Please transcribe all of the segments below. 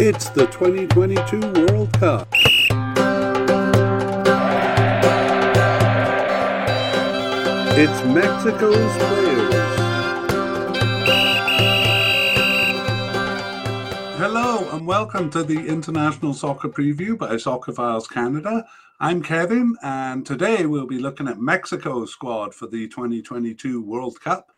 It's the 2022 World Cup. It's Mexico's players. Hello and welcome to the International Soccer Preview by Soccerphiles Canada. I'm Kevin, and today we'll be looking at Mexico's squad for the 2022 World Cup.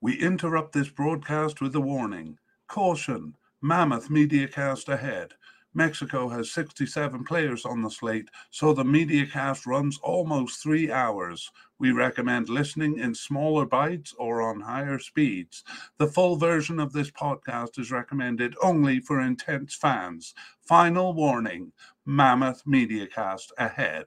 We interrupt this broadcast with a warning. Caution, mammoth media cast ahead. Mexico has 67 players on the slate, so the media cast runs almost three hours. We recommend listening in smaller bites or on higher speeds. The full version of this podcast is recommended only for intense fans. Final warning Mammoth Media Cast ahead.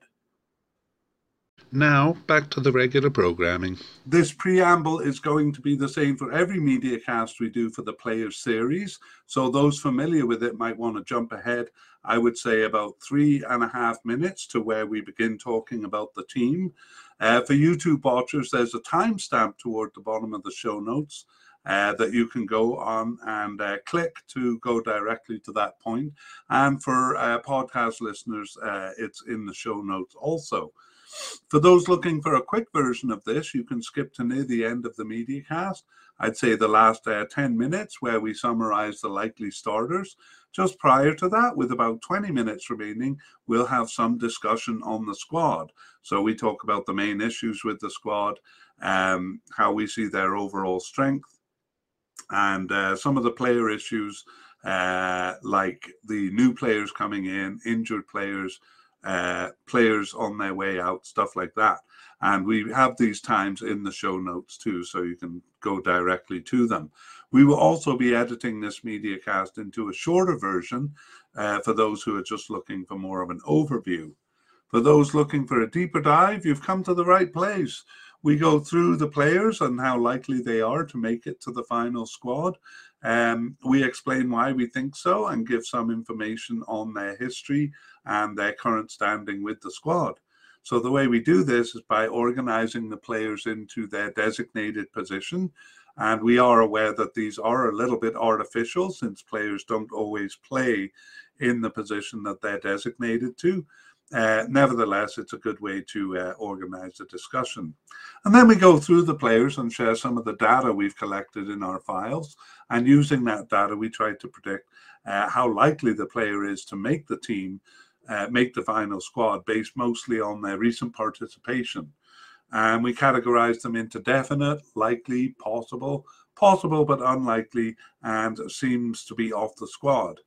Now, back to the regular programming. This preamble is going to be the same for every media cast we do for the Players series. So, those familiar with it might want to jump ahead, I would say, about three and a half minutes to where we begin talking about the team. Uh, for YouTube watchers, there's a timestamp toward the bottom of the show notes. Uh, that you can go on and uh, click to go directly to that point. And for uh, podcast listeners, uh, it's in the show notes also. For those looking for a quick version of this, you can skip to near the end of the media cast. I'd say the last uh, 10 minutes where we summarize the likely starters. Just prior to that, with about 20 minutes remaining, we'll have some discussion on the squad. So we talk about the main issues with the squad, um, how we see their overall strength, and uh, some of the player issues uh, like the new players coming in, injured players, uh, players on their way out, stuff like that. And we have these times in the show notes too, so you can go directly to them. We will also be editing this media cast into a shorter version uh, for those who are just looking for more of an overview. For those looking for a deeper dive, you've come to the right place. We go through the players and how likely they are to make it to the final squad. Um, we explain why we think so and give some information on their history and their current standing with the squad. So the way we do this is by organizing the players into their designated position. And we are aware that these are a little bit artificial since players don't always play in the position that they're designated to. Uh, nevertheless, it's a good way to uh, organize the discussion. And then we go through the players and share some of the data we've collected in our files. And using that data, we try to predict uh, how likely the player is to make the team, uh, make the final squad, based mostly on their recent participation. And we categorize them into definite, likely, possible, possible but unlikely, and seems to be off the squad.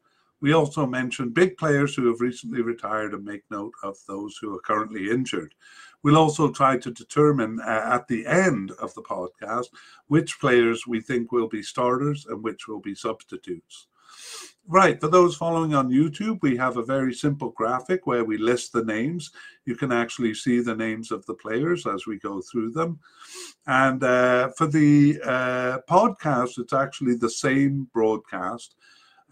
We also mention big players who have recently retired and make note of those who are currently injured. We'll also try to determine uh, at the end of the podcast which players we think will be starters and which will be substitutes. Right, for those following on YouTube, we have a very simple graphic where we list the names. You can actually see the names of the players as we go through them. And uh, for the uh, podcast, it's actually the same broadcast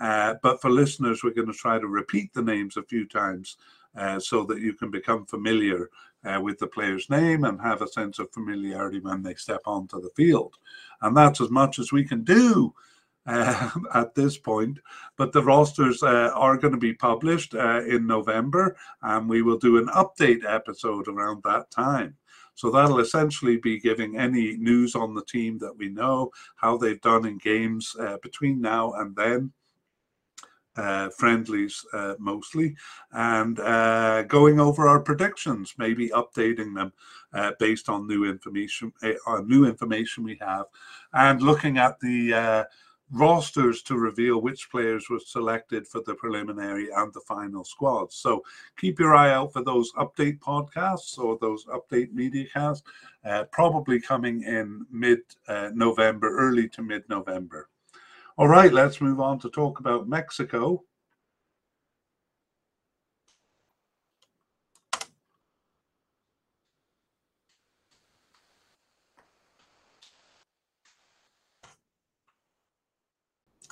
uh, but for listeners, we're going to try to repeat the names a few times uh, so that you can become familiar uh, with the player's name and have a sense of familiarity when they step onto the field. And that's as much as we can do. Uh, at this point, but the rosters uh, are going to be published uh, in November, and we will do an update episode around that time. So that'll essentially be giving any news on the team that we know, how they've done in games between now and then, uh, friendlies uh, mostly, and uh, going over our predictions, maybe updating them uh, based on new information, uh, on new information we have, and looking at the uh, rosters to reveal which players were selected for the preliminary and the final squads. So keep your eye out for those update podcasts or those update media casts, probably coming in mid November, early to mid November. All right, let's move on to talk about Mexico.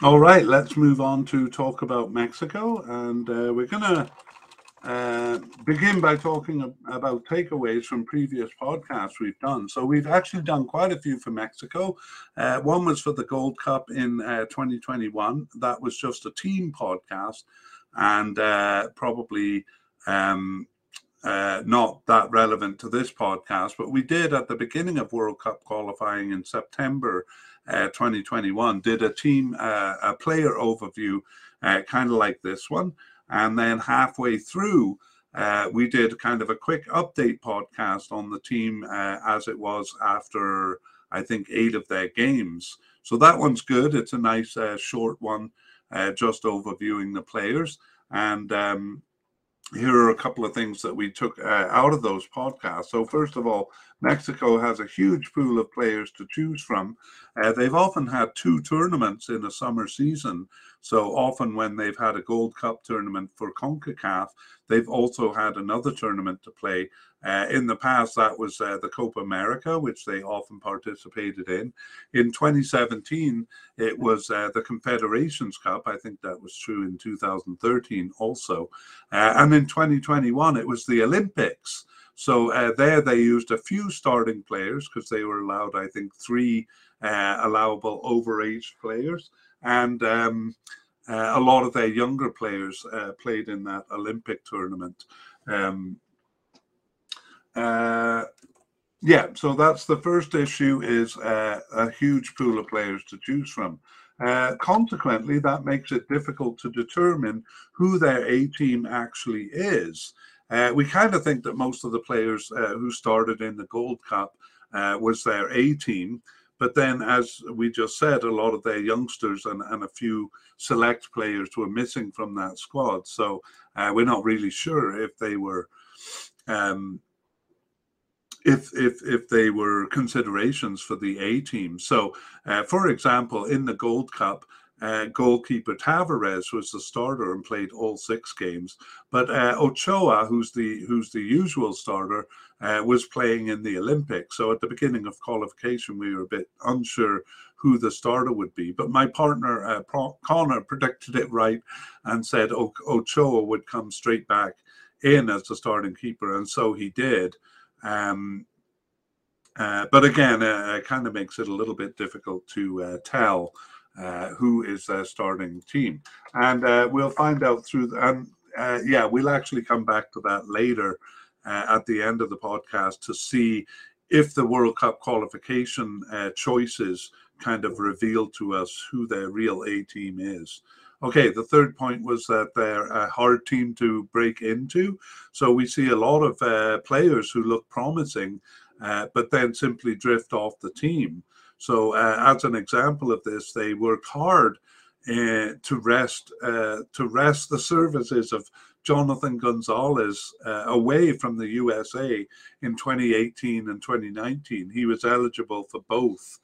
All right, let's move on to talk about Mexico. And uh, we're going to uh, begin by talking about takeaways from previous podcasts we've done. So we've actually done quite a few for Mexico. Uh, one was for the Gold Cup in uh, 2021. That was just a team podcast and uh, probably um, uh, not that relevant to this podcast. But we did at the beginning of World Cup qualifying in September 2021, did a team, a player overview, kind of like this one. And then halfway through, uh, we did kind of a quick update podcast on the team uh, as it was after, I think, eight of their games. So that one's good. It's a nice uh, short one, uh, just overviewing the players. And um, here are a couple of things that we took uh, out of those podcasts. So, first of all, Mexico has a huge pool of players to choose from. Uh, they've often had two tournaments in a summer season. So often when they've had a Gold Cup tournament for CONCACAF, they've also had another tournament to play. Uh, in the past, that was uh, the Copa America, which they often participated in. In 2017, it was uh, the Confederations Cup. I think that was true in 2013 also. Uh, and in 2021, it was the Olympics. So uh, there they used a few starting players because they were allowed, I think, three uh, allowable overage players and um, uh, a lot of their younger players uh, played in that Olympic tournament. Um, uh, yeah, so that's the first issue is uh, a huge pool of players to choose from. Uh, consequently, that makes it difficult to determine who their A team actually is. Uh, we kind of think that most of the players who started in the Gold Cup was their A team, but then, as we just said, a lot of their youngsters and, and a few select players were missing from that squad. So uh, we're not really sure if they were. Um, if if if they were considerations for the A team. So, uh, for example, in the Gold Cup, uh, goalkeeper Talavera was the starter and played all six games, but uh, Ochoa, who's the who's the usual starter, uh, was playing in the Olympics. So at the beginning of qualification, we were a bit unsure who the starter would be. But my partner uh, Connor predicted it right and said o- Ochoa would come straight back in as the starting keeper, and so he did. Um, uh, but again, uh, it kind of makes it a little bit difficult to tell who is their starting team. And uh, we'll find out through, the, and uh, yeah, we'll actually come back to that later uh, at the end of the podcast to see if the World Cup qualification uh, choices kind of reveal to us who their real A team is. Okay, the third point was that they're a hard team to break into. So we see a lot of uh, players who look promising, but then simply drift off the team. So, uh, as an example of this, they worked hard uh, to rest uh, to wrest the services of Jonathan Gonzalez uh, away from the USA in 2018 and 2019. He was eligible for both.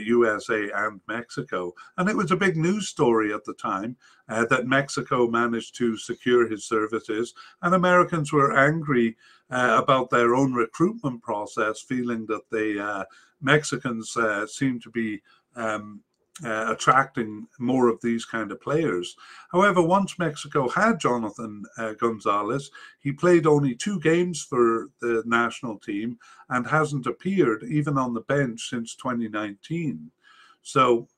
USA uh, and Mexico. And it was a big news story at the time uh, that Mexico managed to secure his services, and Americans were angry about their own recruitment process, feeling that they Mexicans uh, seem to be um, uh, attracting more of these kind of players. However, once Mexico had Jonathan uh, Gonzalez, he played only two games for the national team and hasn't appeared even on the bench since 2019. So,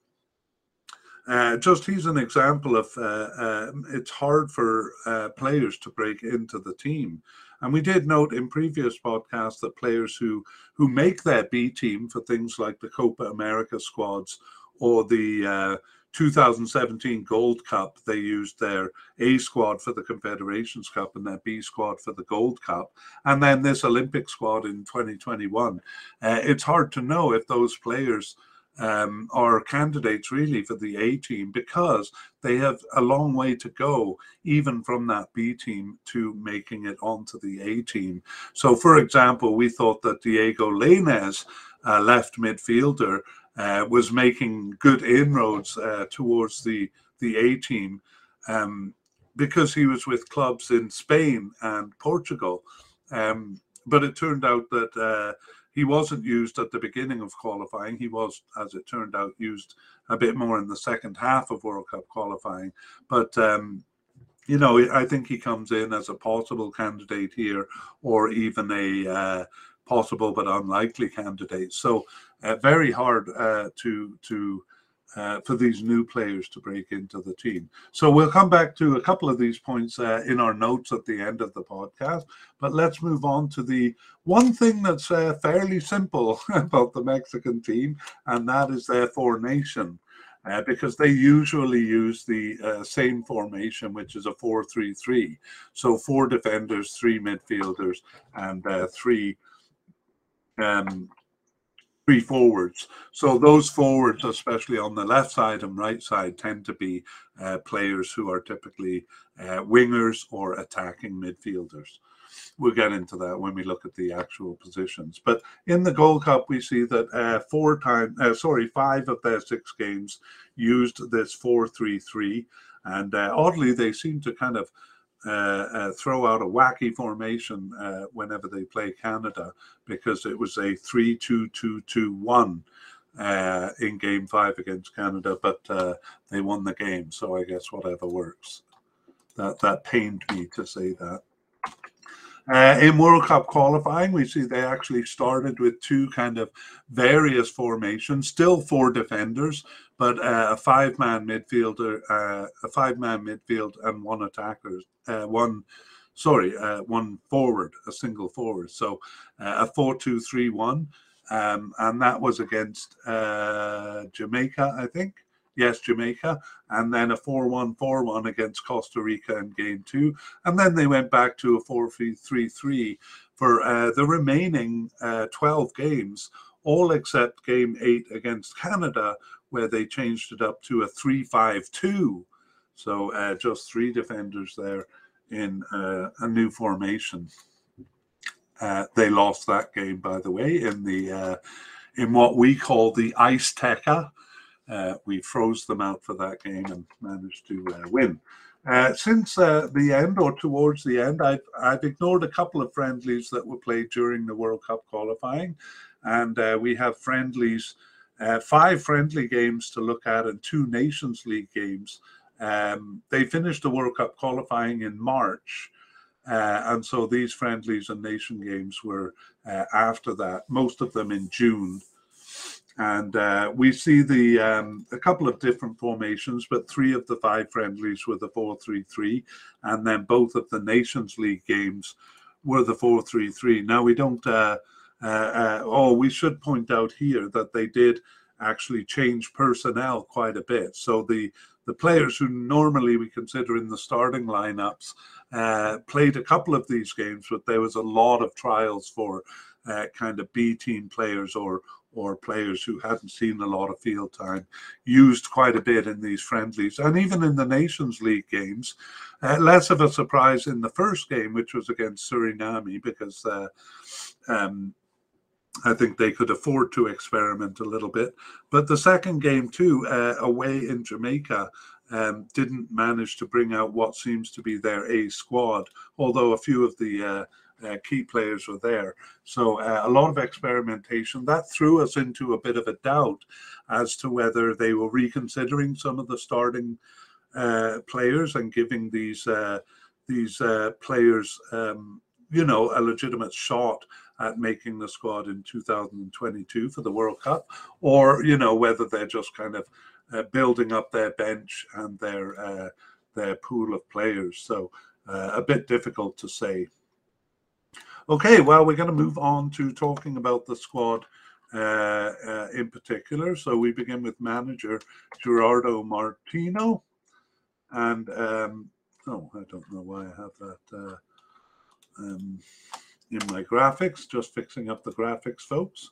uh, just he's an example of uh, uh, it's hard for uh, players to break into the team. And we did note in previous podcasts that players who who make their B team for things like the Copa America squads or the uh, 2017 Gold Cup, they used their A squad for the Confederations Cup and their B squad for the Gold Cup. And then this Olympic squad in 2021. Uh, it's hard to know if those players um, are candidates really for the A team because they have a long way to go, even from that B team to making it onto the A team. So, for example, we thought that Diego Lainez, uh, left midfielder, uh, was making good inroads uh, towards the the A team um, because he was with clubs in Spain and Portugal. Um, but it turned out that uh, he wasn't used at the beginning of qualifying. He was, as it turned out, used a bit more in the second half of World Cup qualifying. But um, you know, I think he comes in as a possible candidate here, or even a uh, possible but unlikely candidate. So uh, very hard uh, to to uh, for these new players to break into the team. So we'll come back to a couple of these points uh, in our notes at the end of the podcast. But let's move on to the one thing that's uh, fairly simple about the Mexican team, and that is their formation. Uh, because they usually use the uh, same formation, which is a 4 3 3. So, four defenders, three midfielders, and uh, three um, three forwards. So those forwards, especially on the left side and right side, tend to be uh, players who are typically uh, wingers or attacking midfielders. We'll get into that when we look at the actual positions. But in the Gold Cup, we see that uh, four times, uh, sorry, five of their six games used this four-three-three, and uh, oddly, they seem to kind of throw out a wacky formation uh, whenever they play Canada because it was a 3 2 2 2 1 uh, in game five against Canada, but uh, they won the game. So I guess whatever works. That, that pained me to say that. Uh, in World Cup qualifying, we see they actually started with two kind of various formations, still four defenders, but uh, a five-man midfielder, uh, a five-man midfield, and one attacker, uh, one, sorry, uh, one forward, a single forward. So uh, a four-two-three-one, um, and that was against Jamaica, I think yes, Jamaica, and then a 4 1 4 1 against Costa Rica in game two. And then they went back to a 4 3 3 for uh, the remaining uh, 12 games, all except game eight against Canada, where they changed it up to a 3 5 2. So uh, just three defenders there in uh, a new formation. Uh, they lost that game, by the way, in the uh, in what we call the ice Azteca uh, we froze them out for that game and managed to uh, win. Uh, since uh, the end or towards the end, I've, I've ignored a couple of friendlies that were played during the World Cup qualifying, and uh, we have friendlies, uh, five friendly games to look at, and two Nations League games. Um, they finished the World Cup qualifying in March, and so these friendlies and nation games were after that. Most of them in June and uh, we see the um, a couple of different formations, but three of the five friendlies were the four-three-three, and then both of the Nations League games were the four-three-three. Now we don't. Uh, uh, uh, oh, we should point out here that they did actually change personnel quite a bit. So the the players who normally we consider in the starting lineups uh, played a couple of these games, but there was a lot of trials for uh, kind of B team players or or players who hadn't seen a lot of field time used quite a bit in these friendlies and even in the Nations League games. Uh, less of a surprise in the first game, which was against Suriname, because uh, um, I think they could afford to experiment a little bit. But the second game, too, uh, away in Jamaica, um, didn't manage to bring out what seems to be their A squad, although a few of the uh, key players were there. So uh, a lot of experimentation that threw us into a bit of a doubt as to whether they were reconsidering some of the starting uh, players and giving these uh, these uh, players, um, you know, a legitimate shot at making the squad in 2022 for the World Cup, or you know whether they're just kind of uh, building up their bench and their their pool of players. So a bit difficult to say. Okay, well, we're going to move on to talking about the squad uh, uh, in particular. So we begin with manager Gerardo Martino. And, um, oh, I don't know why I have that uh, um, in my graphics, just fixing up the graphics, folks.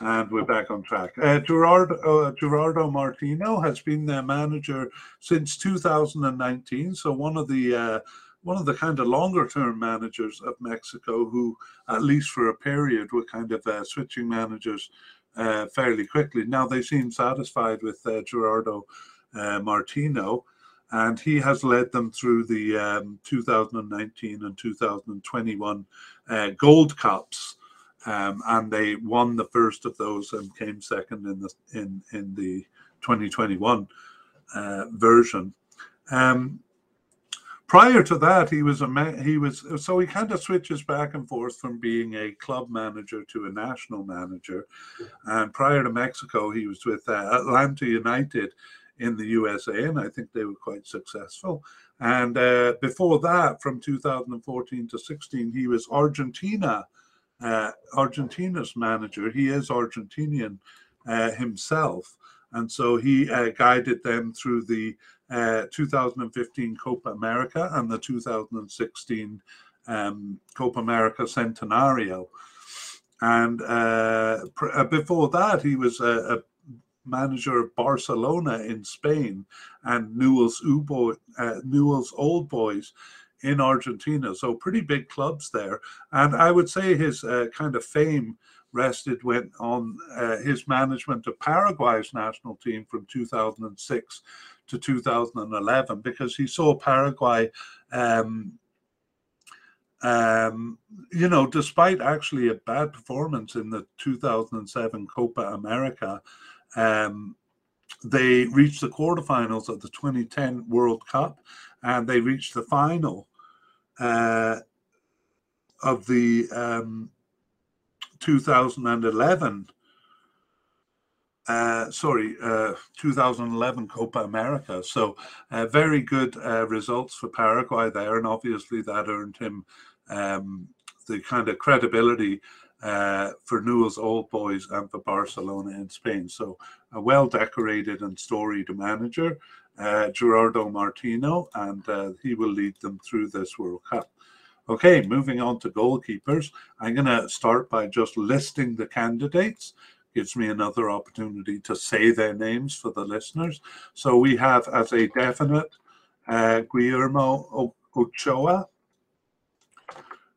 And we're back on track. Uh, Gerardo, uh, Gerardo Martino has been their manager since 2019. So one of the uh, one of the kind of longer term managers of Mexico who, at least for a period, were kind of uh, switching managers uh, fairly quickly. Now they seem satisfied with uh, Gerardo uh, Martino, and he has led them through the um, 2019 and 2021 uh, Gold Cups. Um, and they won the first of those and came second in the in in the 2021 uh, version. Um, prior to that, he was a he was so he kind of switches back and forth from being a club manager to a national manager. And prior to Mexico, he was with uh, Atlanta United in the USA, and I think they were quite successful. And uh, before that, from 2014 to 16, he was Argentina, uh, Argentina's manager. He is Argentinian uh, himself, and so he uh, guided them through the uh, 2015 Copa America and the 2016 um, Copa America Centenario. And uh, pr- before that, he was a, a manager of Barcelona in Spain and Newell's, Ubo, uh, Newell's Old Boys in Argentina. So pretty big clubs there. And I would say his uh, kind of fame rested went on uh, his management of Paraguay's national team from 2006 to 2011 because he saw Paraguay um, um, you know, despite actually a bad performance in the 2007 Copa America, um, they reached the quarterfinals of the 2010 World Cup and they reached the final uh, of the um, 2011 uh, sorry, uh, 2011 Copa America. So, uh, very good uh, results for Paraguay there, and obviously that earned him um, the kind of credibility uh, for Newell's Old Boys and for Barcelona in Spain. So a well decorated and storied manager, Gerardo Martino, and he will lead them through this World Cup. Okay, moving on to goalkeepers. I'm going to start by just listing the candidates. Gives me another opportunity to say their names for the listeners. So we have as a definite uh, Guillermo Ochoa,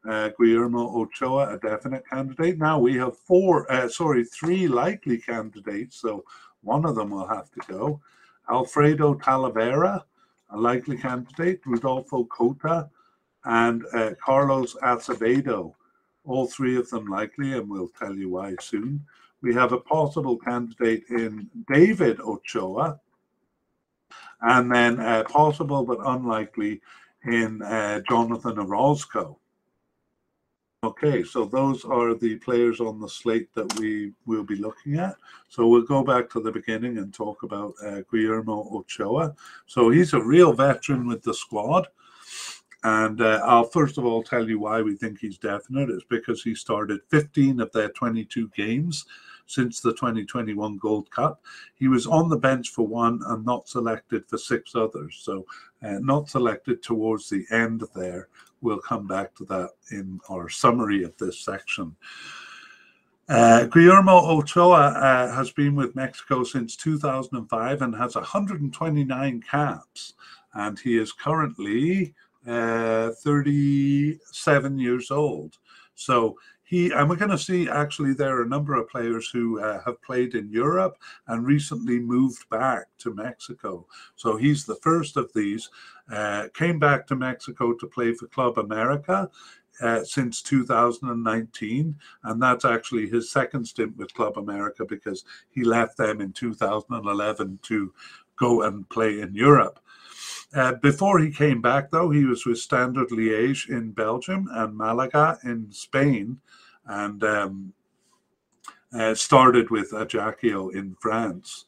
uh, Guillermo Ochoa, a definite candidate. Now we have four, uh, sorry, three likely candidates. So one of them will have to go. Alfredo Talavera, a likely candidate. Rodolfo Cota and uh, Carlos Acevedo. All three of them likely, and we'll tell you why soon. We have a possible candidate in David Ochoa, and then uh, possible but unlikely in uh, Jonathan Orozco. Okay, so those are the players on the slate that we will be looking at. So we'll go back to the beginning and talk about uh, Guillermo Ochoa. So he's a real veteran with the squad. And uh, I'll first of all tell you why we think he's definite. It's because he started 15 of their 22 games since the 2021 Gold Cup. He was on the bench for one and not selected for six others. So, uh, not selected towards the end there. We'll come back to that in our summary of this section. Uh, Guillermo Ochoa uh, has been with Mexico since 2005 and has 129 caps. And he is currently uh, 37 years old. So he and we're going to see actually there are a number of players who uh, have played in Europe and recently moved back to Mexico. So he's the first of these. Uh, came back to Mexico to play for Club America. Uh, since 2019, and that's actually his second stint with Club America because he left them in 2011 to go and play in Europe. Uh, before he came back, though, he was with Standard Liège in Belgium and Malaga in Spain, and um, uh, started with Ajaccio in France.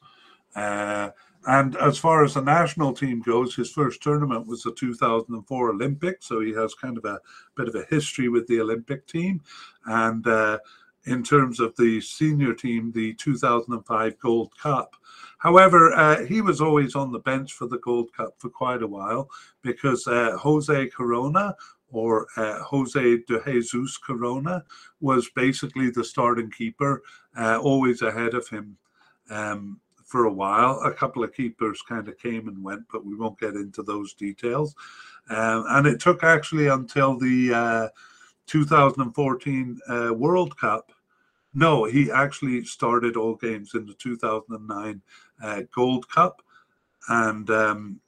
Uh, and as far as the national team goes, his first tournament was the 2004 Olympics, so he has kind of a bit of a history with the Olympic team. And uh, in terms of the senior team, the 2005 Gold Cup. However, uh, he was always on the bench for the Gold Cup for quite a while because uh, Jose Corona or uh, Jose de Jesus Corona was basically the starting keeper, uh, always ahead of him um, for a while. A couple of keepers kind of came and went, but we won't get into those details. Um, and it took actually until the uh, 2014 uh, World Cup. No, he actually started all games in the 2009 uh, Gold Cup, and um,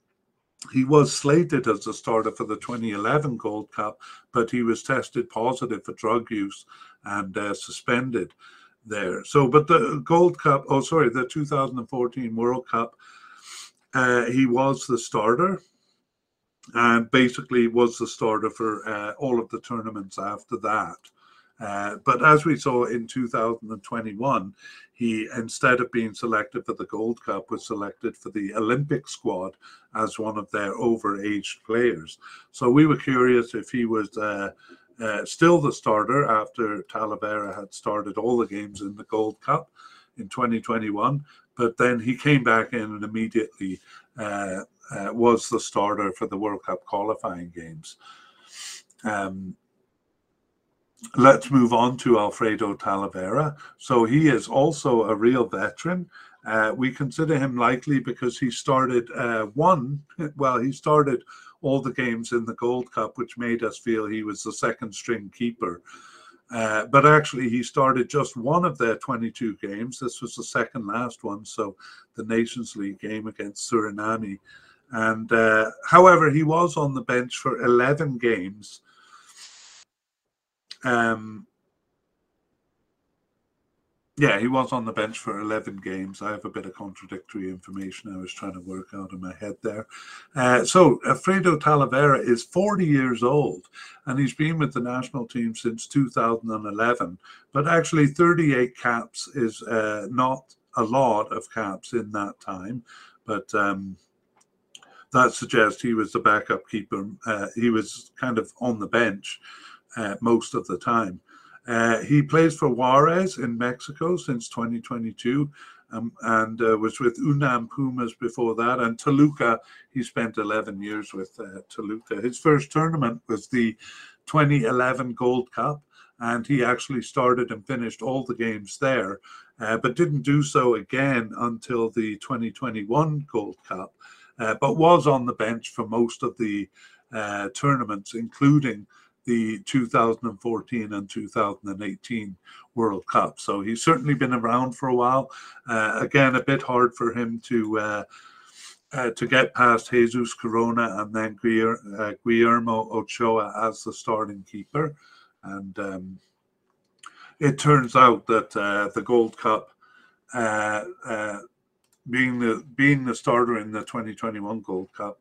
he was slated as a starter for the 2011 Gold Cup, but he was tested positive for drug use and uh, suspended there. So, but the Gold Cup, oh, sorry, the 2014 World Cup, uh, he was the starter and basically was the starter for uh, all of the tournaments after that. Uh, but as we saw in 2021, he, instead of being selected for the Gold Cup, was selected for the Olympic squad as one of their overaged players. So we were curious if he was uh, uh, still the starter after Talavera had started all the games in the Gold Cup in 2021. But then he came back in and immediately uh, uh, was the starter for the World Cup qualifying games. Um, let's move on to Alfredo Talavera. So he is also a real veteran. Uh, we consider him likely because he started uh, one, well, he started all the games in the Gold Cup, which made us feel he was the second string keeper. Uh, but actually, he started just one of their 22 games. This was the second last one, so the Nations League game against Suriname. And uh, however, he was on the bench for 11 games. Um, yeah, he was on the bench for 11 games. I have a bit of contradictory information I was trying to work out in my head there. Uh, so, Alfredo Talavera is 40 years old and he's been with the national team since 2011. But actually, 38 caps is uh, not a lot of caps in that time. But um, that suggests he was the backup keeper. Uh, he was kind of on the bench uh, most of the time. Uh, he plays for Juarez in Mexico since 2022 um, and uh, was with Unam Pumas before that. And Toluca, he spent 11 years with uh, Toluca. His first tournament was the 2011 Gold Cup, and he actually started and finished all the games there, uh, but didn't do so again until the 2021 Gold Cup, uh, but was on the bench for most of the uh, tournaments, including the 2014 and 2018 World Cup. So he's certainly been around for a while. Uh, again, a bit hard for him to uh, uh, to get past Jesus Corona and then uh, Guillermo Ochoa as the starting keeper. And um, it turns out that uh, the Gold Cup, uh, being the being the starter in the 2021 Gold Cup,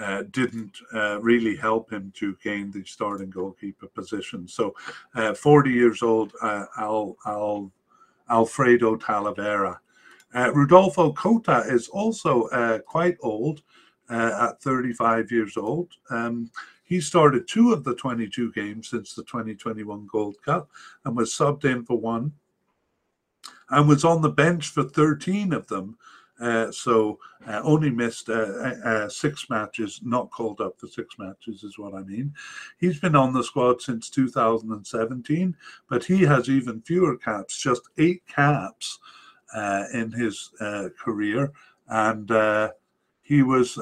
uh, didn't uh, really help him to gain the starting goalkeeper position. So, uh, 40 years old, uh, Al, Al, Alfredo Talavera. Uh, Rodolfo Cota is also uh, quite old at 35 years old. Um, he started two of the 22 games since the 2021 Gold Cup and was subbed in for one and was on the bench for 13 of them so uh, only missed uh, uh, six matches, not called up for six matches, is what I mean. He's been on the squad since 2017, but he has even fewer caps, just eight caps uh, in his career. And he was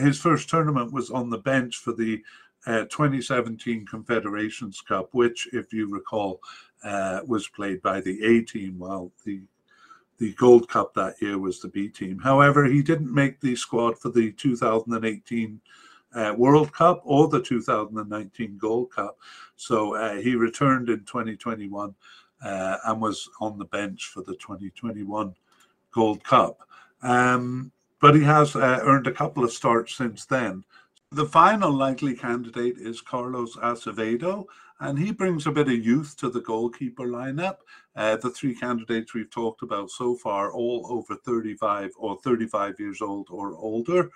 his first tournament was on the bench for the 2017 Confederations Cup, which, if you recall, was played by the A team, while the the Gold Cup that year was the B team. However, he didn't make the squad for the 2018 uh, World Cup or the 2019 Gold Cup. So uh, he returned in 2021 uh, and was on the bench for the 2021 Gold Cup. Um, but he has uh, earned a couple of starts since then. The final likely candidate is Carlos Acevedo, and he brings a bit of youth to the goalkeeper lineup. Uh, the three candidates we've talked about so far, all over 35 or 35 years old or older.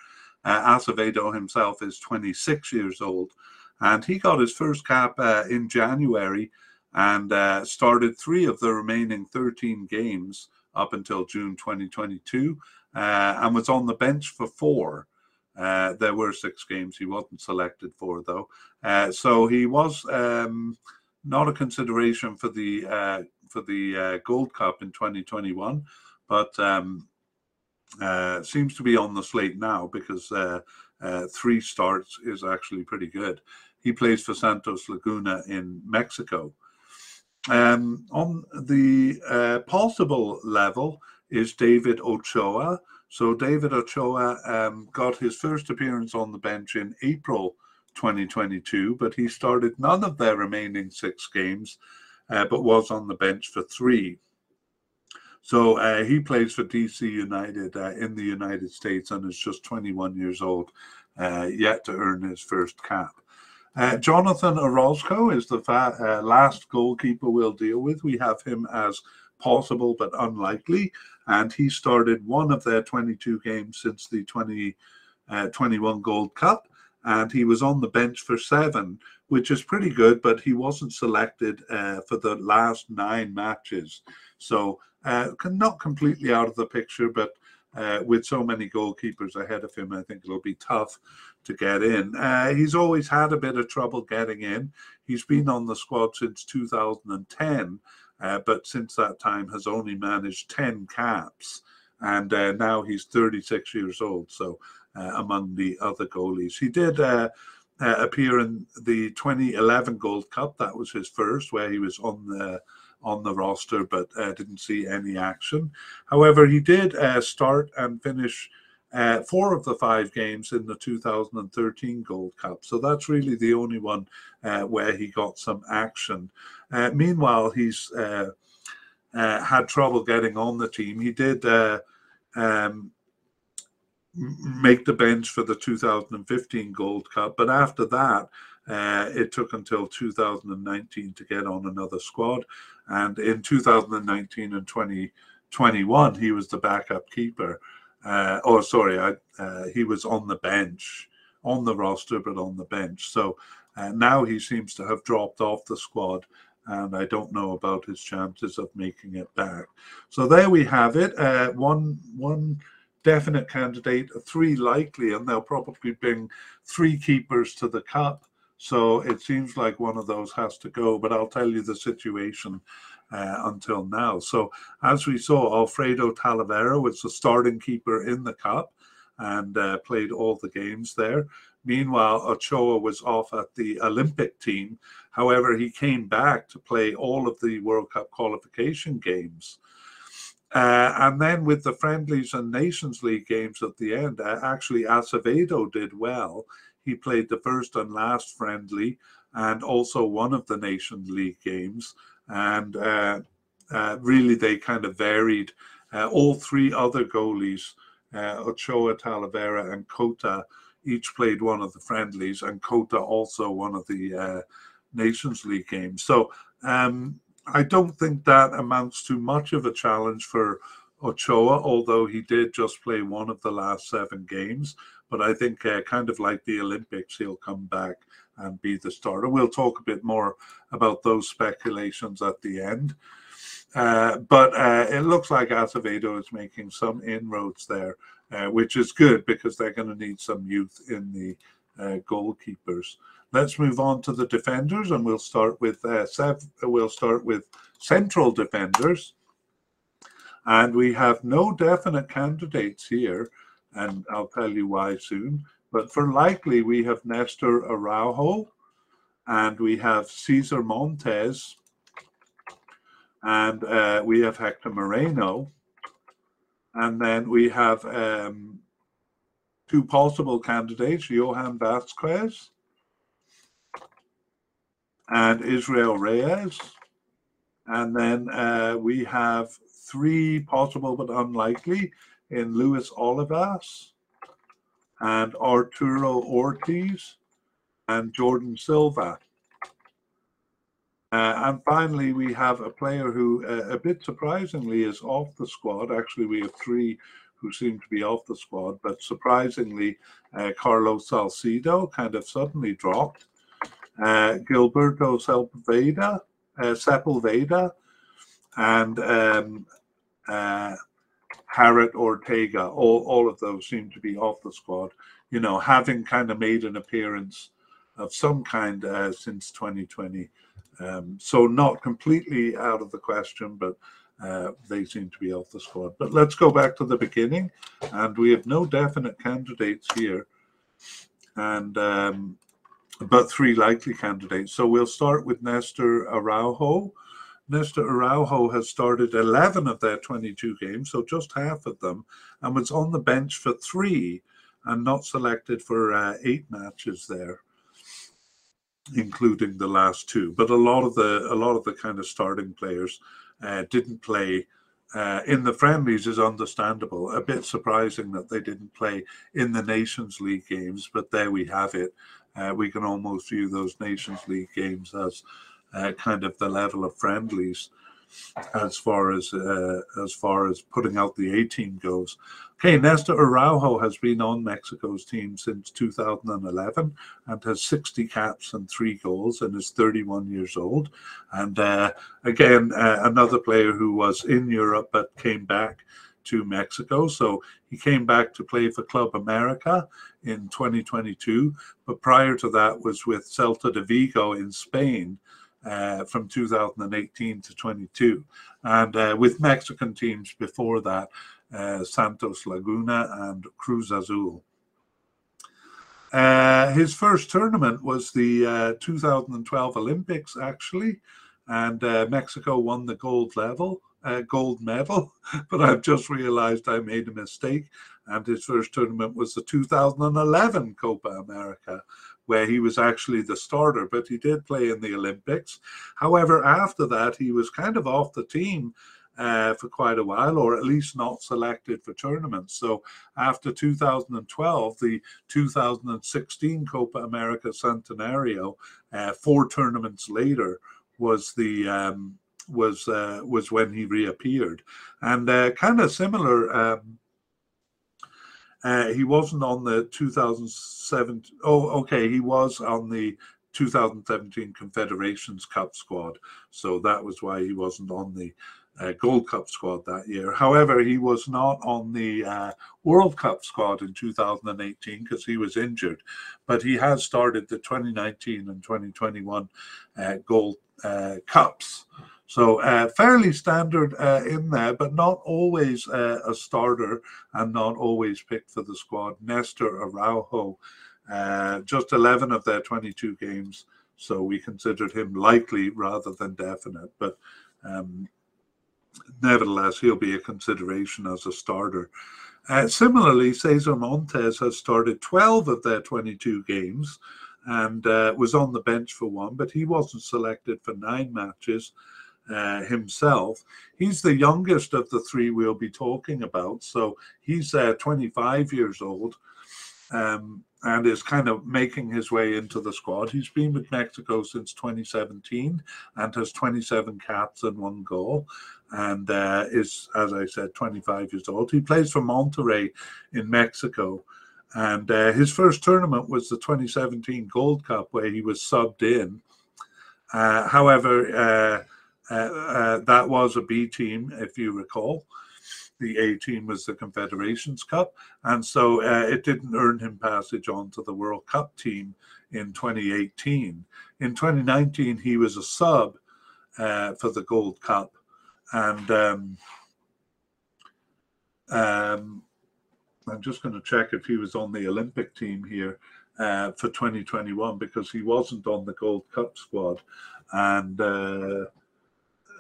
Uh, Acevedo himself is 26 years old, and he got his first cap uh, in January and uh, started three of the remaining 13 games up until June 2022 uh, and was on the bench for four. Uh, there were six games he wasn't selected for, though. Uh, so he was um, not a consideration for the for the uh, Gold Cup in 2021, but um, uh, seems to be on the slate now because uh, three starts is actually pretty good. He plays for Santos Laguna in Mexico. Um, on the possible level is David Ochoa. So David Ochoa um, got his first appearance on the bench in April 2022, but he started none of their remaining six games, uh, but was on the bench for three. So uh, he plays for DC United uh, in the United States and is just 21 years old. uh, yet to earn his first cap. Uh, Jonathan Orozco is the fa- uh, last goalkeeper we'll deal with. We have him as possible but unlikely, and he started one of their 22 games since the 20, uh, 21 Gold Cup, and he was on the bench for seven, which is pretty good, but he wasn't selected uh, for the last nine matches. So, uh, not completely out of the picture, but uh, with so many goalkeepers ahead of him, I think it'll be tough to get in. Uh, he's always had a bit of trouble getting in. He's been on the squad since 2010, uh, but since that time has only managed 10 caps. And uh, now he's 36 years old, so among the other goalies. He did uh, appear in the 2011 Gold Cup. That was his first, where he was on the on the roster, but uh, didn't see any action. However, he did uh, start and finish uh, four of the five games in the 2013 Gold Cup. So that's really the only one uh, where he got some action. Uh, meanwhile, he's uh, had trouble getting on the team. He did. Um, make the bench for the 2015 Gold Cup, but after that, uh, it took until 2019 to get on another squad. And in 2019 and 2021, he was the backup keeper. Uh, oh, sorry, I, uh, he was on the bench, on the roster, but on the bench. So uh, now he seems to have dropped off the squad. And I don't know about his chances of making it back. So there we have it. Uh, one, one definite candidate, three likely, and they'll probably bring three keepers to the cup. So it seems like one of those has to go, but I'll tell you the situation uh, until now. So as we saw, Alfredo Talavera was the starting keeper in the cup and uh, played all the games there. Meanwhile, Ochoa was off at the Olympic team. However, he came back to play all of the World Cup qualification games. Uh, and then with the friendlies and Nations League games at the end, uh, actually Acevedo did well. He played the first and last friendly and also one of the Nations League games. And uh, uh, really, they kind of varied. Uh, all three other goalies, uh, Ochoa, Talavera, and Cota, each played one of the friendlies, and Cota also one of the Nations League games. So um, I don't think that amounts to much of a challenge for Ochoa, although he did just play one of the last seven games. But I think, uh, kind of like the Olympics, he'll come back and be the starter. We'll talk a bit more about those speculations at the end. Uh, but uh, it looks like Acevedo is making some inroads there, uh, which is good because they're going to need some youth in the uh, goalkeepers. Let's move on to the defenders, and we'll start with uh, Sev- we'll start with central defenders. And we have no definite candidates here and I'll tell you why soon. But for likely, we have Nestor Araujo, and we have Cesar Montes, and uh, we have Hector Moreno, and then we have um, two possible candidates, Johan Vasquez and Israel Reyes. And then uh, we have three possible but unlikely in Luis Olivas and Arturo Ortiz and Jordan Silva. Uh, and finally, we have a player who, uh, a bit surprisingly, is off the squad. Actually, we have three who seem to be off the squad, but surprisingly, uh, Carlos Salcedo kind of suddenly dropped. Uh, Gilberto Sepulveda, uh, Sepulveda, and um, uh, Haret Ortega, all, all of those seem to be off the squad, you know, having kind of made an appearance of some kind uh, since 2020. Um, so not completely out of the question, but uh, they seem to be off the squad. But let's go back to the beginning, and we have no definite candidates here, and um, but three likely candidates. So we'll start with Nestor Araujo, Nestor Araujo has started 11 of their 22 games, so just half of them, and was on the bench for three and not selected for uh, eight matches there, including the last two. But a lot of the a lot of the kind of starting players uh, didn't play uh, in the friendlies is understandable. A bit surprising that they didn't play in the Nations League games, but there we have it. Uh, we can almost view those Nations League games as uh, kind of the level of friendlies as far as uh, as far as putting out the A team goes. Okay, Nestor Araujo has been on Mexico's team since 2011 and has 60 caps and three goals and is 31 years old. And uh, again, uh, another player who was in Europe but came back to Mexico. So he came back to play for Club America in 2022, but prior to that was with Celta de Vigo in Spain uh, from 2018 to 22, and uh, with Mexican teams before that, uh, Santos Laguna and Cruz Azul. Uh, his first tournament was the uh, 2012 Olympics, actually, and uh, Mexico won the gold level, gold medal. But I've just realized I made a mistake, and his first tournament was the 2011 Copa America, where he was actually the starter, but he did play in the Olympics. However, after that, he was kind of off the team uh, for quite a while, or at least not selected for tournaments. So after 2012, the 2016 Copa America Centenario, uh, four tournaments later, was the um, was uh, was when he reappeared, and uh, kind of similar. Um, uh, he wasn't on the 2007. Oh, okay, he was on the 2017 Confederations Cup squad, so that was why he wasn't on the uh, Gold Cup squad that year. However, he was not on the uh, World Cup squad in 2018 because he was injured, but he has started the 2019 and 2021 uh, Gold uh, Cups. So uh, fairly standard uh, in there, but not always uh, a starter and not always picked for the squad. Nestor Araujo, uh, just 11 of their 22 games, so we considered him likely rather than definite. But um, nevertheless, he'll be a consideration as a starter. Uh, similarly, Cesar Montes has started 12 of their 22 games and uh, was on the bench for one, but he wasn't selected for nine matches uh, himself. He's the youngest of the three we'll be talking about. So he's uh, 25 years old um, and is kind of making his way into the squad. He's been with Mexico since 2017 and has 27 caps and one goal. And uh, is, as I said, 25 years old. He plays for Monterrey in Mexico. And uh, his first tournament was the 2017 Gold Cup, where he was subbed in. Uh, however, that was a B team, if you recall. The A team was the Confederations Cup, and so uh, it didn't earn him passage on to the World Cup team in 2018. In 2019, he was a sub uh, for the Gold Cup, and um, um, I'm just going to check if he was on the Olympic team here uh, for 2021 because he wasn't on the Gold Cup squad, and uh,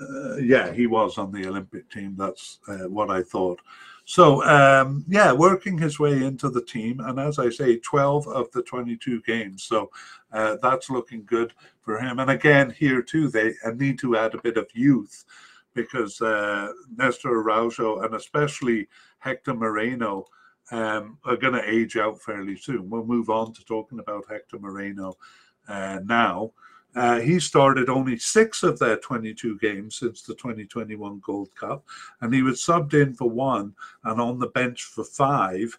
uh, yeah, he was on the Olympic team. That's uh, what I thought. So, um, yeah, working his way into the team. And as I say, 12 of the 22 games. So uh, that's looking good for him. And again, here too, they need to add a bit of youth because uh, Nestor Araujo and especially Hector Moreno um, are going to age out fairly soon. We'll move on to talking about Hector Moreno uh, now. Uh, he started only six of their 22 games since the 2021 Gold Cup, and he was subbed in for one and on the bench for five.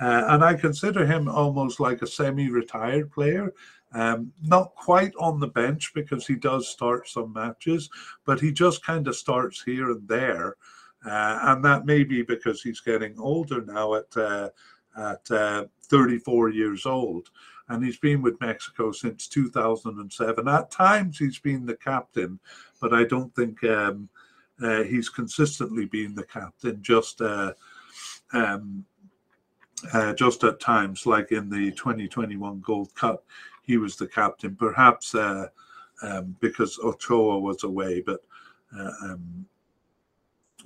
Uh, and I consider him almost like a semi retired player. Um, not quite on the bench because he does start some matches, but he just kind of starts here and there. Uh, and that may be because he's getting older now at, uh, at uh, 34 years old and he's been with Mexico since 2007. At times, he's been the captain, but I don't think um, uh, he's consistently been the captain. Just uh, um, uh, just at times, like in the 2021 Gold Cup, he was the captain. Perhaps uh, um, because Ochoa was away, but. Uh, um,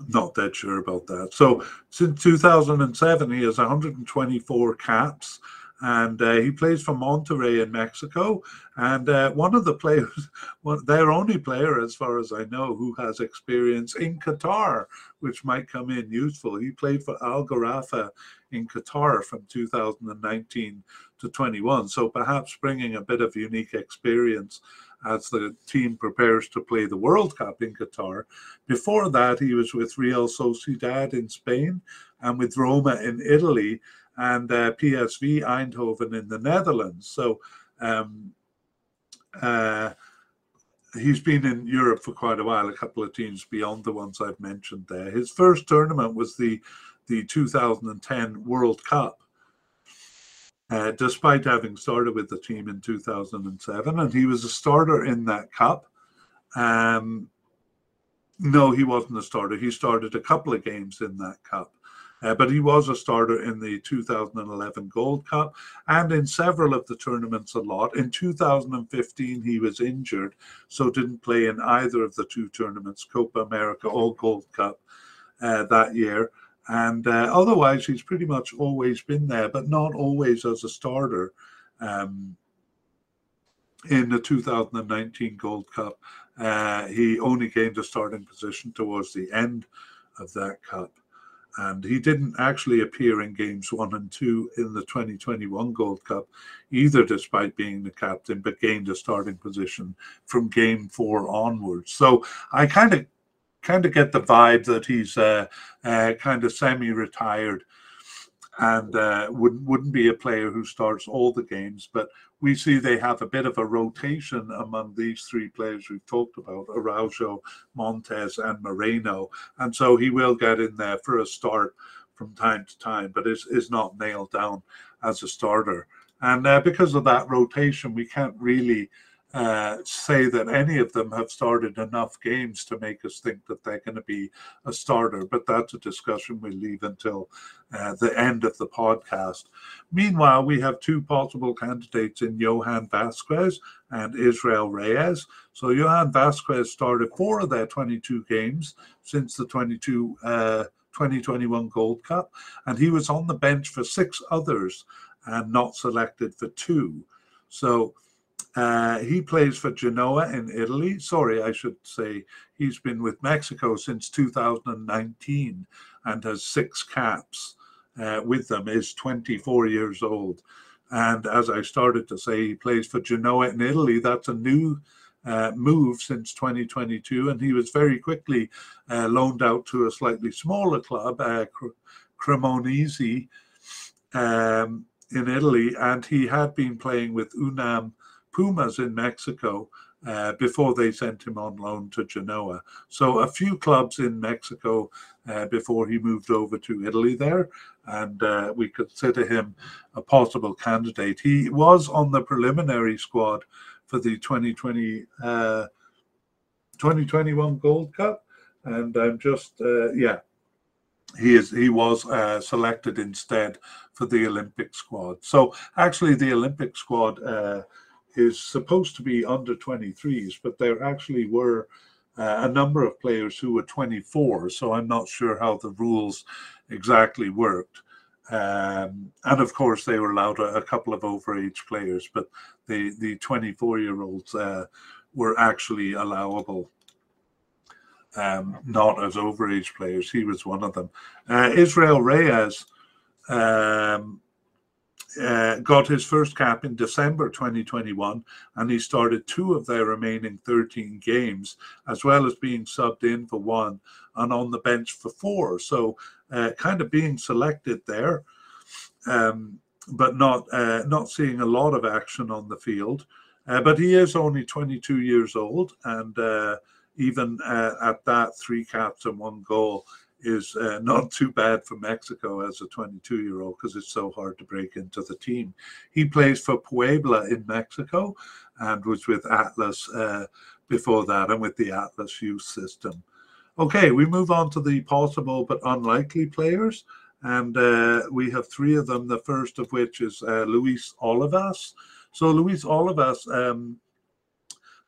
not that sure about that. So since 2007, he has 124 caps and uh, he plays for Monterrey in Mexico. And uh, one of the players, their only player, as far as I know, who has experience in Qatar, which might come in useful. He played for Al Gharafa in Qatar from 2019 to 21, so perhaps bringing a bit of unique experience as the team prepares to play the World Cup in Qatar. Before that, he was with Real Sociedad in Spain and with Roma in Italy and uh, PSV Eindhoven in the Netherlands. So um, uh, he's been in Europe for quite a while, a couple of teams beyond the ones I've mentioned there. His first tournament was the the 2010 World Cup. Uh, despite having started with the team in 2007, and he was a starter in that cup. Um, no, he wasn't a starter. He started a couple of games in that cup. Uh, but he was a starter in the 2011 Gold Cup and in several of the tournaments a lot. In 2015, he was injured, so didn't play in either of the two tournaments, Copa America or Gold Cup, uh, that year. And uh, otherwise, he's pretty much always been there, but not always as a starter. Um, in the 2019 Gold Cup, uh, he only gained a starting position towards the end of that cup and he didn't actually appear in games one and two in the 2021 Gold Cup either, despite being the captain, but gained a starting position from game four onwards. So I kind of kind of get the vibe that he's uh, uh, kind of semi-retired and uh, wouldn't wouldn't be a player who starts all the games, but we see they have a bit of a rotation among these three players we've talked about Araujo, Montes, and Moreno. And so he will get in there for a start from time to time, but is, is not nailed down as a starter. And uh, because of that rotation, we can't really uh, say that any of them have started enough games to make us think that they're going to be a starter. But that's a discussion we leave until uh, the end of the podcast. Meanwhile, we have two possible candidates in Johan Vasquez and Israel Reyes. So Johan Vasquez started four of their 22 games since the 22. Uh, 2021 Gold Cup, and he was on the bench for six others and not selected for two. So uh, he plays for Genoa in Italy. Sorry, I should say he's been with Mexico since 2019 and has six caps uh, with them, is 24 years old. And as I started to say, he plays for Genoa in Italy. That's a new uh, move since 2022. And he was very quickly uh, loaned out to a slightly smaller club, uh, Cremonese, um, in Italy. And he had been playing with Unam Pumas in Mexico uh, before they sent him on loan to Genoa. So a few clubs in Mexico uh, before he moved over to Italy there, and uh, we consider him a possible candidate. He was on the preliminary squad for the 2020 2021 uh, Gold Cup, and I'm just uh, yeah. He is. He was uh, selected instead for the Olympic squad. So actually, the Olympic squad is supposed to be under 23s, but there actually were uh, a number of players who were 24. So I'm not sure how the rules exactly worked. Um, and of course, they were allowed a, a, couple of overage players, but the the 24 year olds uh, were actually allowable, um, not as overage players. He was one of them. Uh, Israel Reyes um, uh, got his first cap in December 2021, and he started two of their remaining 13 games, as well as being subbed in for one and on the bench for four. So, uh, kind of being selected there, um, but not uh, not seeing a lot of action on the field. Uh, but he is only 22 years old, and uh, even uh, at that, three caps and one goal is uh, not too bad for Mexico as a 22 year old because it's so hard to break into the team. He plays for Puebla in Mexico and was with Atlas uh, before that and with the Atlas youth system. Okay, we move on to the possible but unlikely players. And uh, we have three of them, the first of which is uh, Luis Olivas. So, Luis Olivas um,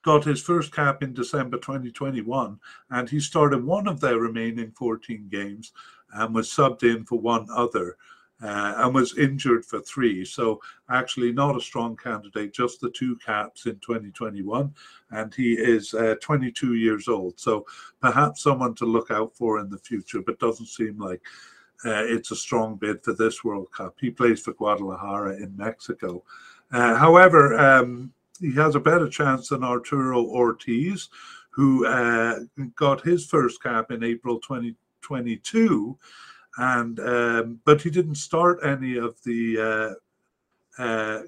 got his first cap in December 2021, and he started one of their remaining 14 games and was subbed in for one other. uh, and was injured for three. So actually not a strong candidate, just the two caps in 2021. And he is uh, 22 years old. So perhaps someone to look out for in the future, but doesn't seem like uh, it's a strong bid for this World Cup. He plays for Guadalajara in Mexico. Uh, however, um, he has a better chance than Arturo Ortiz, who uh, got his first cap in April 2022 and um, but he didn't start any of the uh, uh,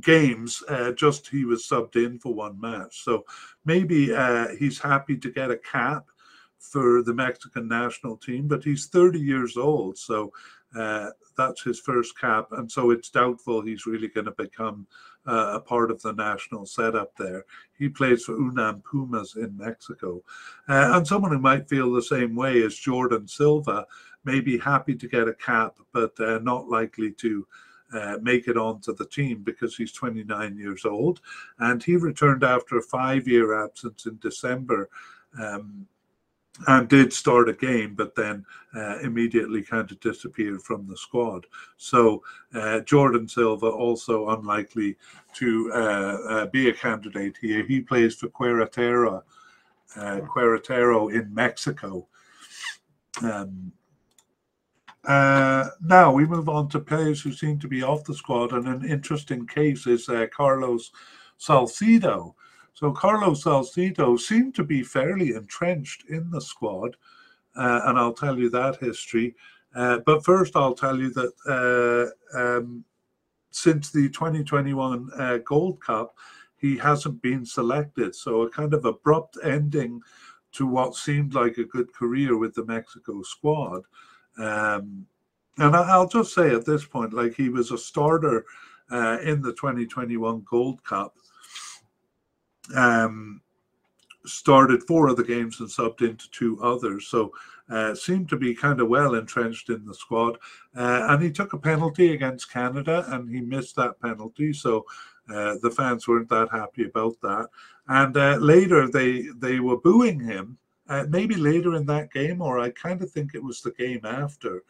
games. Uh, just he was subbed in for one match, so maybe uh, he's happy to get a cap for the Mexican national team. But he's 30 years old, so uh, that's his first cap, and so it's doubtful he's really going to become uh, a part of the national setup there. He plays for UNAM Pumas in Mexico. Uh, and someone who might feel the same way is Jordan Silva, may be happy to get a cap, but uh, not likely to uh, make it onto the team because he's 29 years old. And he returned after a five year absence in December. Um, and did start a game, but then uh, immediately kind of disappeared from the squad. So uh, Jordan Silva also unlikely to uh, uh be a candidate here. He plays for Querétaro, uh, Querétaro in Mexico. Um, uh, now we move on to players who seem to be off the squad, and an interesting case is Carlos Salcedo. So Carlos Salcedo seemed to be fairly entrenched in the squad, uh, and I'll tell you that history. Uh, but first, I'll tell you that uh, um, since the 2021 uh, Gold Cup, he hasn't been selected. So a kind of abrupt ending to what seemed like a good career with the Mexico squad. Um, and I'll just say at this point, like he was a starter uh, in the 2021 Gold Cup. Um, started four of the games and subbed into two others. So uh, seemed to be kind of well entrenched in the squad. Uh, and he took a penalty against Canada and he missed that penalty. So uh, the fans weren't that happy about that. And uh, later they they were booing him uh, maybe later in that game, or I kind of think it was the game after.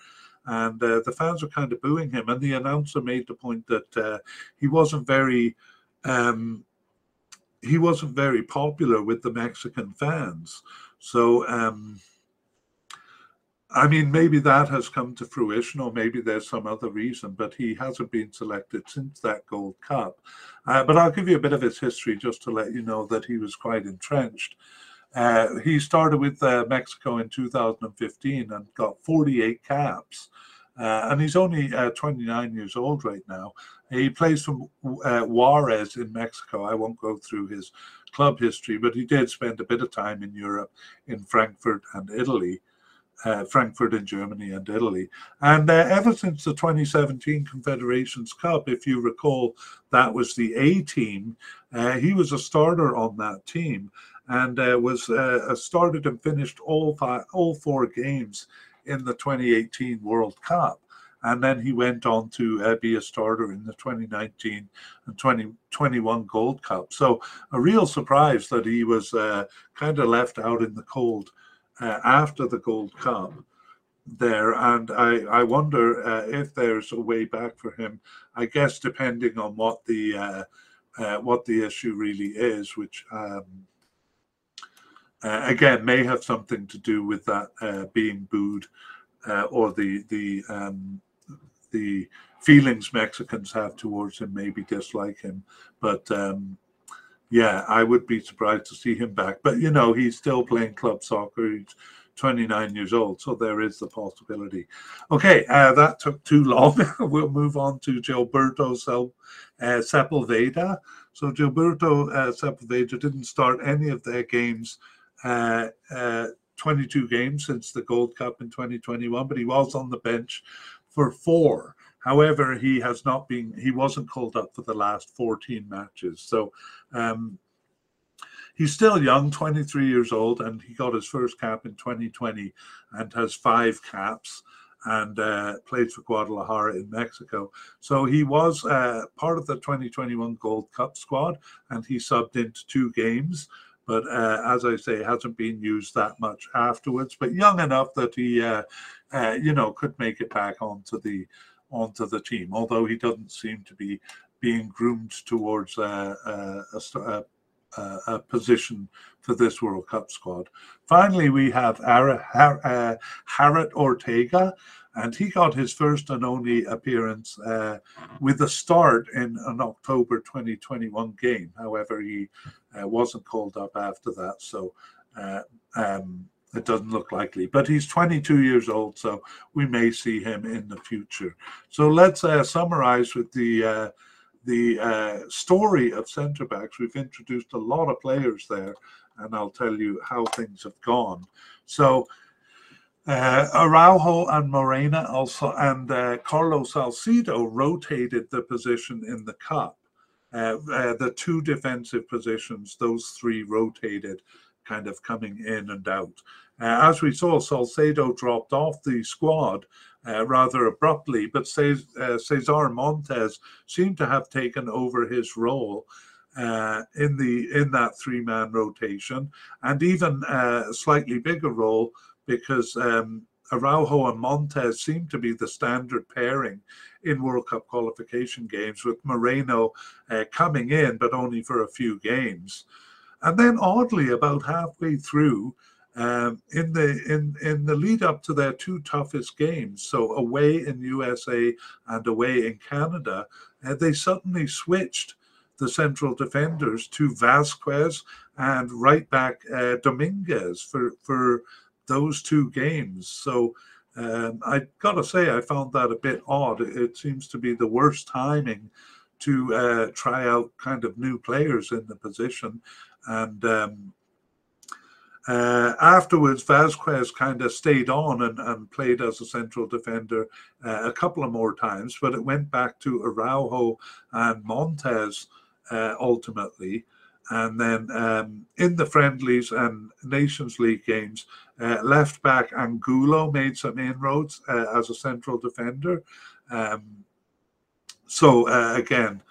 And uh, the fans were kind of booing him, and the announcer made the point that he wasn't very, um, he wasn't very popular with the Mexican fans. So, um, I mean, maybe that has come to fruition, or maybe there's some other reason, but he hasn't been selected since that Gold Cup. Uh, but I'll give you a bit of his history just to let you know that he was quite entrenched. Uh, he started with uh, Mexico in 2015 and got 48 caps. Uh, and he's only uh, 29 years old right now. He plays for uh, Juarez in Mexico. I won't go through his club history, but he did spend a bit of time in Europe, in Frankfurt and Italy. Uh, Frankfurt in Germany and Italy. And uh, ever since the 2017 Confederations Cup, if you recall, that was the A team, uh, he was a starter on that team and uh, was uh, started and finished all five, all four games in the 2018 World Cup. And then he went on to uh, be a starter in the 2019 and 2021 Gold Cup. So a real surprise that he was uh, kind of left out in the cold uh, after the Gold Cup there. And I, I wonder uh, if there's a way back for him. I guess depending on what the what the issue really is, which um, uh, again may have something to do with that uh, being booed uh, or the the um, the feelings Mexicans have towards him maybe dislike him. But um, yeah I would be surprised to see him back. But you know he's still playing club soccer. He's 29 years old so there is the possibility. Okay uh, that took too long. We'll move on to Gilberto Sel- uh, Sepulveda. So Gilberto uh, Sepulveda didn't start any of their games uh, uh, 22 games since the Gold Cup in 2021, but he was on the bench for four. However, he has not been, he wasn't called up for the last 14 matches. So um, he's still young, 23 years old, and he got his first cap in 2020 and has five caps and uh, played for Guadalajara in Mexico. So he was uh, part of the 2021 Gold Cup squad and he subbed into two games but uh, as I say, hasn't been used that much afterwards. But young enough that he, uh, uh, you know, could make it back onto the onto the team, although he doesn't seem to be being groomed towards a, a, a, a position for this World Cup squad. Finally, we have Ara, Har, uh, Haret Ortega, and he got his first and only appearance uh, with a start in an October 2021 game. However, he uh, wasn't called up after that, so uh, um, it doesn't look likely. But he's 22 years old, so we may see him in the future. So let's uh, summarize with the uh, the uh, story of centre backs. We've introduced a lot of players there, and I'll tell you how things have gone. So. Uh, Araujo and Moreno also and uh, Carlos Salcedo rotated the position in the cup. Uh, uh, the two defensive positions, those three rotated, kind of coming in and out. Uh, as we saw, Salcedo dropped off the squad uh, rather abruptly, but uh, Cesar Montes seemed to have taken over his role uh, in the in that three-man rotation, and even uh, a slightly bigger role because um, Araujo and Montes seem to be the standard pairing in World Cup qualification games, with Moreno uh, coming in, but only for a few games. And then, oddly, about halfway through, um, in the in in the lead up to their two toughest games, so away in USA and away in Canada, uh, they suddenly switched the central defenders to Vasquez and right back uh, Dominguez for for those two games. So um, I got to say, I found that a bit odd. It seems to be the worst timing to uh, try out kind of new players in the position, and um, uh, afterwards, Vasquez kind of stayed on and, and, played as a central defender uh, a couple of more times, but it went back to Araujo and Montes uh, ultimately. And then um, in the friendlies and Nations League games, uh, left back Angulo made some inroads uh, as a central defender. Um, so uh, again,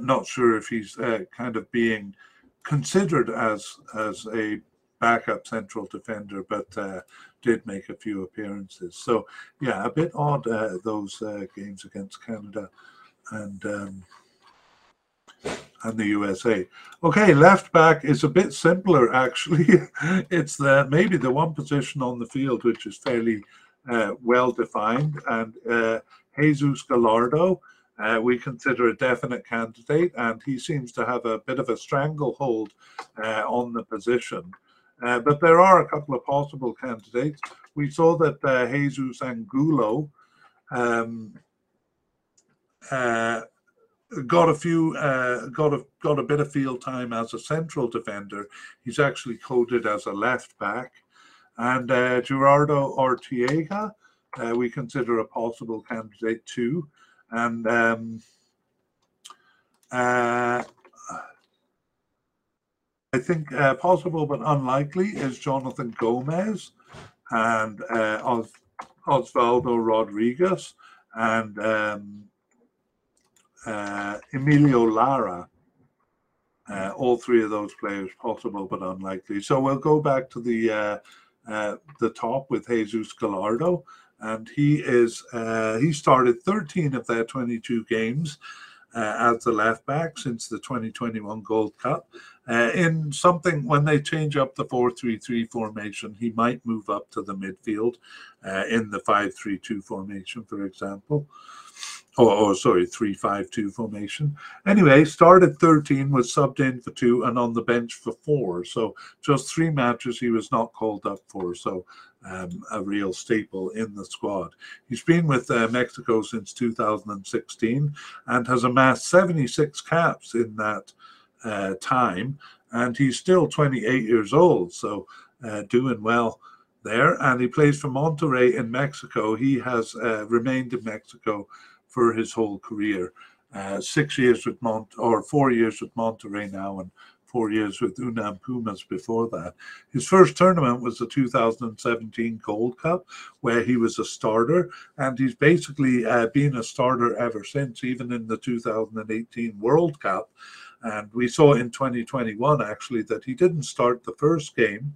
not sure if he's kind of being considered as as a backup central defender, but uh, did make a few appearances. So yeah, a bit odd uh, those uh, games against Canada and um, and the USA. Okay, left back is a bit simpler actually. it's the maybe the one position on the field which is fairly uh, well defined, and uh, Jesus Gallardo. Uh, we consider a definite candidate, and he seems to have a bit of a stranglehold uh, on the position. Uh, but there are a couple of possible candidates. We saw that uh, Jesus Angulo um, got a few, uh, got a got a bit of field time as a central defender. He's actually coded as a left back, and uh, Gerardo Arteaga, uh, we consider a possible candidate too, and. Um, I think uh, possible but unlikely is Jonathan Gomez and uh, Os- Osvaldo Rodriguez and um, uh, Emilio Lara. Uh, all three of those players possible but unlikely. So we'll go back to the uh, uh, the top with Jesus Gallardo, and he is he started 13 of their 22 games uh, as the left back since the 2021 Gold Cup. Uh, in something when they change up the 4-3-3 formation, he might move up to the midfield uh, in the 5-3-2 formation, for example. Or, or sorry, 3-5-2 formation. Anyway, started 13, was subbed in for two, and on the bench for four. So just three matches he was not called up for. So um, a real staple in the squad. He's been with uh, Mexico since 2016 and has amassed 76 caps in that uh, time. And he's still 28 years old, so uh, doing well there. And he plays for Monterrey in Mexico. He has uh, remained in Mexico for his whole career. Uh, six years with Mont or four years with Monterrey now, and four years with UNAM Pumas before that. His first tournament was the 2017 Gold Cup, where he was a starter, and he's basically uh, been a starter ever since, even in the 2018 World Cup. And we saw in 2021 actually that he didn't start the first game.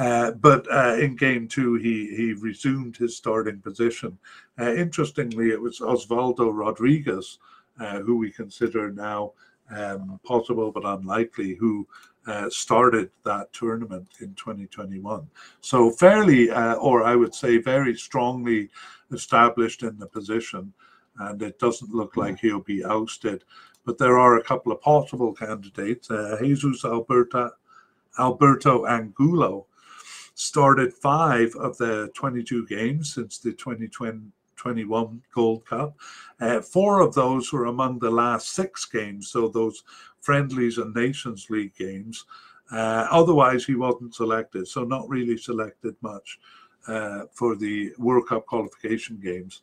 Uh, but uh, in game two, he, he resumed his starting position. Uh, interestingly, it was Osvaldo Rodriguez, uh, who we consider now um, possible but unlikely, who uh, started that tournament in 2021. So fairly, uh, or I would say very strongly established in the position, and it doesn't look like he'll be ousted. But there are a couple of possible candidates. Jesus Alberta, Alberto Angulo started five of the 22 games since the 2021 Gold Cup. Uh, four of those were among the last six games, so those friendlies and Nations League games. Uh, otherwise, he wasn't selected, so not really selected much uh, for the World Cup qualification games.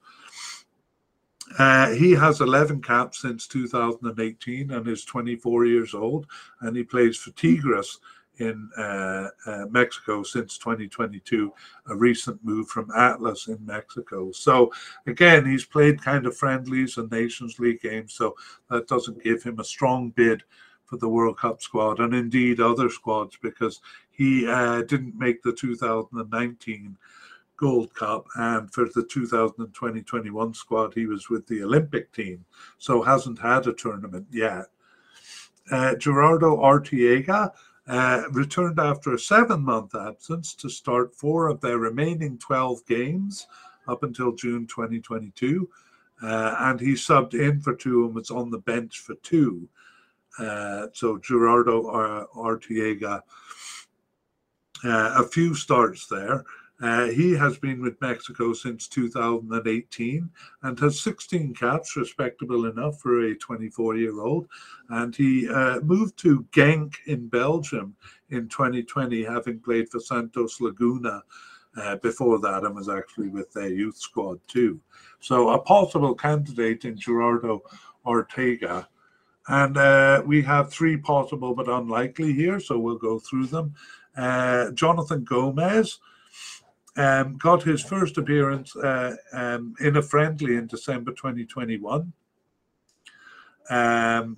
Uh, he has 11 caps since 2018 and is 24 years old, and he plays for Tigres in uh, uh, Mexico since 2022, a recent move from Atlas in Mexico. So, again, he's played kind of friendlies and Nations League games, so that doesn't give him a strong bid for the World Cup squad and indeed other squads because he uh, didn't make the 2019 Gold Cup and for the 2020-21 squad he was with the Olympic team so hasn't had a tournament yet. Uh, Gerardo Arteaga uh, returned after a seven month absence to start four of their remaining 12 games up until June 2022. Uh, and he subbed in for two and was on the bench for two. Uh, so Gerardo Arteaga, uh, a few starts there. Uh, he has been with Mexico since 2018 and has 16 caps, respectable enough for a 24 year old. And he uh, moved to Genk in Belgium in 2020, having played for Santos Laguna uh, before that and was actually with their youth squad too. So a possible candidate in Gerardo Arteaga. And uh, we have three possible but unlikely here, so we'll go through them. Uh, Jonathan Gomez um, got his first appearance uh, um, in a friendly in December 2021. Um,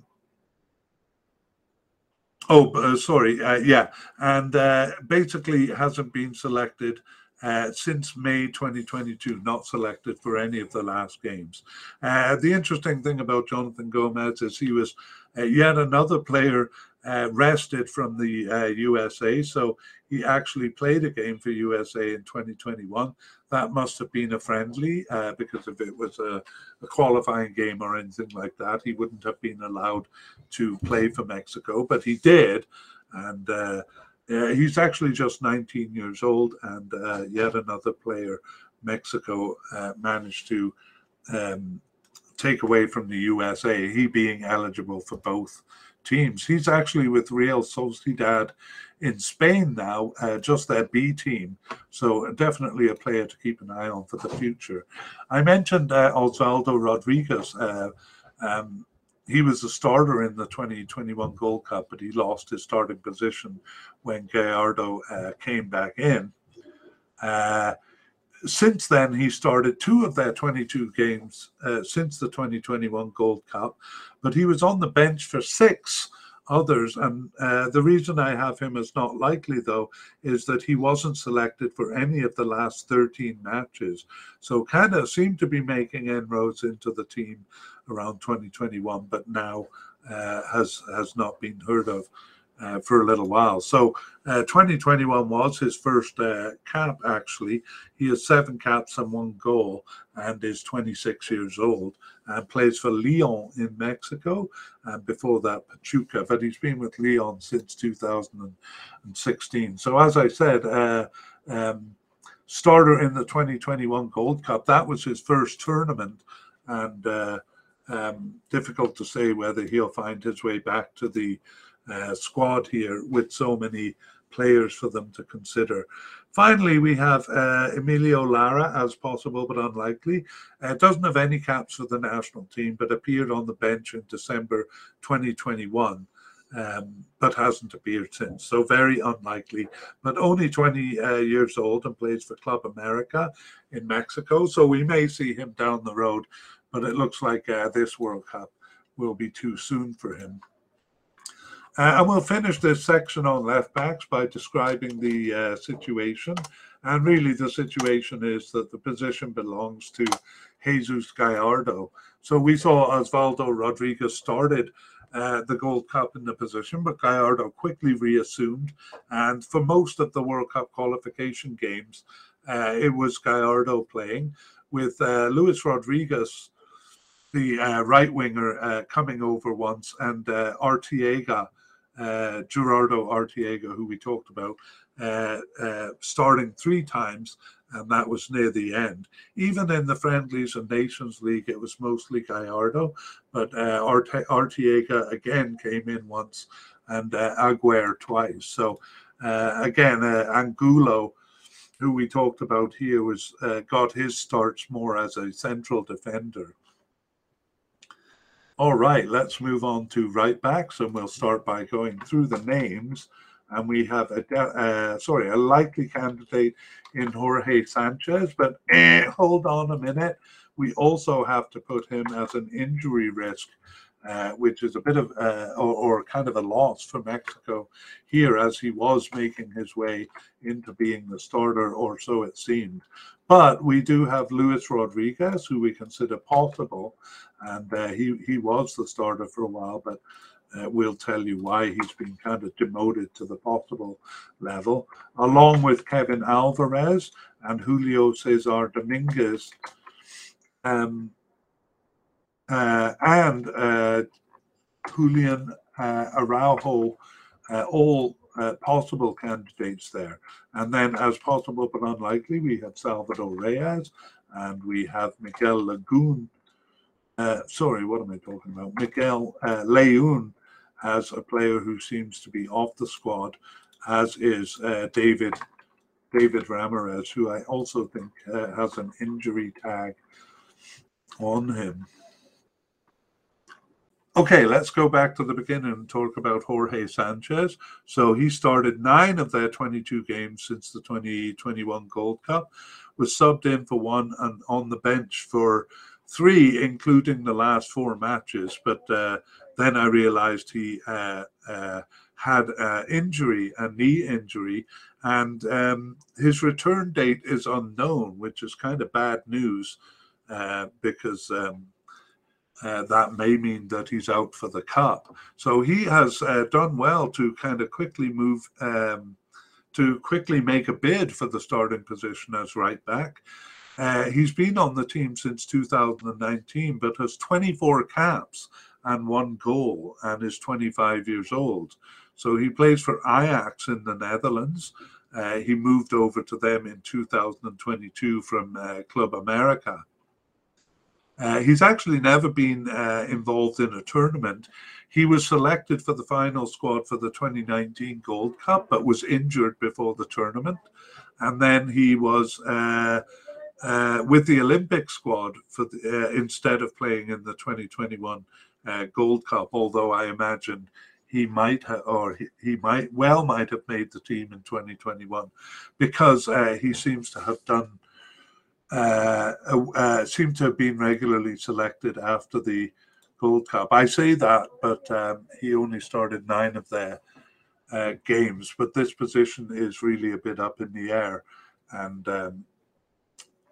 oh, uh, sorry, uh, yeah, and uh, basically hasn't been selected uh, since May 2022, not selected for any of the last games. Uh, the interesting thing about Jonathan Gomez is he was yet another player uh, wrested from the USA, uh, so he actually played a game for USA in 2021. That must have been a friendly uh, because if it was a, a, qualifying game or anything like that, he wouldn't have been allowed to play for Mexico, but he did. And uh, he's actually just 19 years old, and uh, yet another player Mexico uh, managed to um, take away from the USA, he being eligible for both teams. He's actually with Real Sociedad in Spain now, uh, just their B team. So definitely a player to keep an eye on for the future. I mentioned uh, Osvaldo Rodriguez. Uh, um, he was a starter in the 2021 Gold Cup, but he lost his starting position when Gallardo uh, came back in. Since then, he started two of their 22 games uh, since the 2021 Gold Cup, but he was on the bench for six others. And uh, the reason I have him as not likely, though, is that he wasn't selected for any of the last 13 matches. So Canada seemed to be making inroads into the team around 2021, but now uh, has has not been heard of uh, for a little while. So uh, 2021 was his first uh, cap, actually. He has seven caps and one goal and is 26 years old and plays for Leon in Mexico. And before that, Pachuca. But he's been with Leon since 2016. So, as I said, uh, um, starter in the 2021 Gold Cup, that was his first tournament. And uh, um, difficult to say whether he'll find his way back to the uh, squad here with so many players for them to consider. Finally, we have uh, Emilio Lara as possible but unlikely. Uh, doesn't have any caps for the national team, but appeared on the bench in December 2021. Um, but hasn't appeared since. So very unlikely. But only 20 uh, years old and plays for Club America in Mexico. So we may see him down the road, but it looks like uh, this World Cup will be too soon for him. Uh, and we'll finish this section on left backs by describing the uh, situation. And really, the situation is that the position belongs to Jesus Gallardo. So we saw Osvaldo Rodriguez started uh, the Gold Cup in the position, but Gallardo quickly reassumed. And for most of the World Cup qualification games, uh, it was Gallardo playing with uh, Luis Rodriguez, the uh, right winger, uh, coming over once, and uh, Arteaga, Gerardo Arteaga, who we talked about, starting three times and that was near the end. Even in the friendlies and Nations League, it was mostly Gallardo, but uh, Arteaga again came in once and uh, Aguirre twice. So uh, again, uh, Angulo, who we talked about here, was uh, got his starts more as a central defender. All right, let's move on to right backs, and we'll start by going through the names and we have a uh, sorry a likely candidate in Jorge Sanchez. But eh, hold on a minute, we also have to put him as an injury risk. Uh, which is a bit of uh, or, or, kind of a loss for Mexico here as he was making his way into being the starter, or so it seemed. But we do have Luis Rodriguez, who we consider possible, and uh, he he was the starter for a while, but uh, will tell you why he's been kind of demoted to the possible level, along with Kevin Alvarez and Julio Cesar Dominguez, um, and uh, Julian uh, Araujo, uh, all uh, possible candidates there. And then, as possible but unlikely, we have Salvador Reyes and we have Miguel Lagoon. sorry, what am I talking about? Miguel Layun as a player who seems to be off the squad, as is uh, David David Ramirez, who I also think uh, has an injury tag on him. Okay, let's go back to the beginning and talk about Jorge Sanchez. So he started nine of their 22 games since the 2021 Gold Cup, was subbed in for one and on the bench for three, including the last four matches. But uh, then I realized he uh, uh, had an injury, a knee injury, and um, his return date is unknown, which is kind of bad news uh, because um, uh, that may mean that he's out for the cup. So he has uh, done well to kind of quickly move. Um, to quickly make a bid for the starting position as right back. Uh, he's been on the team since 2019, but has 24 caps and one goal and is 25 years old. So he plays for Ajax in the Netherlands. Uh, he moved over to them in 2022 from uh, Club America. Uh, he's actually never been uh, involved in a tournament. He was selected for the final squad for the 2019 Gold Cup, but was injured before the tournament. And then he was uh, uh, with the Olympic squad for the, instead of playing in the 2021 uh, Gold Cup, although I imagine he might have, or he, he might well might have made the team in 2021 because uh, he seems to have done uh, uh, seem to have been regularly selected after the Gold Cup. I say that, but um, he only started nine of their uh, games. But this position is really a bit up in the air, and um,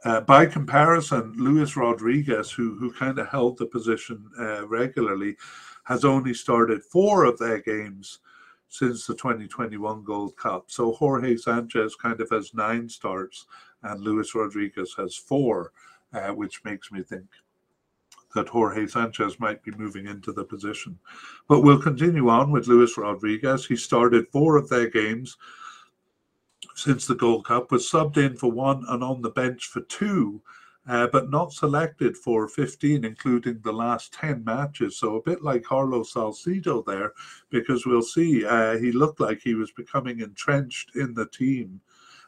uh, by comparison, Luis Rodriguez, who who kind of held the position uh, regularly, has only started four of their games since the 2021 Gold Cup. So Jorge Sanchez kind of has nine starts, and Luis Rodriguez has four, uh, which makes me think that Jorge Sanchez might be moving into the position. But we'll continue on with Luis Rodriguez. He started four of their games since the Gold Cup, was subbed in for one and on the bench for two, uh, but not selected for 15, including the last 10 matches. So a bit like Carlos Salcedo there, because we'll see uh, he looked like he was becoming entrenched in the team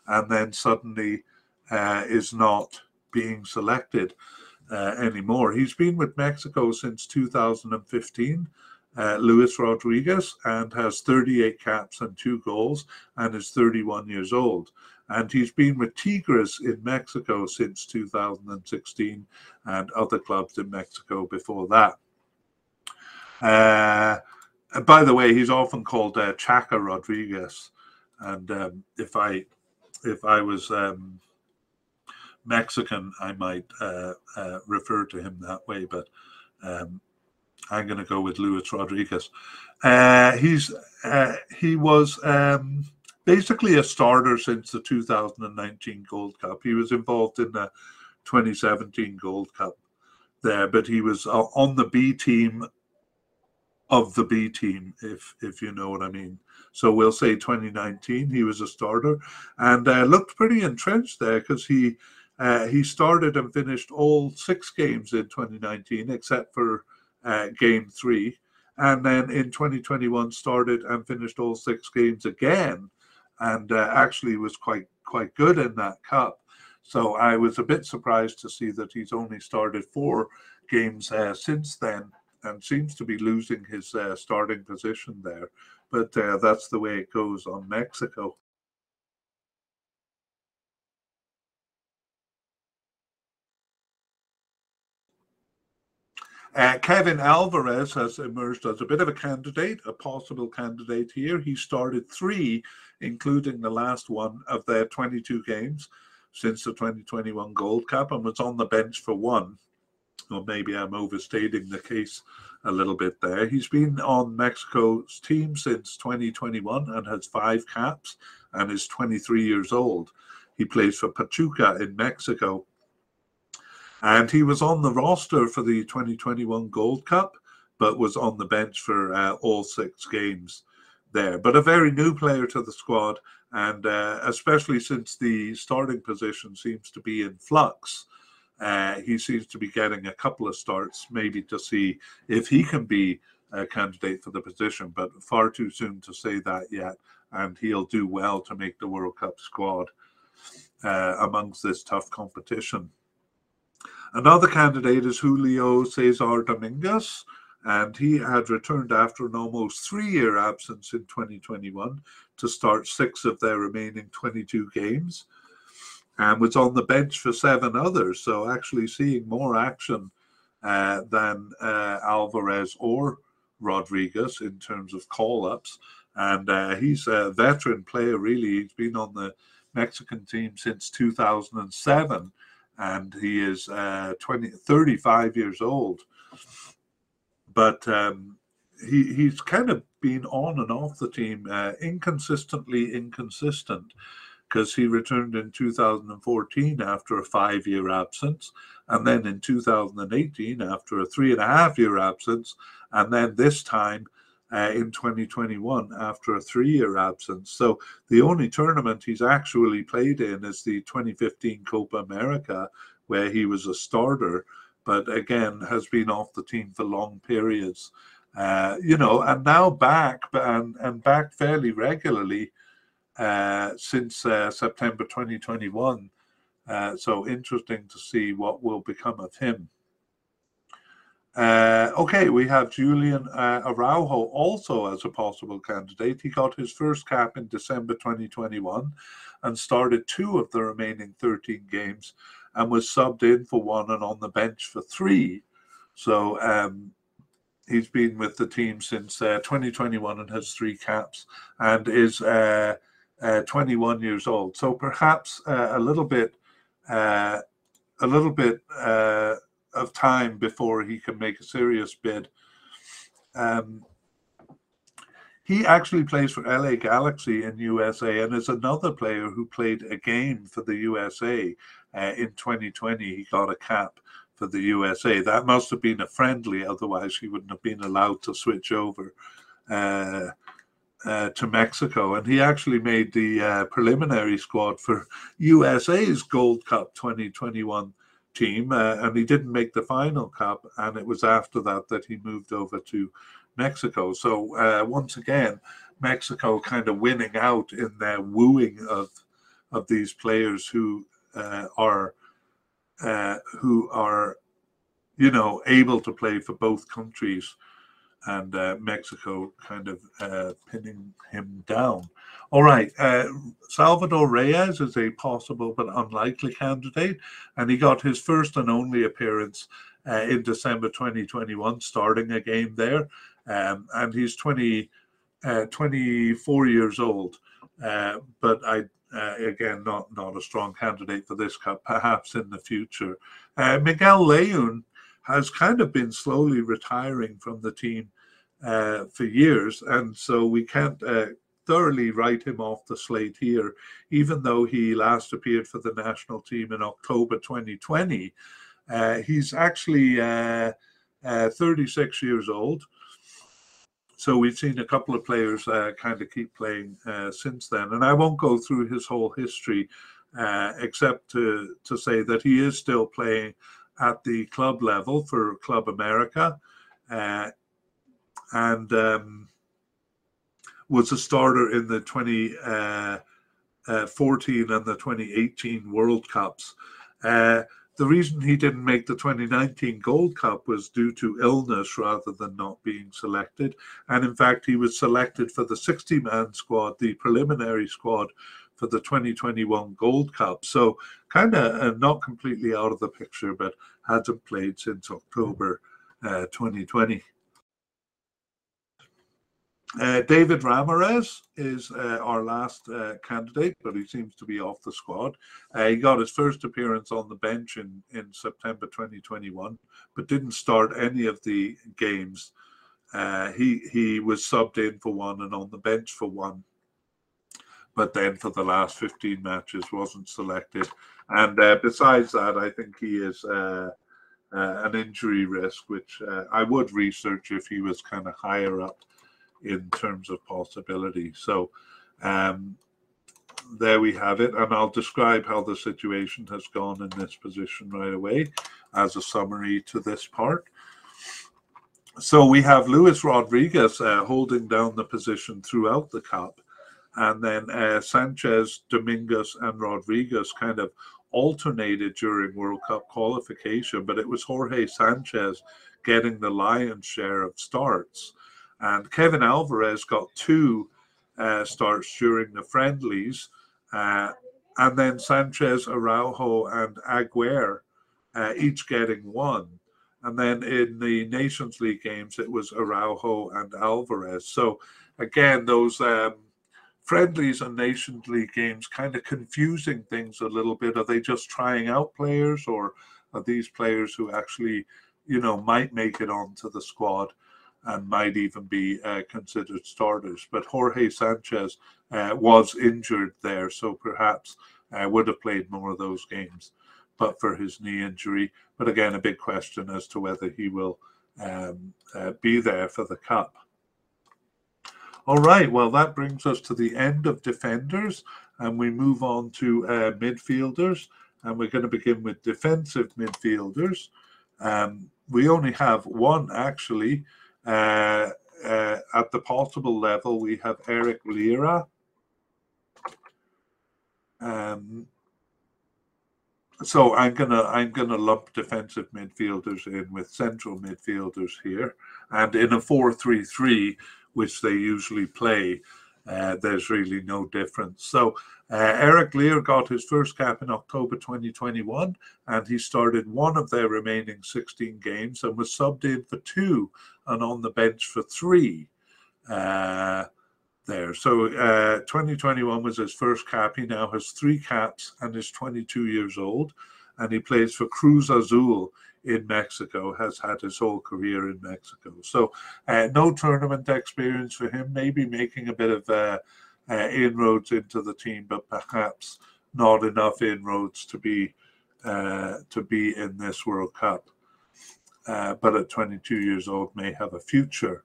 and then suddenly uh, is not being selected uh, anymore. He's been with Mexico since 2015 uh, Luis Rodriguez and has 38 caps and two goals and is 31 years old. And he's been with Tigres in Mexico since 2016 and other clubs in Mexico before that. Uh, by the way, he's often called uh, Chaka Rodriguez, and um, if I if I was um, Mexican, I might uh, uh, refer to him that way, but um, I'm going to go with Luis Rodriguez. Uh, he's uh, he was um, basically a starter since the 2019 Gold Cup. He was involved in the 2017 Gold Cup there, but he was uh, on the B team of the B team, if if you know what I mean. So we'll say 2019, he was a starter and uh, looked pretty entrenched there because he uh, he started and finished all six games in 2019 except for uh, game three, and then in 2021 started and finished all six games again, and uh, actually was quite quite good in that cup. So I was a bit surprised to see that he's only started four games uh, since then and seems to be losing his uh, starting position there. But that's the way it goes on Mexico. Uh, Kevin Alvarez has emerged as a bit of a candidate, a possible candidate here. He started three, including the last one of their 22 games since the 2021 Gold Cup, and was on the bench for one or maybe I'm overstating the case a little bit there. He's been on Mexico's team since 2021 and has five caps and is 23 years old. He plays for Pachuca in Mexico. And he was on the roster for the 2021 Gold Cup, but was on the bench for uh, all six games there. But a very new player to the squad, and uh, especially since the starting position seems to be in flux uh, he seems to be getting a couple of starts, maybe to see if he can be a candidate for the position, but far too soon to say that yet. And he'll do well to make the World Cup squad uh, amongst this tough competition. Another candidate is Julio Cesar Dominguez, and he had returned after an almost three year absence in 2021 to start six of their remaining 22 games and was on the bench for seven others. So actually seeing more action uh, than uh, Alvarez or Rodriguez in terms of call ups. And uh, he's a veteran player, really. He's been on the Mexican team since 2007, and he is uh, 20, 35 years old. But um, he, he's kind of been on and off the team, uh, inconsistently inconsistent because he returned in 2014 after a five year absence, and then in 2018 after a three and a half year absence, and then this time uh, in 2021 after a three year absence. So the only tournament he's actually played in is the 2015 Copa America, where he was a starter, but again has been off the team for long periods. Uh, you know, and now back and, and back fairly regularly uh, since uh, September 2021. Uh, so interesting to see what will become of him. Uh, okay, we have Julian uh, Araujo also as a possible candidate. He got his first cap in December 2021 and started two of the remaining 13 games and was subbed in for one and on the bench for three. So um, he's been with the team since uh, 2021 and has three caps and is uh, uh, 21 years old. So perhaps uh, a little bit, a little bit of time before he can make a serious bid. Um, he actually plays for LA Galaxy in USA and is another player who played a game for the USA uh, in 2020. He got a cap for the USA. That must have been a friendly, otherwise he wouldn't have been allowed to switch over. Uh, uh, to Mexico, and he actually made the uh, preliminary squad for USA's Gold Cup 2021 team, uh, and he didn't make the final cup. And it was after that that he moved over to Mexico. So uh, once again, Mexico kind of winning out in their wooing of of these players who uh, are uh, who are you know able to play for both countries and uh, Mexico kind of uh, pinning him down. All right, uh, Salvador Reyes is a possible but unlikely candidate, and he got his first and only appearance uh, in December 2021, starting a game there. Um, and he's 20, uh, 24 years old. Uh, but I, uh, again, not not a strong candidate for this cup. Perhaps in the future, uh, Miguel Layun has kind of been slowly retiring from the team uh, for years, and so we can't uh, thoroughly write him off the slate here, even though he last appeared for the national team in October 2020. Uh, he's actually uh, uh, 36 years old. So we've seen a couple of players uh, kind of keep playing since then. And I won't go through his whole history, except to, to say that he is still playing at the club level for Club America. and um, was a starter in the 2014 uh, uh, and the 2018 World Cups. Uh, the reason he didn't make the 2019 Gold Cup was due to illness rather than not being selected. And in fact, he was selected for the 60 man squad, the preliminary squad for the 2021 Gold Cup. So, kind of uh, not completely out of the picture, but hasn't played since October uh, 2020. Uh, David Ramirez is uh, our last uh, candidate, but he seems to be off the squad. Uh, he got his first appearance on the bench in, in September 2021, but didn't start any of the games. Uh, he he was subbed in for one and on the bench for one, but then for the last 15 matches wasn't selected. And uh, besides that, I think he is an injury risk, which I would research if he was kind of higher up in terms of possibility. So um, there we have it. And I'll describe how the situation has gone in this position right away as a summary to this part. So we have Luis Rodriguez uh, holding down the position throughout the cup. And then uh, Sanchez, Dominguez, and Rodriguez kind of alternated during World Cup qualification, but it was Jorge Sanchez getting the lion's share of starts. And Kevin Alvarez got two uh, starts during the friendlies. Uh, and then Sanchez, Araujo, and Aguirre uh, each getting one. And then in the Nations League games, it was Araujo and Alvarez. So again, those um, friendlies and Nations League games kind of confusing things a little bit. Are they just trying out players, or are these players who actually, you know, might make it onto the squad? and might even be uh, considered starters. But Jorge Sanchez uh, was injured there, so perhaps uh, would have played more of those games, but for his knee injury. But again, a big question as to whether he will um, uh, be there for the cup. All right, well, that brings us to the end of defenders, and we move on to uh, midfielders, and we're going to begin with defensive midfielders. Um, we only have one actually, uh, uh, at the possible level, we have Eric Lira. Um, so I'm gonna I'm gonna lump defensive midfielders in with central midfielders here, and in a four-three-three, which they usually play, uh, there's really no difference. So uh, Eric Lira got his first cap in October 2021, and he started one of their remaining 16 games and was subbed in for two and on the bench for three uh, there. So uh, 2021 was his first cap. He now has three caps and is 22 years old, and he plays for Cruz Azul in Mexico, has had his whole career in Mexico. So uh, no tournament experience for him, maybe making a bit of uh, uh, inroads into the team, but perhaps not enough inroads to be uh, to be in this World Cup. Uh, but at 22 years old, may have a future.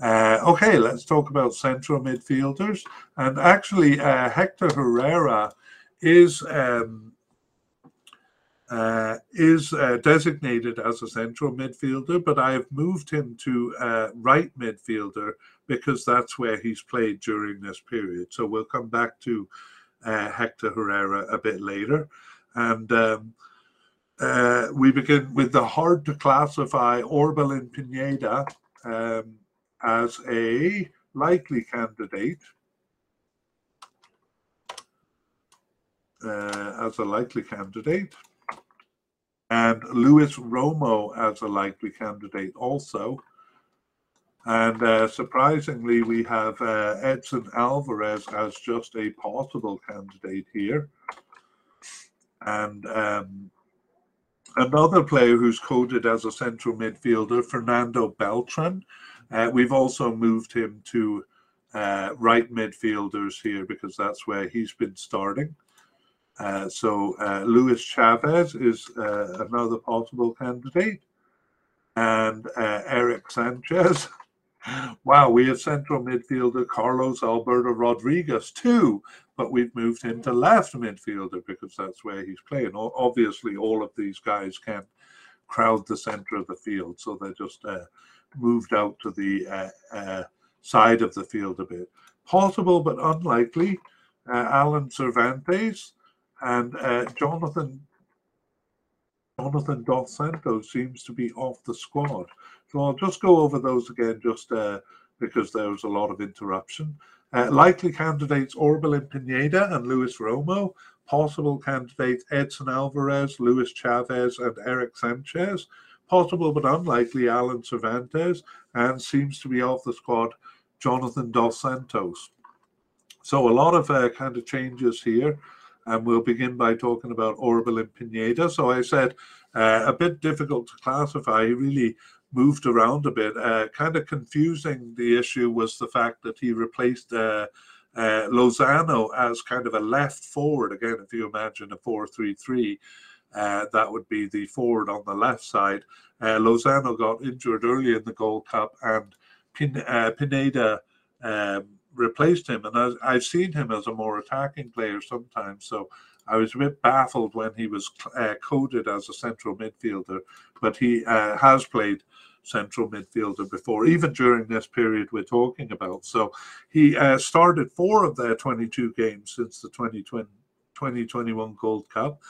Uh, okay, let's talk about central midfielders. And actually, Hector Herrera is um, uh, is uh, designated as a central midfielder, but I have moved him to uh, right midfielder because that's where he's played during this period. So we'll come back to uh, Hector Herrera a bit later. And um, uh, we begin with the hard to classify Orbelin Pineda um, as a likely candidate. Uh, as a likely candidate and Luis Romo as a likely candidate also. And uh, surprisingly, we have uh, Edson Alvarez as just a possible candidate here. And um, another player who's coded as a central midfielder, Fernando Beltran. Uh, we've also moved him to uh, right midfielders here because that's where he's been starting. Uh, so uh, Luis Chavez is uh, another possible candidate, and uh, Eric Sanchez. wow, we have central midfielder Carlos Alberto Rodriguez too, but we've moved him to left midfielder because that's where he's playing. Obviously, all of these guys can't crowd the center of the field, so they're just uh, moved out to the uh, side of the field a bit. Possible but unlikely. Alan Cervantes and uh, Jonathan Jonathan Dos Santos seems to be off the squad. So I'll just go over those again, just uh, because there was a lot of interruption. Uh, likely candidates Orbelin Pineda and Luis Romo. Possible candidates Edson Alvarez, Luis Chavez, and Eric Sanchez. Possible but unlikely Alan Cervantes. And seems to be off the squad Jonathan Dos Santos. So a lot of uh, kind of changes here. And we'll begin by talking about Orbelin Pineda. So I said uh, a bit difficult to classify. He really moved around a bit. Uh, kind of confusing the issue was the fact that he replaced uh, uh, Lozano as kind of a left forward. Again, if you imagine a 4 3 3, uh, that would be the forward on the left side. Uh, Lozano got injured early in the Gold Cup, and Pin- Pineda um, replaced him. And I've seen him as a more attacking player sometimes. So I was a bit baffled when he was uh, coded as a central midfielder, but he uh, has played central midfielder before, even during this period we're talking about. So he uh, started four of their 22 games since the 2020, 2021 Gold Cup.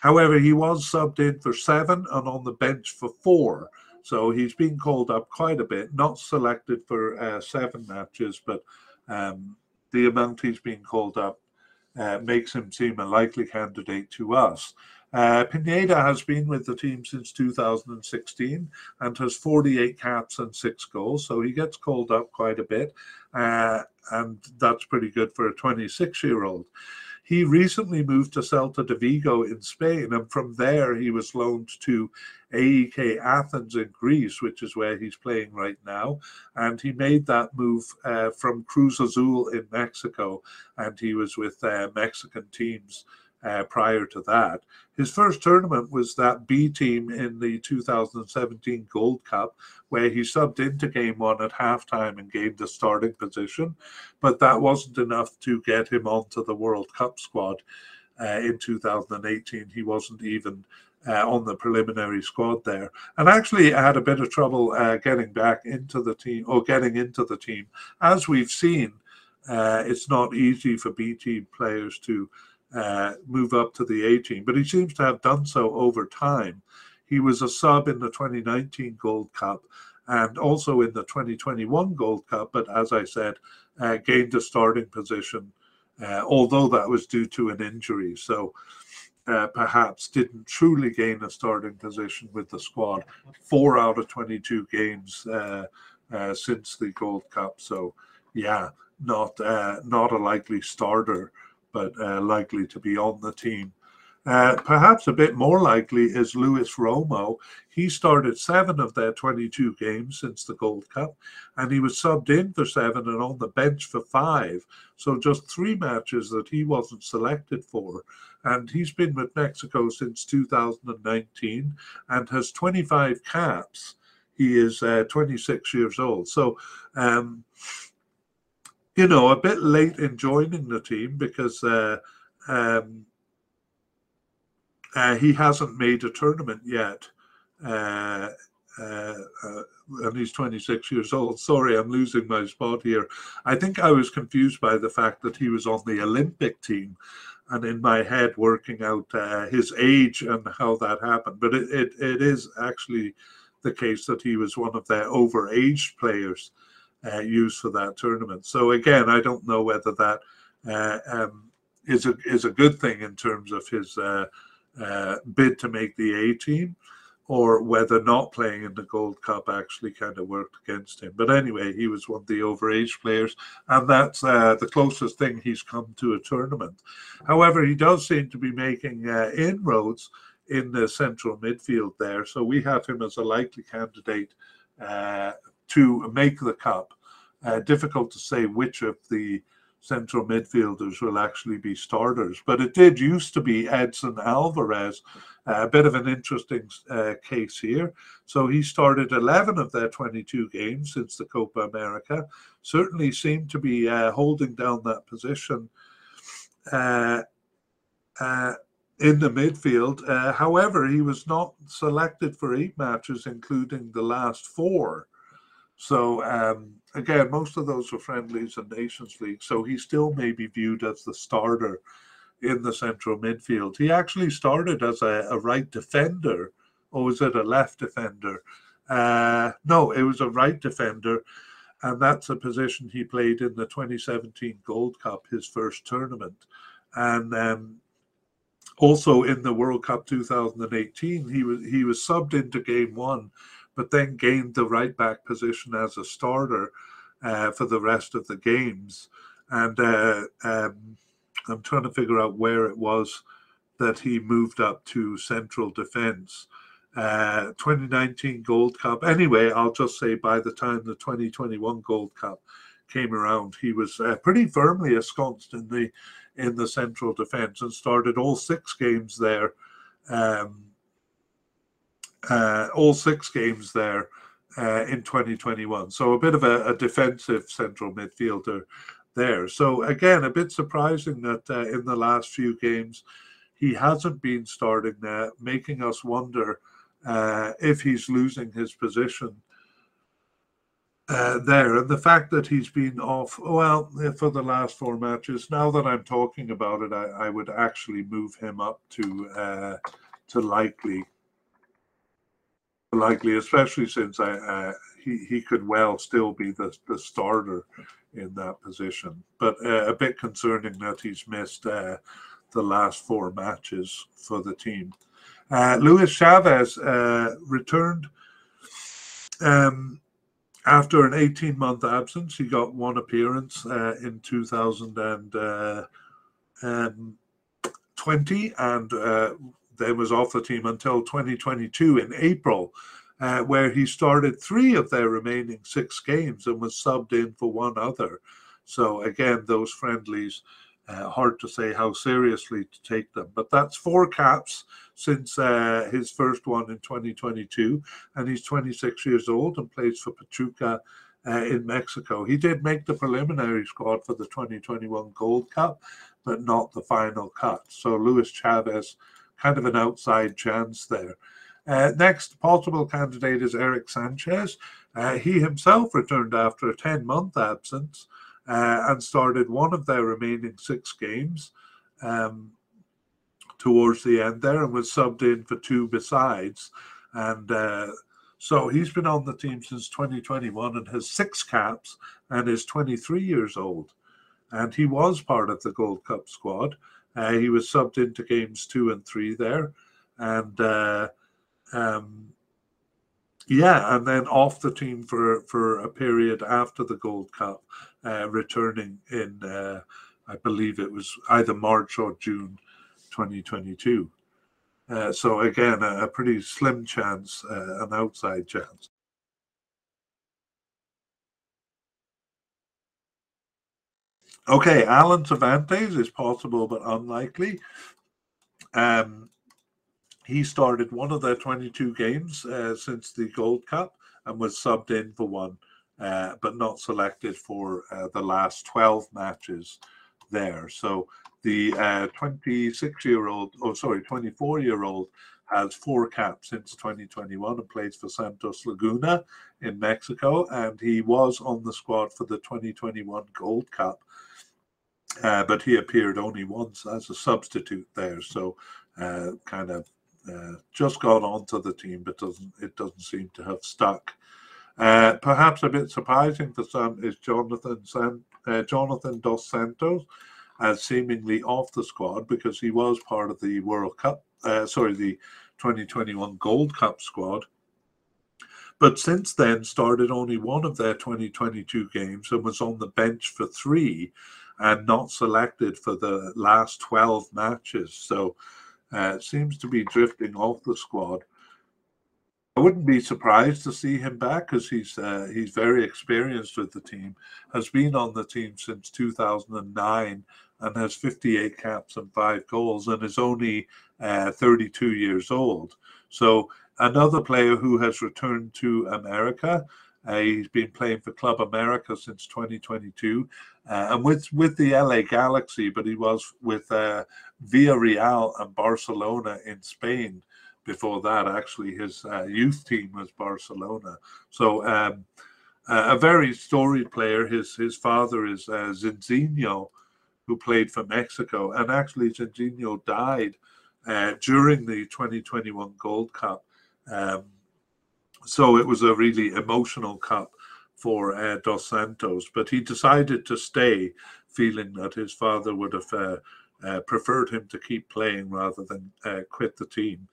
However, he was subbed in for seven and on the bench for four. So he's been called up quite a bit, not selected for uh, seven matches, but um, the amount he's been called up uh, makes him seem a likely candidate to us. Uh, Pineda has been with the team since 2016 and has 48 caps and six goals, so he gets called up quite a bit, uh, and that's pretty good for a 26 year old. He recently moved to Celta de Vigo in Spain, and from there he was loaned to AEK Athens in Greece, which is where he's playing right now. And he made that move uh, from Cruz Azul in Mexico, and he was with uh, Mexican teams uh, prior to that. His first tournament was that B team in the 2017 Gold Cup, where he subbed into game one at halftime and gained a starting position. But that wasn't enough to get him onto the World Cup squad uh, in 2018. He wasn't even uh, on the preliminary squad there, and actually had a bit of trouble uh, getting back into the team or getting into the team. As we've seen, uh, it's not easy for B team players to uh, move up to the A team, but he seems to have done so over time. He was a sub in the 2019 Gold Cup and also in the 2021 Gold Cup, but as I said, uh, gained a starting position, uh, although that was due to an injury. So uh, perhaps didn't truly gain a starting position with the squad. Four out of 22 games uh, uh, since the Gold Cup. So yeah, not not a likely starter but uh, likely to be on the team. Uh, perhaps a bit more likely is Luis Romo. He started seven of their 22 games since the Gold Cup, and he was subbed in for seven and on the bench for five. So just three matches that he wasn't selected for. And he's been with Mexico since 2019 and has 25 caps. He is uh, 26 years old. So, um, you know, a bit late in joining the team because uh, um, uh, he hasn't made a tournament yet. Uh, uh, uh and he's 26 years old. Sorry, I'm losing my spot here. I think I was confused by the fact that he was on the Olympic team and in my head working out uh, his age and how that happened. But it, it, it is actually the case that he was one of their overaged players uh, used for that tournament. So again, I don't know whether that uh, um, is a is a good thing in terms of his uh, uh bid to make the A team. or whether not playing in the Gold Cup actually kind of worked against him. But anyway, he was one of the overage players, and that's uh, the closest thing he's come to a tournament. However, he does seem to be making inroads in the central midfield there, so we have him as a likely candidate uh, to make the cup. Uh, difficult to say which of the central midfielders will actually be starters. But it did used to be Edson Alvarez, uh, a bit of an interesting uh, case here. So he started 11 of their 22 games since the Copa America. Certainly seemed to be uh, holding down that position uh, uh, in the midfield. However, he was not selected for eight matches, including the last four. So um, again, most of those were friendlies and Nations League. So he still may be viewed as the starter in the central midfield. He actually started as a, a right defender, or was it a left defender? Uh, no, it was a right defender, and that's a position he played in the 2017 Gold Cup, his first tournament, and um, also in the World Cup 2018, he was he was subbed into Game One but then gained the right back position as a starter uh, for the rest of the games. And uh, um, I'm trying to figure out where it was that he moved up to central defense. Uh, 2019 Gold Cup. Anyway, I'll just say by the time the 2021 Gold Cup came around, he was uh, pretty firmly ensconced in the in the central defense and started all six games there. Um, uh, all six games there uh, in 2021. So a bit of a, a, defensive central midfielder there. So again, a bit surprising that uh, in the last few games he hasn't been starting there, making us wonder uh, if he's losing his position. Uh, there and the fact that he's been off well for the last four matches now that i'm talking about it i, I would actually move him up to uh, to likely likely, especially since I, uh, he he could well still be the the starter in that position. But uh, a bit concerning that he's missed uh, the last four matches for the team. Uh, Luis Chavez uh, returned um, after an 18 month absence. He got one appearance uh, in 2020 and then was off the team until 2022 in April, uh, where he started three of their remaining six games and was subbed in for one other. So again, those friendlies, uh, hard to say how seriously to take them. But that's four caps since uh, his first one in 2022, and he's 26 years old and plays for Pachuca. Uh, in Mexico. He did make the preliminary squad for the 2021 Gold Cup, but not the final cut. So Luis Chavez kind of an outside chance there. Uh, next possible candidate is Eric Sanchez. Uh, he himself returned after a 10 month absence uh, and started one of their remaining six games um, towards the end there and was subbed in for two besides. And uh, so he's been on the team since 2021 and has six caps and is 23 years old. And he was part of the Gold Cup squad. Uh, he was subbed into games two and three there, and uh, um, yeah, and then off the team for for a period after the Gold Cup, uh, returning in uh, I believe it was either March or June, 2022. Uh, so again, a, a, pretty slim chance, uh, an outside chance. Okay, Alan Cervantes is possible but unlikely. Um, he started one of their 22 games uh, since the Gold Cup and was subbed in for one, uh, but not selected for uh, the last 12 matches there. So the 26 uh, year old, oh, sorry, 24 year old has four caps since 2021 and plays for Santos Laguna in Mexico. And he was on the squad for the 2021 Gold Cup uh, but he appeared only once as a substitute there, so uh, kind of uh, just got onto the team, but doesn't it doesn't seem to have stuck. Uh, perhaps a bit surprising for some is Jonathan San, uh, Jonathan dos Santos as seemingly off the squad because he was part of the World Cup, sorry, the 2021 Gold Cup squad. But since then, started only one of their 2022 games and was on the bench for three and not selected for the last 12 matches. So uh, seems to be drifting off the squad. I wouldn't be surprised to see him back because he's uh, he's very experienced with the team. Has been on the team since 2009 and has 58 caps and five goals and is only uh, 32 years old. So another player who has returned to America. Uh, he's been playing for Club America since 2022, uh, and with with the LA Galaxy, but he was with uh, Villarreal and Barcelona in Spain before that. Actually, his uh, youth team was Barcelona. So um, a very storied player. His his father is uh, Zizinho, who played for Mexico, and actually Zizinho died uh, during the 2021 Gold Cup. Um, so it was a really emotional cup for uh, Dos Santos, but he decided to stay, feeling that his father would have uh, uh, preferred him to keep playing rather than uh, quit the team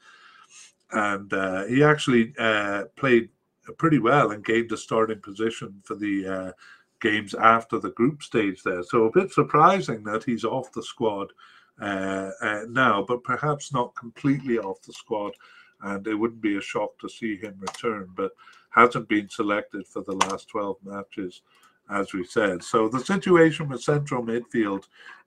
and uh, he actually uh, played pretty well and gained a starting position for the games after the group stage there. So a bit surprising that he's off the squad now, but perhaps not completely off the squad. And it wouldn't be a shock to see him return, but hasn't been selected for the last 12 matches, as we said. So the situation with central midfield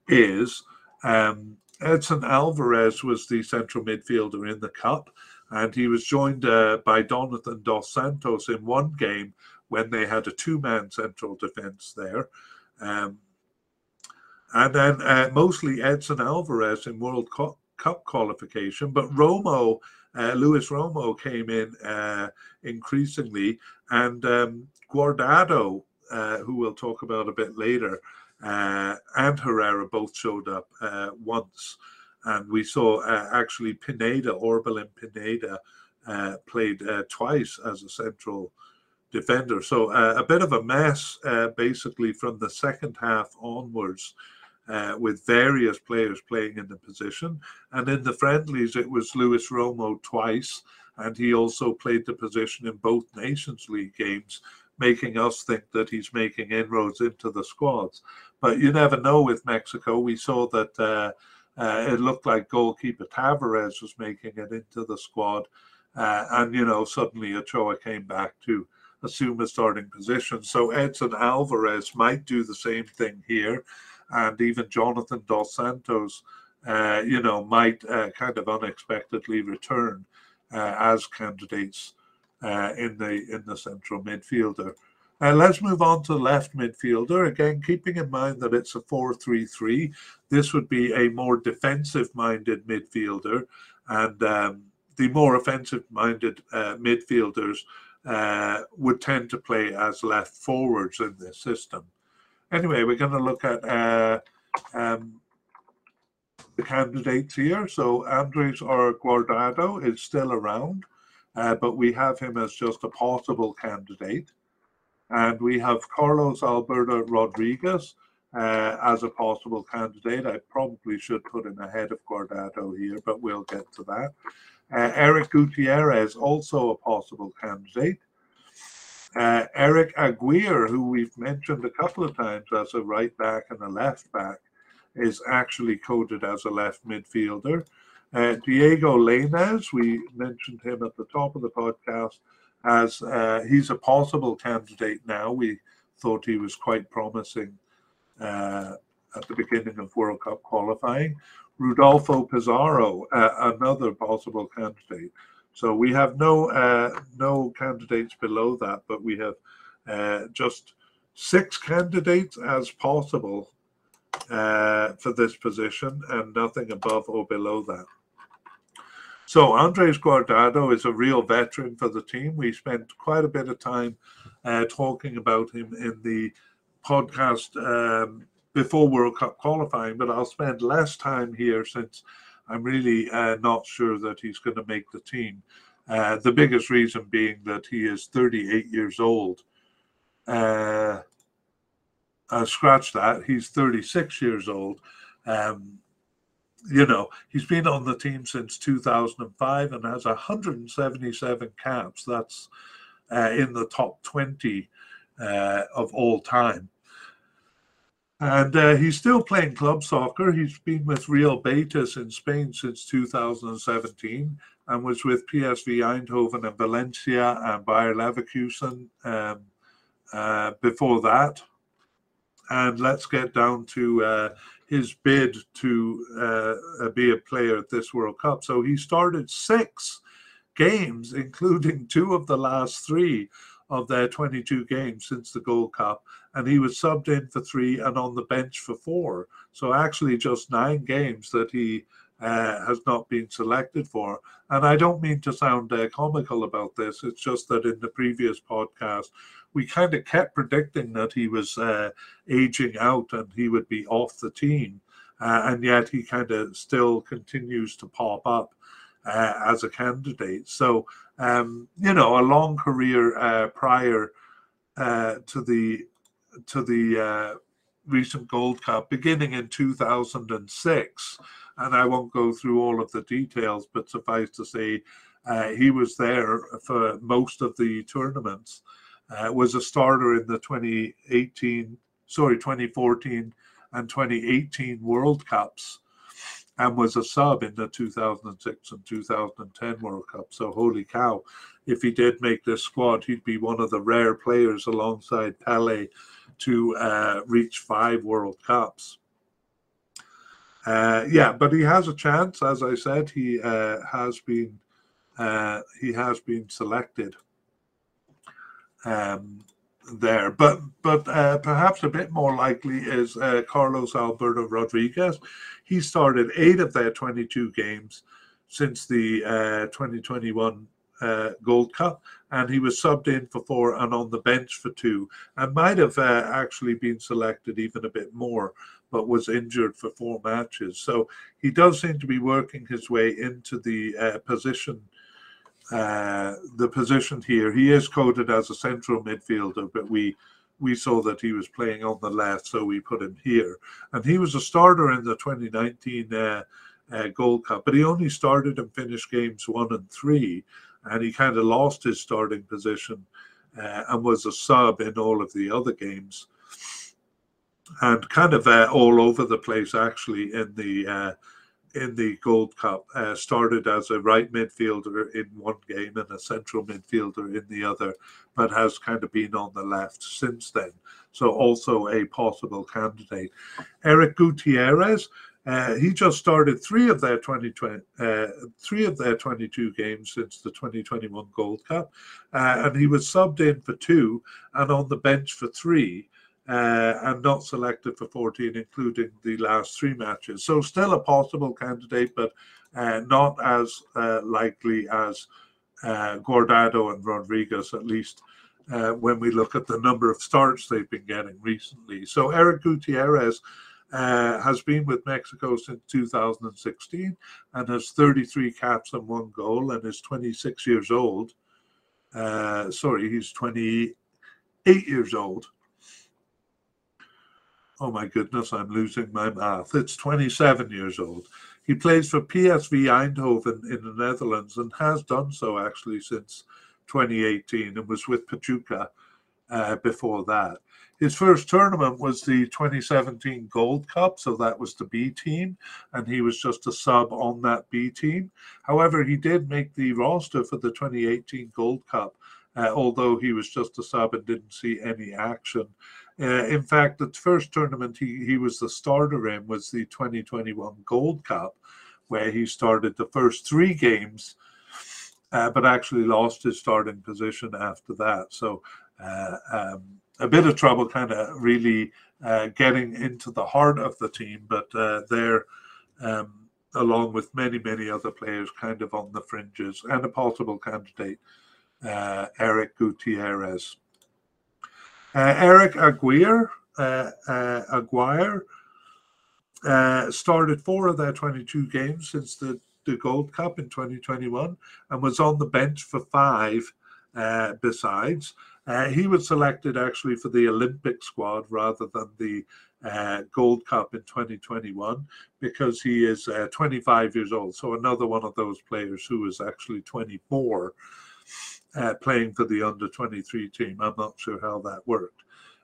is um, Edson Alvarez was the central midfielder in the cup and he was joined uh, by Jonathan Dos Santos in one game when they had a two-man central defense there. Um, and then uh, mostly Edson Alvarez in World Cup qualification, but Romo, uh, Luis Romo came in uh, increasingly, and um, Guardado, uh, who we'll talk about a bit later, uh, and Herrera both showed up once and we saw uh, actually Pineda, Orbelin Pineda, uh, played uh, twice as a central defender. So uh, a bit of a mess, uh, basically, from the second half onwards. Uh, with various players playing in the position. And in the friendlies, it was Luis Romo twice, and he also played the position in both Nations League games, making us think that he's making inroads into the squads. But you never know with Mexico. We saw that uh, uh, it looked like goalkeeper Talavera was making it into the squad. Uh, and, you know, suddenly Ochoa came back to assume a starting position. So Edson Alvarez might do the same thing here. And even Jonathan Dos Santos, uh, you know, might uh, kind of unexpectedly return uh, as candidates uh, in the in the central midfielder. Uh, let's move on to left midfielder. Again, keeping in mind that it's a 4 3 3, this would be a more defensive minded midfielder. And um, the more offensive minded uh, midfielders uh, would tend to play as left forwards in this system. Anyway, we're going to look at uh, um, the candidates here. So Andres or Guardado is still around, uh, but we have him as just a possible candidate. And we have Carlos Alberto Rodriguez uh, as a possible candidate. I probably should put him ahead of Guardado here, but we'll get to that. Uh, Eric Gutierrez, also a possible candidate. Uh, Eric Aguirre, who we've mentioned a couple of times as a right back and a left back, is actually coded as a left midfielder. Uh, Diego Lainez, we mentioned him at the top of the podcast, as uh, he's a possible candidate now. We thought he was quite promising uh, at the beginning of World Cup qualifying. Rodolfo Pizarro, uh, another possible candidate. So we have no uh, no candidates below that, but we have uh, just six candidates as possible uh, for this position, and nothing above or below that. So Andres Guardado is a real veteran for the team. We spent quite a bit of time uh, talking about him in the podcast um, before World Cup qualifying, but I'll spend less time here since I'm really uh, not sure that he's going to make the team. Uh, the biggest reason being that he is 38 years old. Uh, scratch that, he's 36 years old. Um, you know, he's been on the team since 2005 and has 177 caps. That's uh, in the top 20 uh, of all time. And uh, he's still playing club soccer. He's been with Real Betis in Spain since 2017 and was with PSV Eindhoven and Valencia and Bayer Leverkusen um, uh, before that. And let's get down to uh, his bid to uh, be a player at this World Cup. So he started six games, including two of the last three of their 22 games since the Gold Cup, and he was subbed in for three and on the bench for four. So actually, just nine games that he uh, has not been selected for. And I don't mean to sound uh, comical about this. It's just that in the previous podcast, we kind of kept predicting that he was uh, aging out and he would be off the team. Uh, and yet he kind of still continues to pop up uh, as a candidate. So, um, you know, a long career uh, prior uh, to the to the uh, recent Gold Cup, beginning in 2006 and I won't go through all of the details, but suffice to say, uh, he was there for most of the tournaments. Uh, was a starter in the 2018, sorry, 2014 and 2018 World Cups, and was a sub in the 2006 and 2010 World Cup. So holy cow! If he did make this squad, he'd be one of the rare players alongside Pele to uh, reach five World Cups. Uh, yeah, but he has a chance. As I said, he uh, has been uh, he has been selected um, there. But but uh, perhaps a bit more likely is uh, Carlos Alberto Rodriguez. He started eight of their 22 games since the 2021 uh, Gold Cup, and he was subbed in for four and on the bench for two, and might have uh, actually been selected even a bit more but was injured for four matches. So he does seem to be working his way into the uh, position. Uh, the position here, he is coded as a central midfielder, but we we saw that he was playing on the left, so we put him here. And he was a starter in the 2019 uh, uh, Gold Cup, but he only started and finished games one and three, and he kind of lost his starting position uh, and was a sub in all of the other games and kind of uh, all over the place actually in the uh, in the Gold Cup. Uh, started as a right midfielder in one game and a central midfielder in the other, but has kind of been on the left since then. So also a possible candidate. Eric Gutierrez. Uh, he just started three of their 2020, uh, three of their 22 games since the 2021 Gold Cup, uh, and he was subbed in for two and on the bench for three uh, and not selected for 14, including the last three matches. So still a possible candidate, but uh, not as uh, likely as uh, Guardado and Rodriguez, at least uh, when we look at the number of starts they've been getting recently. So Eric Gutierrez uh, has been with Mexico since 2016 and has 33 caps and one goal and is 26 years old. sorry, he's 28 years old oh my goodness, I'm losing my math. It's 27 years old. He plays for PSV Eindhoven in the Netherlands and has done so actually since 2018 and was with Pachuca uh, before that. His first tournament was the 2017 Gold Cup, so that was the B team, and he was just a sub on that B team. However, he did make the roster for the 2018 Gold Cup, uh, although he was just a sub and didn't see any action. Uh, in fact, the first tournament he, he was the starter in was the 2021 Gold Cup, where he started the first three games, uh, but actually lost his starting position after that. So uh, um, a bit of trouble, kind of really uh, getting into the heart of the team, but uh, they're. Um, along with many, many other players, kind of on the fringes, and a possible candidate, uh, Eric Gutierrez. Uh, Eric Aguirre, uh, uh, Aguirre started four of their 22 games since the, the Gold Cup in 2021 and was on the bench for five besides. Uh, he was selected actually for the Olympic squad rather than the uh, Gold Cup in 2021 because he is uh, 25 years old. So another one of those players who is actually 24 uh, playing for the under 23 team. I'm not sure how that worked.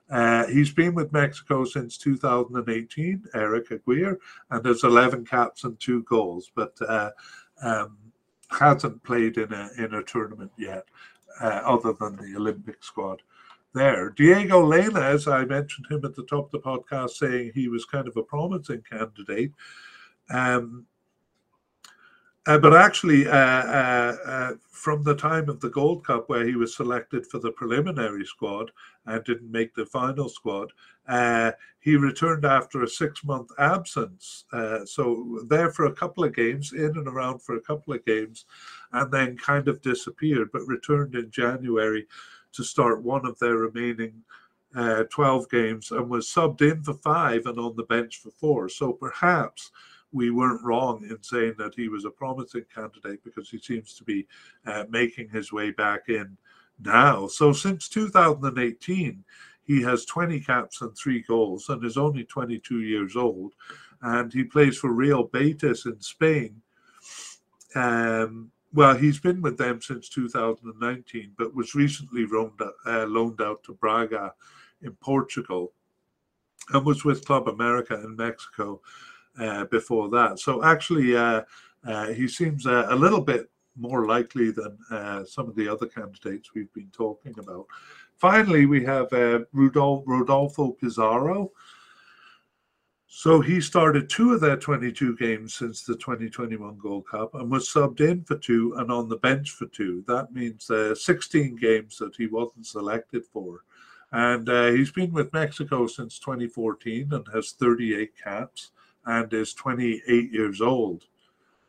Uh, he's been with Mexico since 2018, Eric Aguirre, and has 11 caps and two goals, but uh, um, hasn't played in a in a tournament yet, uh, other than the Olympic squad. There, Diego Lainez, as I mentioned him at the top of the podcast, saying he was kind of a promising candidate. Um, uh, but actually, uh, uh, uh, from the time of the Gold Cup, where he was selected for the preliminary squad and didn't make the final squad, uh, he returned after a six month absence. Uh, so, there for a couple of games, in and around for a couple of games, and then kind of disappeared, but returned in January to start one of their remaining 12 games and was subbed in for five and on the bench for four. So, perhaps we weren't wrong in saying that he was a promising candidate because he seems to be uh, making his way back in now. So since 2018, he has 20 caps and three goals and is only 22 years old. And he plays for Real Betis in Spain. Um, well, he's been with them since 2019, but was recently uh, loaned out to Braga in Portugal and was with Club America in Mexico uh, before that. So actually, uh, uh, he seems a little bit more likely than uh, some of the other candidates we've been talking about. Finally, we have uh, Rudolfo, Rodolfo Pizarro. So he started two of their 22 games since the 2021 Gold Cup and was subbed in for two and on the bench for two. That means uh, 16 games that he wasn't selected for. And uh, he's been with Mexico since 2014 and has 38 caps and is 28 years old.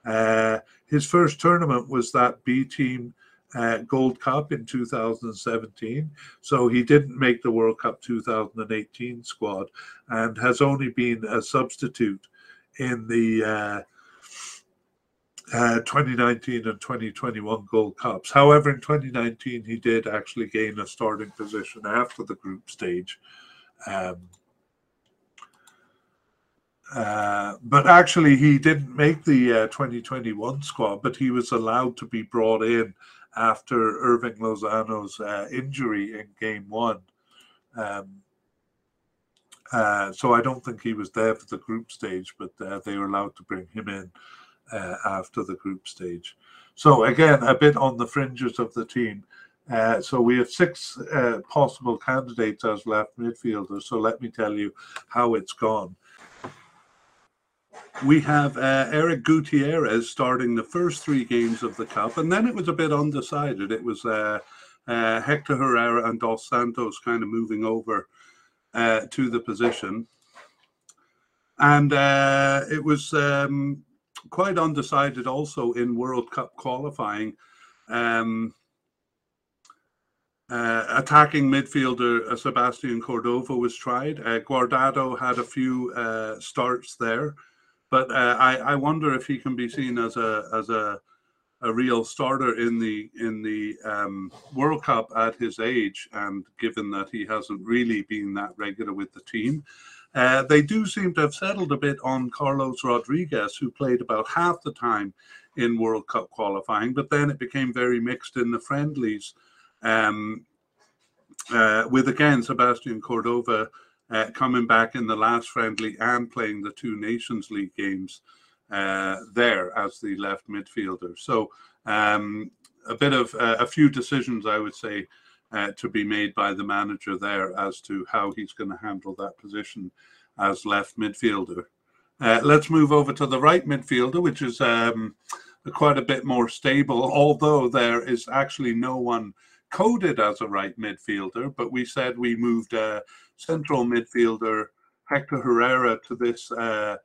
Uh, his first tournament was that B Team uh, Gold Cup in 2017. So he didn't make the World Cup 2018 squad and has only been a substitute in the uh, uh, 2019 and 2021 Gold Cups. However, in 2019, he did actually gain a starting position after the group stage. Um, uh, but actually, he didn't make the uh, 2021 squad, but he was allowed to be brought in after Hirving Lozano's uh, injury in game one. Um, uh, so I don't think he was there for the group stage, but uh, they were allowed to bring him in after the group stage. So again, a bit on the fringes of the team. so we have six possible candidates as left midfielders. So let me tell you how it's gone we have uh, Eric Gutierrez starting the first three games of the Cup, and then it was a bit undecided. It was uh, uh, Hector Herrera and Dos Santos kind of moving over uh, to the position. And uh, it was um, quite undecided also in World Cup qualifying. Um, uh, attacking midfielder uh, Sebastian Cordova was tried. Uh, Guardado had a few uh, starts there. But uh, I, I wonder if he can be seen as a as a a real starter in the in the um, World Cup at his age, and given that he hasn't really been that regular with the team, uh, they do seem to have settled a bit on Carlos Rodriguez, who played about half the time in World Cup qualifying, but then it became very mixed in the friendlies. Um, uh, with again Sebastian Cordova uh, coming back in the last friendly and playing the two Nations League games uh, there as the left midfielder. So um, a bit of uh, a few decisions, I would say, uh, to be made by the manager there as to how he's going to handle that position as left midfielder. Uh, let's move over to the right midfielder, which is um, quite a bit more stable, although there is actually no one coded as a right midfielder, but we said we moved uh, central midfielder Hector Herrera to this uh,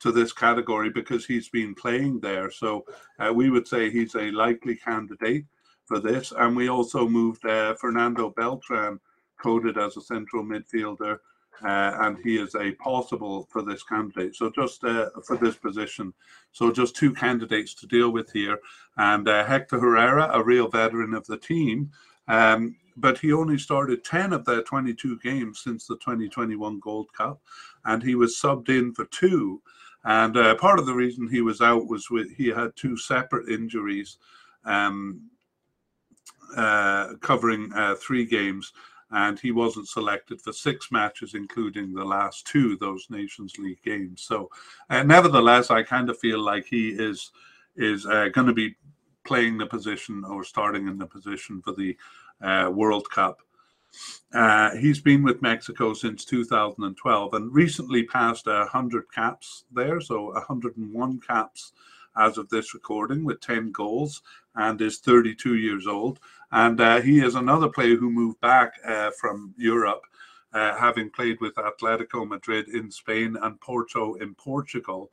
to this category because he's been playing there. So uh, we would say he's a likely candidate for this. And we also moved uh, Fernando Beltran, coded as a central midfielder, uh, and he is a possible for this candidate. So just uh, for this position, so just two candidates to deal with here, and uh, Hector Herrera, a real veteran of the team. Um, but he only started 10 of their 22 games since the 2021 Gold Cup, and he was subbed in for two. And uh, part of the reason he was out was with, he had two separate injuries, um, uh, covering uh, three games, and he wasn't selected for six matches, including the last two those Nations League games. So, uh, nevertheless, I kind of feel like he is is uh, going to be playing the position or starting in the position for the uh, World Cup. Uh, he's been with Mexico since 2012 and recently passed 100 caps there, so 101 caps as of this recording with 10 goals and is 32 years old. And uh, he is another player who moved back uh, from Europe, uh, having played with Atletico Madrid in Spain and Porto in Portugal.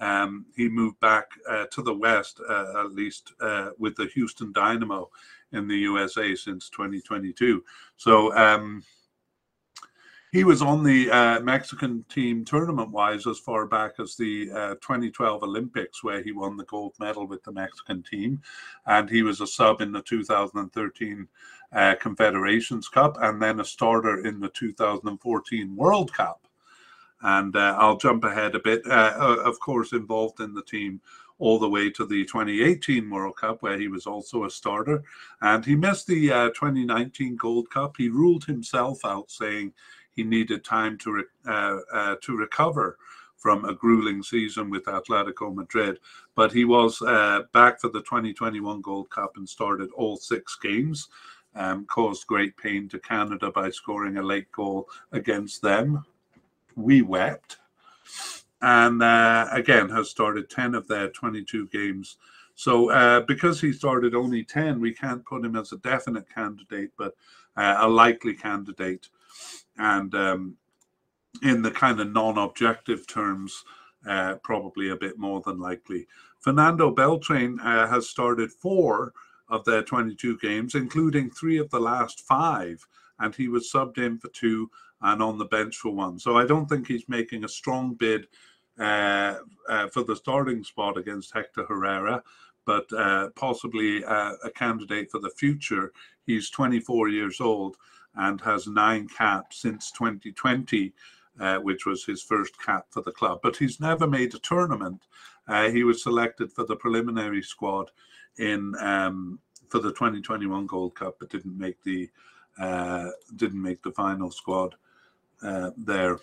Um, he moved back uh, to the West, uh, at least uh, with the Houston Dynamo in the USA since 2022. So um, he was on the uh, Mexican team tournament wise as far back as the uh, 2012 Olympics, where he won the gold medal with the Mexican team. And he was a sub in the 2013 uh, Confederations Cup and then a starter in the 2014 World Cup. And uh, I'll jump ahead a bit. Uh, of course, involved in the team all the way to the 2018 World Cup, where he was also a starter. And he missed the uh, 2019 Gold Cup. He ruled himself out, saying he needed time to re- uh, uh, to recover from a grueling season with Atletico Madrid. But he was uh, back for the 2021 Gold Cup and started all six games. Um, caused great pain to Canada by scoring a late goal against them. We wept and uh, again has started 10 of their 22 games. So uh, because he started only 10, we can't put him as a definite candidate, but uh, a likely candidate. And um, in the kind of non-objective terms, uh, probably a bit more than likely. Fernando Beltran uh, has started four of their 22 games, including three of the last five, and he was subbed in for two and on the bench for one. So I don't think he's making a strong bid uh, uh, for the starting spot against Hector Herrera, but uh, possibly a candidate for the future. He's 24 years old and has nine caps since 2020. Uh, which was his first cap for the club. But he's never made a tournament. Uh, he was selected for the preliminary squad in um, for the 2021 Gold Cup, but didn't make the uh, didn't make the final squad there.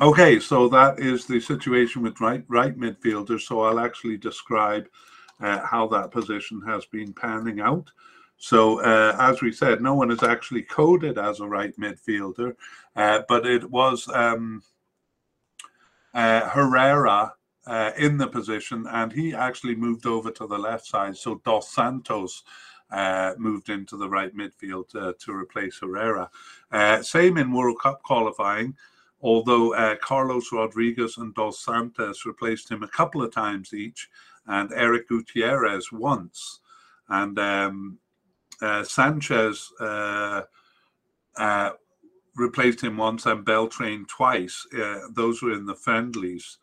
Okay, so that is the situation with right right midfielders. So I'll actually describe uh, how that position has been panning out. So uh, as we said, no one is actually coded as a right midfielder, uh, but it was um, uh, Herrera uh, in the position, and he actually moved over to the left side. So Dos Santos. Uh, moved into the right midfield to replace Herrera. same in World Cup qualifying although uh, Carlos Rodriguez and Dos Santos replaced him a couple of times each, and Eric Gutierrez once. And um, uh, Sanchez uh, uh replaced him once and Beltran twice. Uh, those were in the friendlies.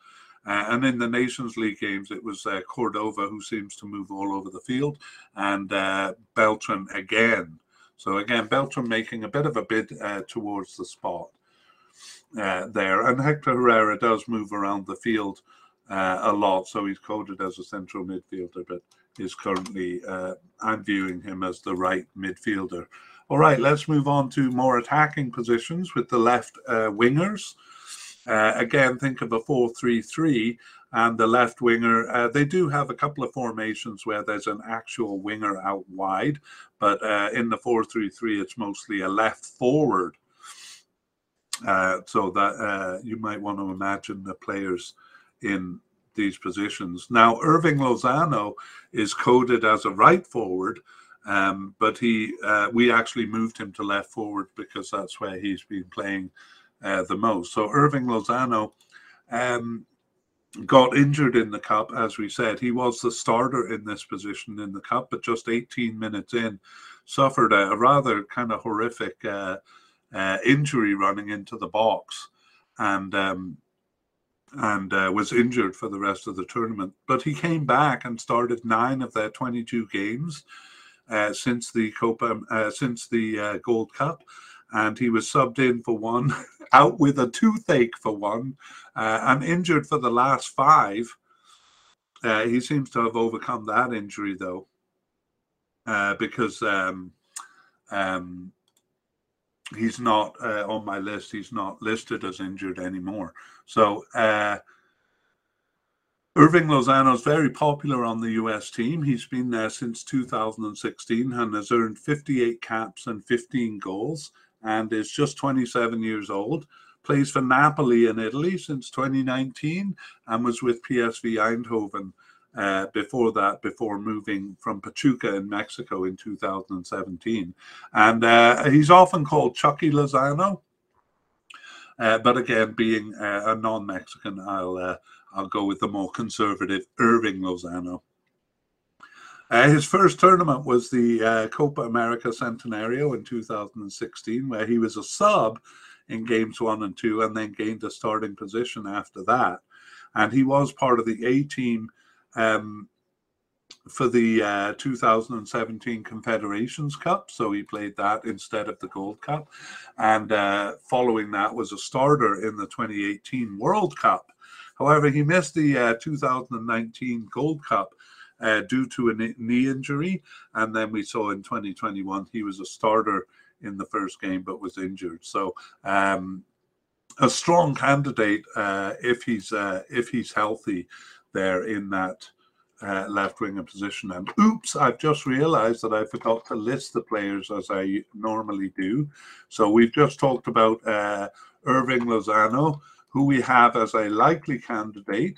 Uh, and in the Nations League games, it was Cordova who seems to move all over the field, and Beltran again. So again, Beltran making a bit of a bid towards the spot uh, there. And Hector Herrera does move around the field uh, a lot, so he's coded as a central midfielder, but is currently, uh, I'm viewing him as the right midfielder. All right, let's move on to more attacking positions with the left uh, wingers. Uh, again, think of a 4 3 3 and the left winger. Uh, they do have a couple of formations where there's an actual winger out wide, but uh, in the 4 3 3, it's mostly a left forward uh, so that uh, you might want to imagine the players in these positions. Now, Hirving Lozano is coded as a right forward, um, but he uh, we actually moved him to left forward because that's where he's been playing uh, the most. So Hirving Lozano um, got injured in the cup, as we said. He was the starter in this position in the cup, but just 18 minutes in, suffered a, rather kind of horrific uh, uh, injury running into the box, and um, and uh, was injured for the rest of the tournament. But he came back and started nine of their 22 games. uh, since the Copa since the Gold Cup, and he was subbed in for one, out with a toothache for one, uh, and injured for the last five. Uh, he seems to have overcome that injury though, uh, because um, um, he's not uh, on my list. He's not listed as injured anymore. So uh, Hirving Lozano is very popular on the US team. He's been there since 2016 and has earned 58 caps and 15 goals and is just 27 years old. Plays for Napoli in Italy since 2019 and was with PSV Eindhoven uh, before that, before moving from Pachuca in Mexico in 2017. And uh, he's often called Chucky Lozano. Uh, but again, being uh, a non-Mexican, I'll uh, I'll go with the more conservative Hirving Lozano. Uh, his first tournament was the Copa America Centenario in 2016, where he was a sub in games one and two, and then gained a starting position after that. And he was part of the A team um, for the uh, 2017 Confederations Cup. So he played that instead of the Gold Cup. And uh, following that was a starter in the 2018 World Cup. However, he missed the uh, 2019 Gold Cup uh, due to a knee injury. And then we saw in 2021 he was a starter in the first game but was injured. So um, a strong candidate uh, if he's uh, if he's healthy there in that uh, left winger position. And oops, I've just realized that I forgot to list the players as I normally do. So we've just talked about uh, Hirving Lozano, who we have as a likely candidate.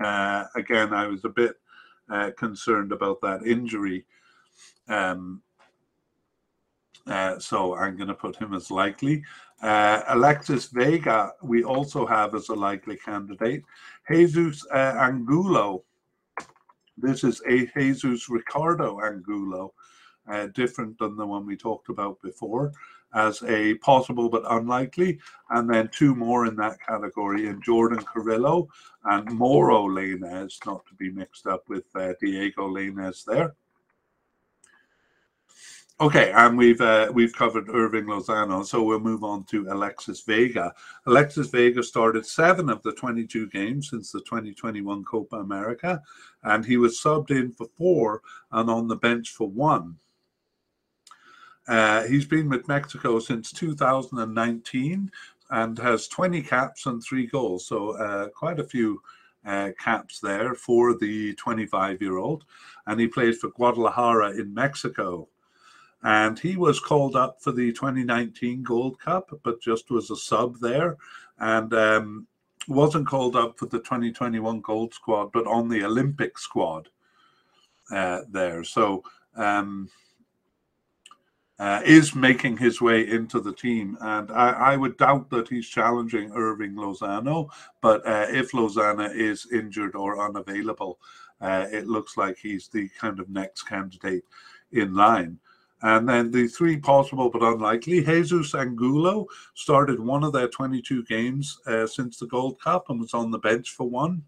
Uh, again, I was a bit uh, concerned about that injury. Um, uh, so I'm going to put him as likely. Uh, Alexis Vega, we also have as a likely candidate. Jesus uh, Angulo, this is a Jesus Ricardo Angulo, uh, different than the one we talked about before, as a possible but unlikely. And then two more in that category in Jordan Carrillo and Mauro Lainez, not to be mixed up with uh, Diego Lainez there. Okay, and we've uh, we've covered Hirving Lozano, so we'll move on to Alexis Vega. Alexis Vega started seven of the 22 games since the 2021 Copa America, and he was subbed in for four and on the bench for one. Uh, he's been with Mexico since 2019 and has 20 caps and three goals, so uh, quite a few uh, caps there for the 25 year old. And he plays for Guadalajara in Mexico and he was called up for the 2019 Gold Cup, but just was a sub there, and um, wasn't called up for the 2021 Gold Squad, but on the Olympic squad uh, there. So. Um, uh, is making his way into the team. And I, I, would doubt that he's challenging Hirving Lozano. But uh, if Lozano is injured or unavailable, uh, it looks like he's the kind of next candidate in line. And then the three possible but unlikely, Jesus Angulo started one of their 22 games uh, since the Gold Cup and was on the bench for one.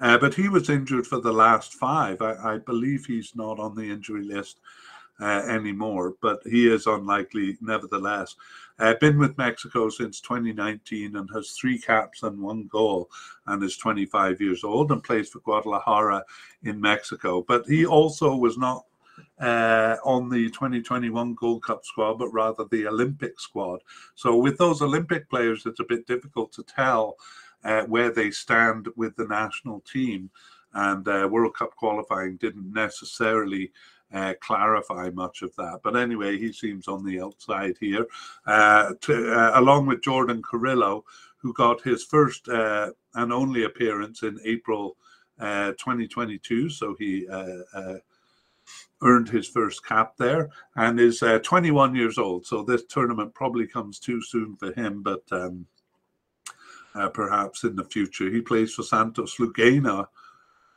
Uh, but he was injured for the last five. I, I believe he's not on the injury list uh, anymore, but he is unlikely nevertheless. Uh, been with Mexico since 2019 and has three caps and one goal, and is 25 years old and plays for Guadalajara in Mexico. But he also was not uh, on the 2021 Gold Cup squad, but rather the Olympic squad. So with those Olympic players, it's a bit difficult to tell uh, where they stand with the national team. And uh, World Cup qualifying didn't necessarily uh, clarify much of that. But anyway, he seems on the outside here, uh, to, uh, along with Jordan Carrillo, who got his first uh, and only appearance in April uh, 2022. So he uh, earned his first cap there and is uh, 21 years old. So this tournament probably comes too soon for him, but um, perhaps in the future. He plays for Santos Laguna.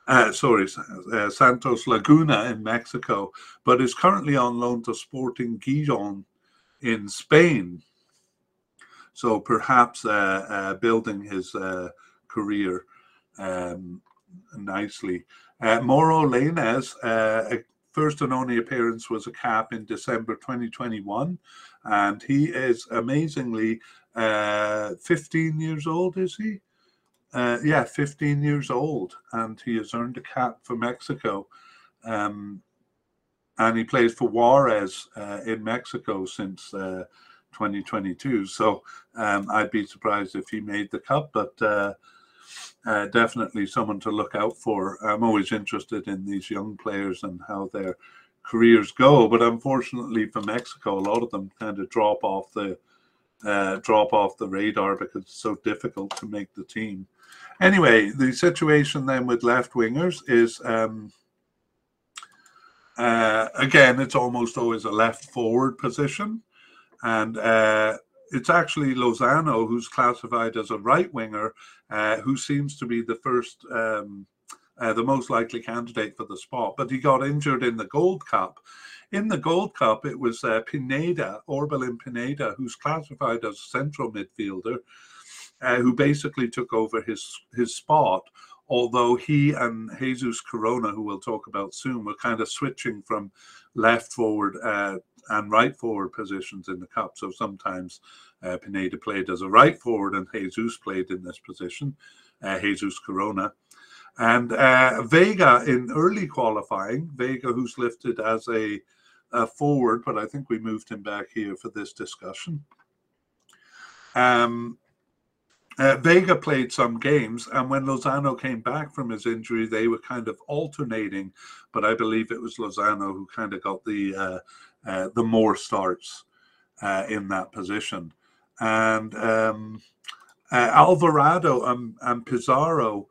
Uh, sorry, uh, Santos Laguna in Mexico, but is currently on loan to Sporting Gijon in Spain. So perhaps uh, uh, building his career um, nicely. Uh, Mauro Lainez, uh, first and only appearance was a cap in December 2021, and he is amazingly uh, 15 years old. Is he? Uh, yeah, 15 years old, and he has earned a cap for Mexico. Um, and he plays for Juarez uh, in Mexico since uh, 2022. So um, I'd be surprised if he made the cup, but uh, uh, definitely someone to look out for. I'm always interested in these young players and how their careers go, but unfortunately for Mexico, a lot of them kind of drop off the uh, drop off the radar because it's so difficult to make the team. Anyway, the situation then with left wingers is um, uh, again, it's almost always a left forward position. And uh, it's actually Lozano who's classified as a right winger, uh, who seems to be the first, um, uh, the most likely candidate for the spot. But he got injured in the Gold Cup. In the Gold Cup, it was uh, Pineda, Orbelin Pineda, who's classified as central midfielder, uh, who basically took over his his spot although he and Jesus Corona, who we'll talk about soon, were kind of switching from left forward uh, and right forward positions in the cup. So sometimes uh, Pineda played as a right forward and Jesus played in this position, uh, Jesus Corona. And uh, Vega in early qualifying, Vega, who's lifted as a, a, forward, but I think we moved him back here for this discussion. Um, uh, Vega played some games, and when Lozano came back from his injury, they were kind of alternating. But I believe it was Lozano who kind of got the uh, uh, the more starts uh, in that position, and um, uh, Alvarado and, and Pizarro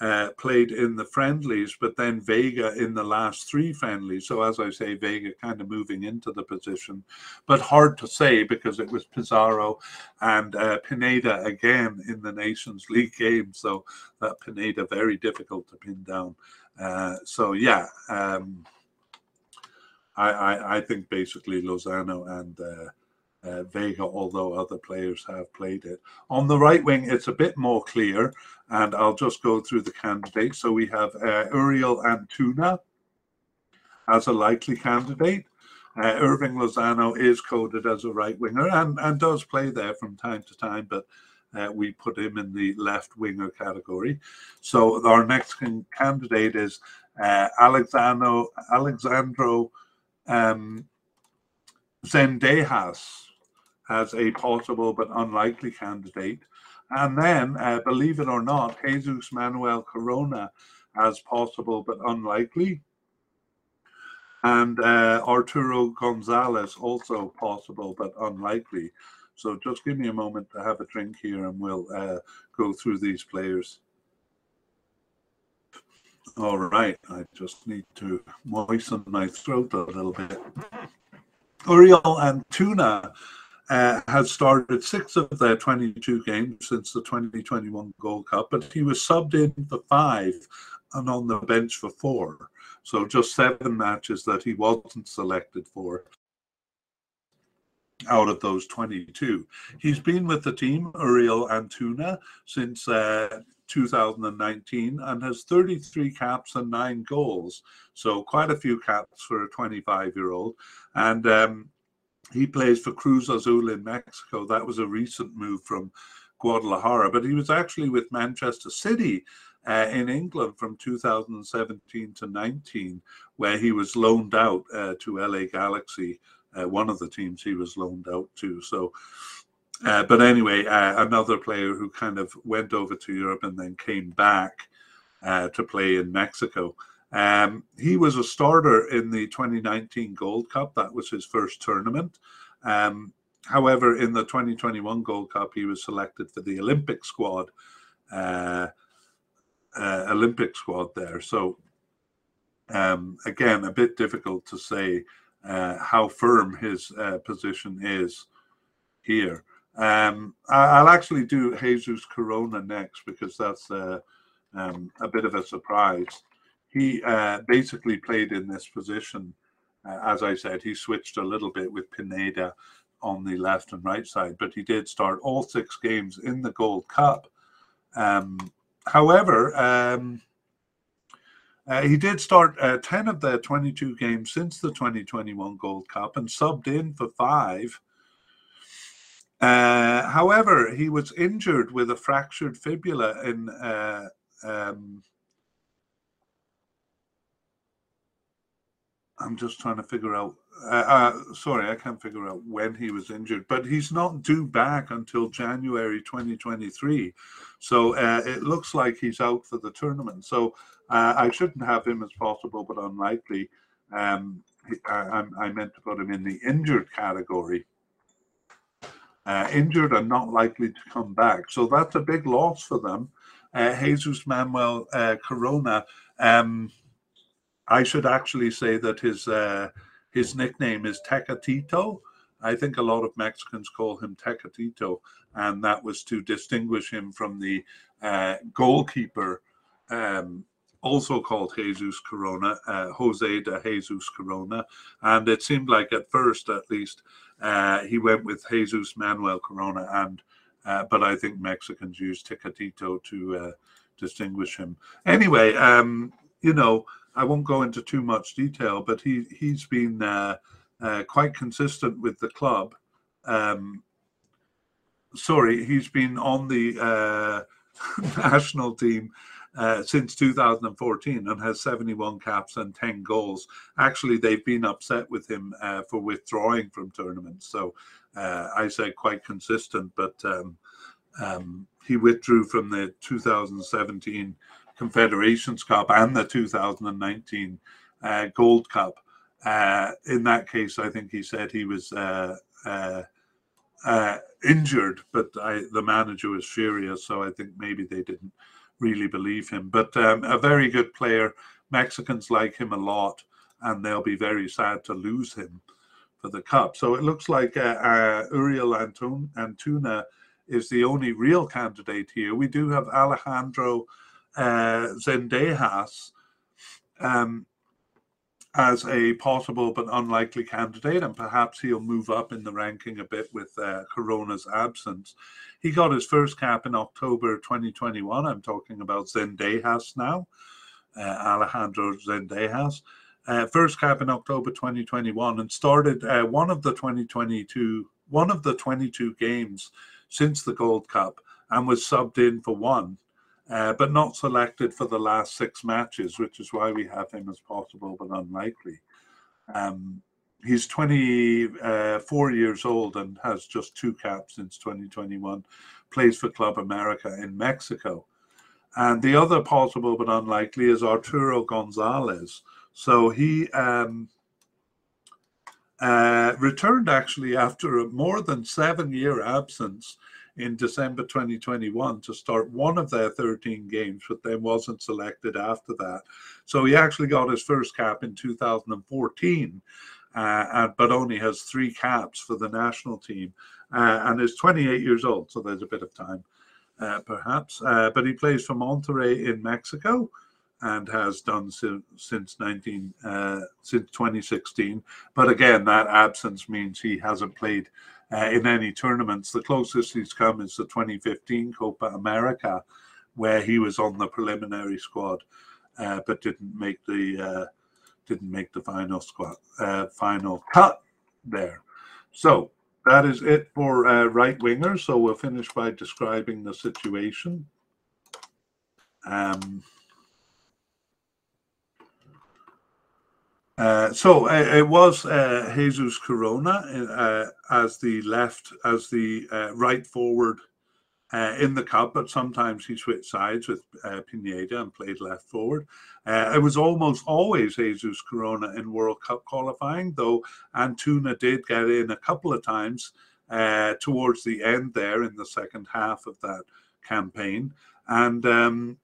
uh, played in the friendlies, but then Vega in the last three friendlies. So, as I say, Vega kind of moving into the position, but hard to say because it was Pizarro and uh, Pineda again in the Nations League game. So, that Pineda very difficult to pin down. Uh, so, yeah. Um, I, I, I, think basically Lozano and uh, Vega, although other players have played it. On the right wing, it's a bit more clear, and I'll just go through the candidates. So we have uh, Uriel Antuna as a likely candidate. Uh, Hirving Lozano is coded as a right winger and, and does play there from time to time, but uh, we put him in the left winger category. So our next candidate is uh, Alexandro, Alexandro um, Zendejas as a possible but unlikely candidate. And then, uh, believe it or not, Jesus Manuel Corona as possible but unlikely. And uh, Arturo Gonzalez also possible but unlikely. So just give me a moment to have a drink here and we'll uh, go through these players. All right, I just need to moisten my throat a little bit. Uriel Antuna uh, has started six of their 22 games since the 2021 Gold Cup, but he was subbed in for five and on the bench for four. So just seven matches that he wasn't selected for out of those 22. He's been with the team, Uriel Antuna, since uh, 2019 and has 33 caps and nine goals. So quite a few caps for a 25 year old. And um, he plays for Cruz Azul in Mexico. That was a recent move from Guadalajara, but he was actually with Manchester City uh, in England from 2017 to 19, where he was loaned out uh, to LA Galaxy, uh, one of the teams he was loaned out to. So uh, but anyway, uh, another player who kind of went over to Europe and then came back uh, to play in Mexico. Um, he was a starter in the 2019 Gold Cup. That was his first tournament. Um, however, in the 2021 Gold Cup, he was selected for the Olympic squad. Uh, uh, Olympic squad there. So um, again, a bit difficult to say uh, how firm his position is here. Um, I, will actually do Jesus Corona next because that's uh, um, a bit of a surprise. He uh, basically played in this position. Uh, as I said, he switched a little bit with Pineda on the left and right side, but he did start all six games in the Gold Cup. Um, however, um, Uh, he did start uh, 10 of the 22 games since the 2021 Gold Cup and subbed in for five. Uh, however, he was injured with a fractured fibula in uh, um, I'm just trying to figure out. Uh, uh, sorry, I can't figure out when he was injured, but he's not due back until January 2023. So uh, it looks like he's out for the tournament. So uh, I shouldn't have him as possible, but unlikely. Um, I, I, meant to put him in the injured category. Uh, injured and not likely to come back. So that's a big loss for them. Uh, Jesus Manuel Corona. Um, I should actually say that his uh, his nickname is Tecatito. I think a lot of Mexicans call him Tecatito, and that was to distinguish him from the uh, goalkeeper, um, also called Jesus Corona, uh, Jose de Jesus Corona. And it seemed like at first, at least, uh, he went with Jesus Manuel Corona, and uh, but I think Mexicans use Tecatito to uh, distinguish him. Anyway, um, you know I won't go into too much detail, but he he's been uh, uh, quite consistent with the club. Um, sorry, he's been on the uh, national team uh, since 2014 and has 71 caps and 10 goals. Actually, they've been upset with him uh, for withdrawing from tournaments. So uh, I say quite consistent, but um, um, he withdrew from the 2017 Confederations Cup and the 2019 uh, Gold Cup. Uh, in that case, I think he said he was uh, uh, uh, injured, but I, the manager was furious. So I think maybe they didn't really believe him. But um, a very good player. Mexicans like him a lot, and they'll be very sad to lose him for the cup. So it looks like Uriel Antun- Antuna is the only real candidate here. We do have Alejandro uh, Zendejas um, as a possible but unlikely candidate, and perhaps he'll move up in the ranking a bit with uh, Corona's absence. He got his first cap in October 2021. I'm talking about Zendejas now, uh, Alejandro Zendejas. Uh, first cap in October 2021 and started uh, one of the 2022 one of the 22 games since the Gold Cup and was subbed in for one uh, but not selected for the last six matches, which is why we have him as possible but unlikely. Um, he's 24 years old and has just two caps since 2021, plays for Club America in Mexico. And the other possible but unlikely is Arturo Gonzalez. So he um, uh, returned actually after a more than seven year absence in December 2021 to start one of their 13 games, but then wasn't selected after that. So he actually got his first cap in 2014, uh, but only has three caps for the national team uh, and is 28 years old. So there's a bit of time, uh, perhaps. Uh, but he plays for Monterrey in Mexico and has done since, since 19 uh, since 2016. But again, that absence means he hasn't played uh, in any tournaments. The closest he's come is the 2015 Copa America, where he was on the preliminary squad, uh, but didn't make the uh, didn't make the final squad uh, final cut there. So that is it for uh, right wingers. So we'll finish by describing the situation. Um, Uh, so uh, it was uh, Jesus Corona uh, as the left, as the uh, right forward in the cup, but sometimes he switched sides with Pineda and played left forward. it was almost always Jesus Corona in World Cup qualifying, though Antuna did get in a couple of times towards the end there in the second half of that campaign. And um,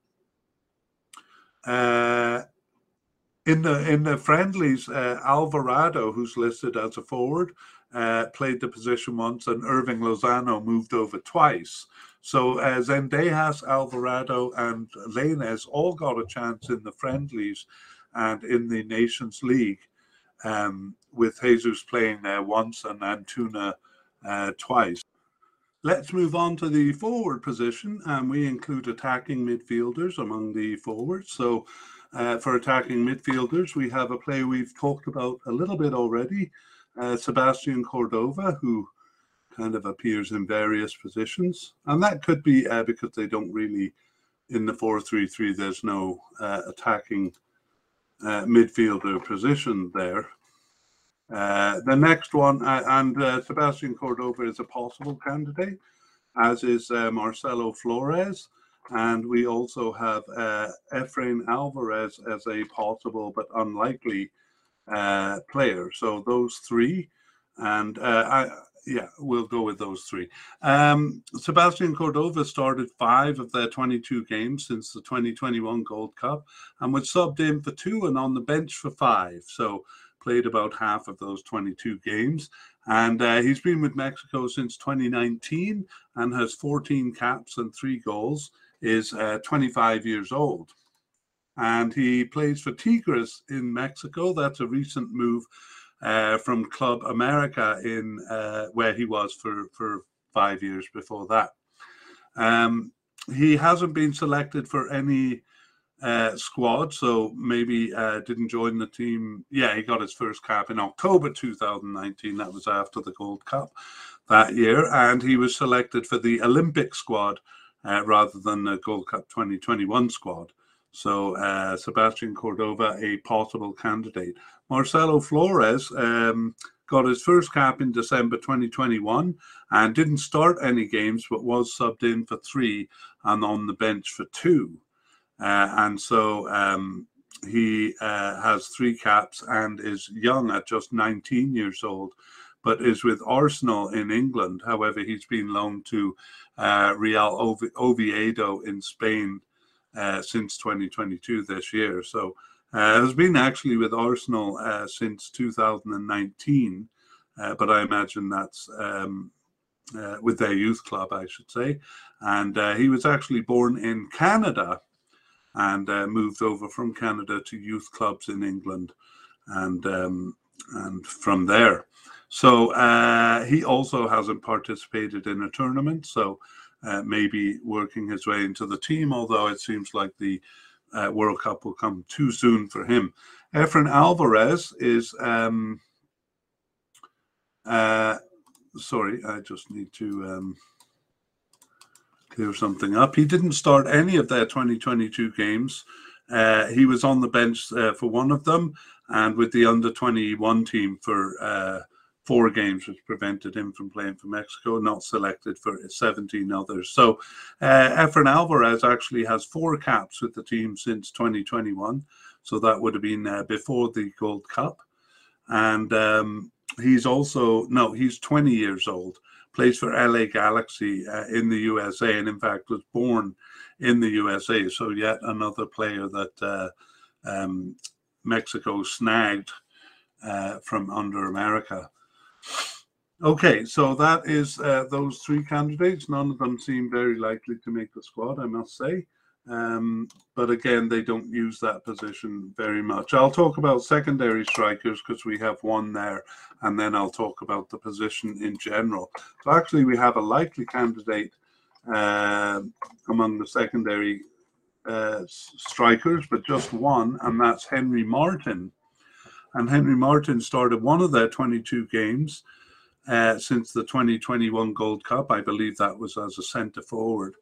in the in the friendlies, uh, Alvarado, who's listed as a forward, uh, played the position once, and Hirving Lozano moved over twice. So uh, Zendejas, Alvarado, and Lainez all got a chance in the friendlies and in the Nations League, um, with Jesus playing there once and Antuna uh, twice. Let's move on to the forward position, and we include attacking midfielders among the forwards. So Uh, for attacking midfielders, we have a player we've talked about a little bit already, uh, Sebastian Cordova, who kind of appears in various positions. And that could be uh, because they don't really, in the 4 3 3, there's no uh, attacking uh, midfielder position there. Uh, the next one, and Sebastian Cordova is a possible candidate, as is Marcelo Flores. And we also have uh, Efrain Alvarez as a possible but unlikely uh, player. So those three, and uh, I, yeah, we'll go with those three. Um, Sebastian Cordova started five of their 22 games since the 2021 Gold Cup and was subbed in for two and on the bench for five. So played about half of those 22 games. And uh, he's been with Mexico since 2019 and has 14 caps and three goals is uh, 25 years old. And he plays for Tigres in Mexico. That's a recent move uh, from Club America, in uh, where he was for, for five years before that. Um, he hasn't been selected for any uh, squad, so maybe uh, didn't join the team. Yeah, he got his first cap in October 2019. That was after the Gold Cup that year, and he was selected for the Olympic squad uh, rather than the Gold Cup 2021 squad. So uh, Sebastian Cordova, a possible candidate. Marcelo Flores um, got his first cap in December 2021 and didn't start any games, but was subbed in for three and on the bench for two. Uh, and so um, he uh, has three caps and is young at just 19 years old but is with Arsenal in England. However, he's been loaned to uh, Real Oviedo in Spain uh, since 2022 this year. So uh, has been actually with Arsenal uh, since 2019, uh, but I imagine that's um, uh, with their youth club, I should say. And he was actually born in Canada and moved over from Canada to youth clubs in England, and um, and from there. So uh, he also hasn't participated in a tournament, so uh, maybe working his way into the team, although it seems like the uh, World Cup will come too soon for him. Efrain Alvarez is, um, uh, sorry, I just need to um, clear something up. He didn't start any of their 2022 games. Uh, he was on the bench uh, for one of them and with the under 21 team for four games, which prevented him from playing for Mexico, not selected for 17 others. So uh, Efrain Alvarez actually has four caps with the team since 2021. So that would have been uh, before the Gold Cup. And um, he's also, no, he's 20 years old, plays for LA Galaxy uh, in the USA, and in fact was born in the USA. So yet another player that uh, um, Mexico snagged uh, from under America. Okay, so that is uh, those three candidates. None of them seem very likely to make the squad, I must say. Um, but again, they don't use that position very much. I'll talk about secondary strikers because we have one there, and then I'll talk about the position in general. So actually, we have a likely candidate uh, among the secondary uh, strikers, but just one, and that's Henry Martin and Henry Martin started one of their 22 games uh, since the 2021 Gold Cup. I believe that was as a centre forward.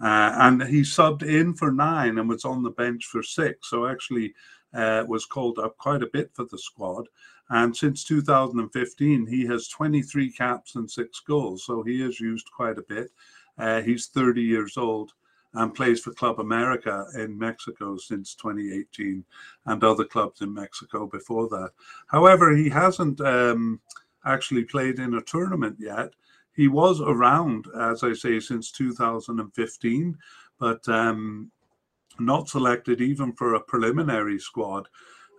Uh, and he subbed in for nine and was on the bench for six. So actually uh, was called up quite a bit for the squad. And since 2015, he has 23 caps and six goals. So he has used quite a bit. Uh, he's 30 years old and plays for Club America in Mexico since 2018 and other clubs in Mexico before that. However, he hasn't um, actually played in a tournament yet. He was around, as I say, since 2015, but um, not selected even for a preliminary squad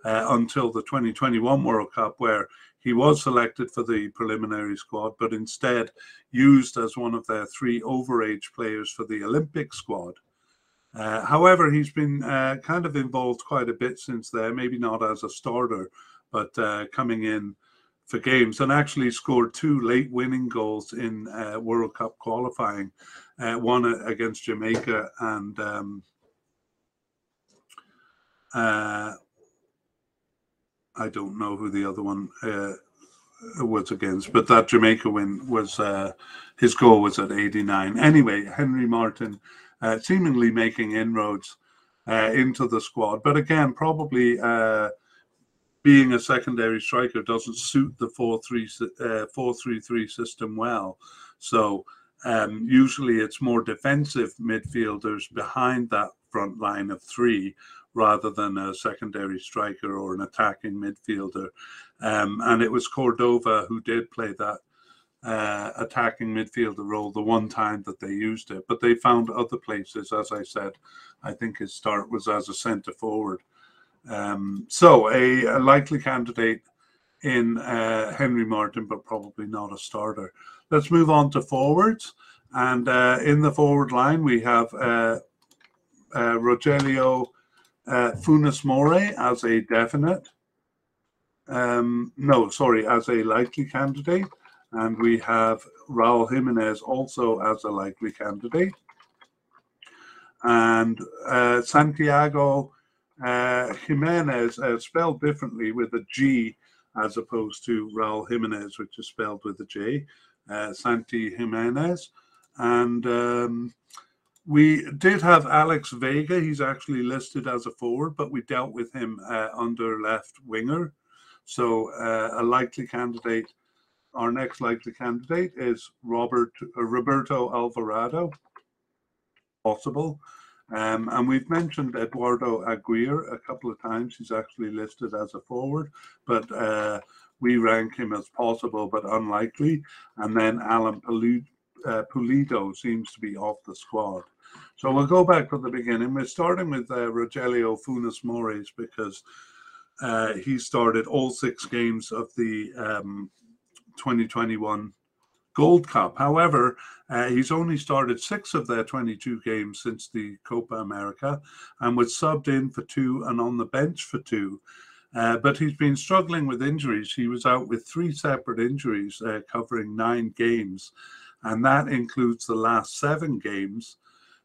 uh, until the 2021 World Cup, where he was selected for the preliminary squad, but instead used as one of their three overage players for the Olympic squad. Uh, however, he's been uh, kind of involved quite a bit since there, maybe not as a starter, but uh, coming in for games and actually scored two late winning goals in uh, World Cup qualifying, uh, one against Jamaica and um, Uh, I don't know who the other one uh, was against, but that Jamaica win was uh, his goal was at 89. Anyway, Henry Martin uh, seemingly making inroads uh, into the squad, but again, probably uh, being a secondary striker doesn't suit the 4 3 uh, 4 3 3 system well. So um, usually it's more defensive midfielders behind that front line of three rather than a secondary striker or an attacking midfielder. Um, and it was Cordova who did play that uh, attacking midfielder role the one time that they used it. But they found other places, as I said. I think his start was as a centre forward. Um, so a, a, likely candidate in uh, Henry Martin, but probably not a starter. Let's move on to forwards. And uh, in the forward line, we have uh, uh Rogelio uh, Funes Mori as a definite. Um, no, sorry, as a likely candidate. And we have Raul Jimenez also as a likely candidate. And uh, Santiago uh, Gimenez, uh, spelled differently with a G as opposed to Raul Jimenez, which is spelled with a J, uh, Santi Gimenez. And um, we did have Alex Vega. He's actually listed as a forward, but we dealt with him uh, under left winger. So uh, a likely candidate, our next likely candidate is Robert uh, Roberto Alvarado. Possible. Um, and we've mentioned Eduardo Aguirre a couple of times. He's actually listed as a forward, but uh, we rank him as possible but unlikely. And then Alan uh, Pulido seems to be off the squad. So we'll go back to the beginning. We're starting with uh, Rogelio Funes Mori because uh, he started all six games of the um, 2021 Gold Cup. However, uh, he's only started six of their 22 games since the Copa America and was subbed in for two and on the bench for two. Uh, but he's been struggling with injuries. He was out with three separate injuries uh, covering nine games, and that includes the last seven games.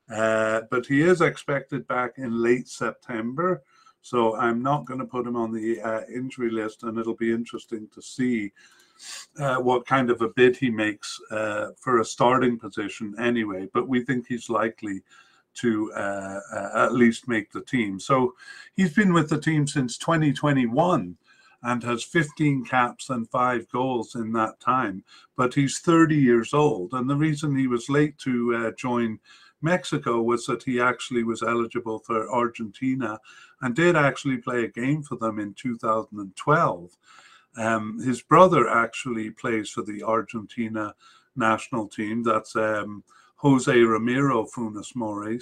Uh, but he is expected back in late September. So I'm not going to put him on the uh, injury list, and it'll be interesting to see uh, what kind of a bid he makes uh, for a starting position anyway. But we think he's likely to uh, uh, at least make the team. So he's been with the team since 2021 and has 15 caps and five goals in that time. But he's 30 years old. And the reason he was late to join Mexico was that he actually was eligible for Argentina and did actually play a game for them in 2012. Um, his brother actually plays for the Argentina national team. That's um, Jose Ramiro Funes Mori.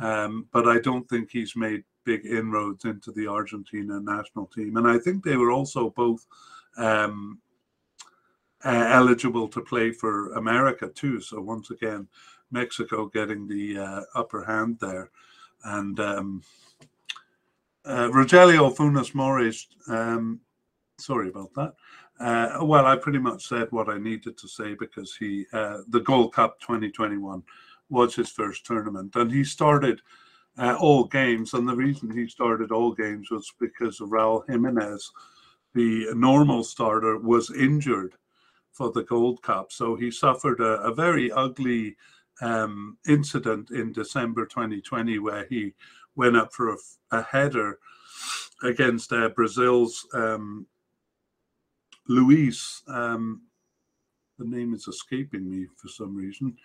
Um, but I don't think he's made big inroads into the Argentina national team. And I think they were also both um, uh, eligible to play for America too. So once again, Mexico getting the uh, upper hand there. And um, uh, Rogelio Funes Mori, um, sorry about that. Uh, well, I pretty much said what I needed to say because he, uh, the Gold Cup 2021 was his first tournament, and he started uh, all games. And the reason he started all games was because Raul Jimenez, the normal starter, was injured for the Gold Cup, so he suffered a, a very ugly um, incident in December 2020 where he went up for a, a header against uh, Brazil's um, Luis. Um, the name is escaping me for some reason,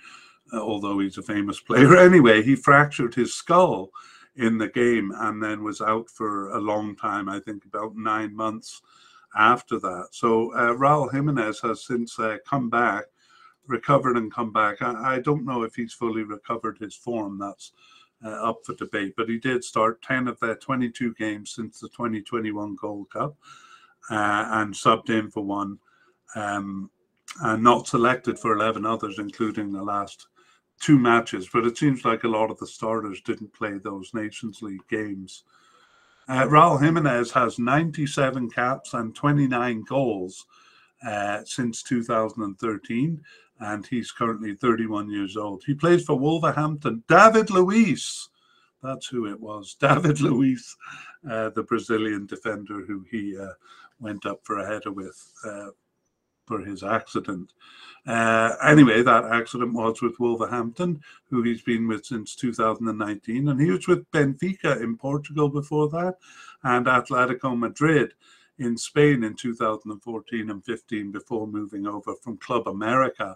uh, although he's a famous player. Anyway, he fractured his skull in the game and then was out for a long time, I think about nine months after that. So uh, Raul Jimenez has since uh, come back recovered and come back. I, I, don't know if he's fully recovered his form. That's uh, up for debate. But he did start 10 of their 22 games since the 2021 Gold Cup uh, and subbed in for one um, and not selected for 11 others, including the last two matches. But it seems like a lot of the starters didn't play those Nations League games. Uh, Raul Jimenez has 97 caps and 29 goals uh, since 2013 and he's currently 31 years old. He plays for Wolverhampton. David Luiz, that's who it was. David Luiz, uh, the Brazilian defender who he uh, went up for a header with uh, for his accident. Uh, anyway, that accident was with Wolverhampton, who he's been with since 2019, and he was with Benfica in Portugal before that, and Atletico Madrid in Spain in 2014 and 15 before moving over from Club America,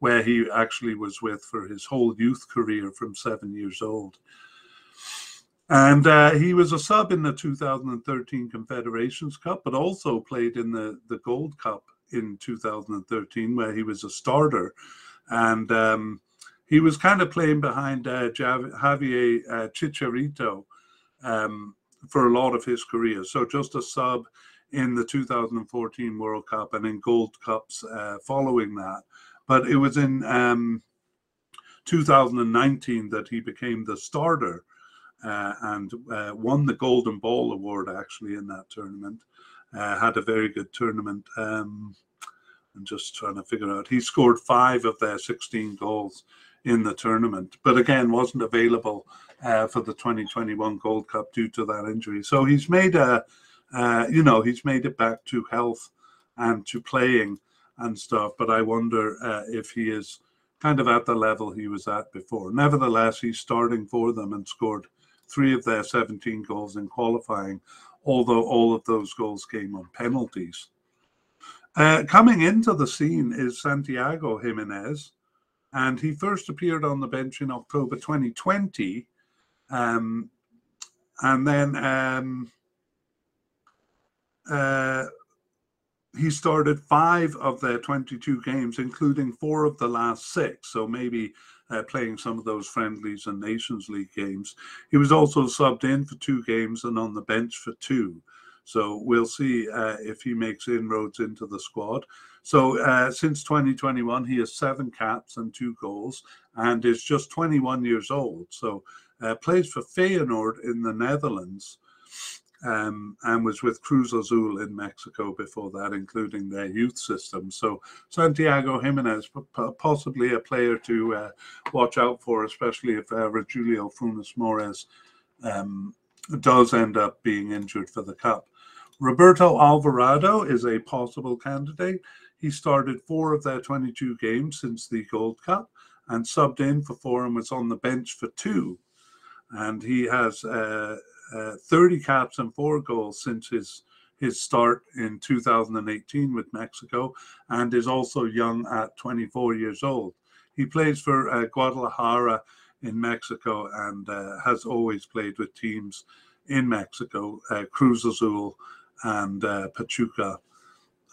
where he actually was with for his whole youth career from seven years old. And uh, he was a sub in the 2013 Confederations Cup, but also played in the, the Gold Cup in 2013, where he was a starter. And um, he was kind of playing behind uh, Javier uh, Chicharito um, for a lot of his career. So just a sub in the 2014 World Cup and in Gold Cups uh, following that. But it was in um, 2019 that he became the starter uh, and uh, won the Golden Ball Award actually in that tournament. Uh, had a very good tournament. Um, I'm just trying to figure out. He scored five of their 16 goals in the tournament, but again wasn't available uh, for the 2021 Gold Cup due to that injury. So he's made a, uh, you know, he's made it back to health and to playing and stuff. But I wonder uh, if he is kind of at the level he was at before. Nevertheless, he's starting for them and scored three of their 17 goals in qualifying, although all of those goals came on penalties. Uh, coming into the scene is Santiago Jimenez, and he first appeared on the bench in October 2020. Um, and then um, uh, he started five of their 22 games, including four of the last six. So maybe uh, playing some of those friendlies and Nations League games. He was also subbed in for two games and on the bench for two. So we'll see uh, if he makes inroads into the squad. So uh, since 2021, he has seven caps and two goals and is just 21 years old. So uh, plays for Feyenoord in the Netherlands um, and was with Cruz Azul in Mexico before that, including their youth system. So Santiago Jimenez, possibly a player to uh, watch out for, especially if uh, Rogelio Funes Mori um, does end up being injured for the Cup. Roberto Alvarado is a possible candidate. He started four of their 22 games since the Gold Cup and subbed in for four and was on the bench for two. And he has uh, uh, 30 caps and four goals since his his start in 2018 with Mexico, and is also young at 24 years old. He plays for uh, Guadalajara in Mexico and uh, has always played with teams in Mexico, uh, Cruz Azul and uh, Pachuca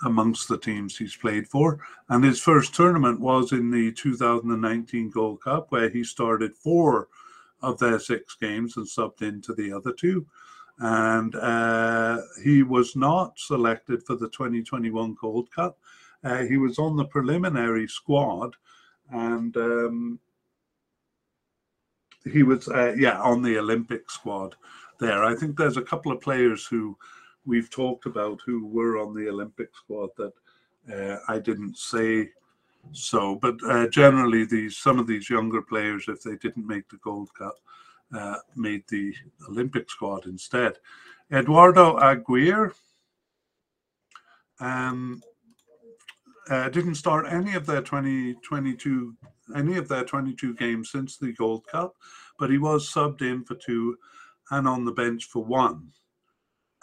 amongst the teams he's played for. And his first tournament was in the 2019 Gold Cup, where he started four of their six games and subbed into the other two. And uh, he was not selected for the 2021 Gold Cup. Uh, he was on the preliminary squad and um, he was, uh, yeah, on the Olympic squad there. I think there's a couple of players who we've talked about who were on the Olympic squad that uh, I didn't say so, but uh, generally, these some of these younger players, if they didn't make the Gold Cup, uh, made the Olympic squad instead. Eduardo Aguirre um, uh, didn't start any of their 2022 any of their 22 games since the Gold Cup, but he was subbed in for two and on the bench for one.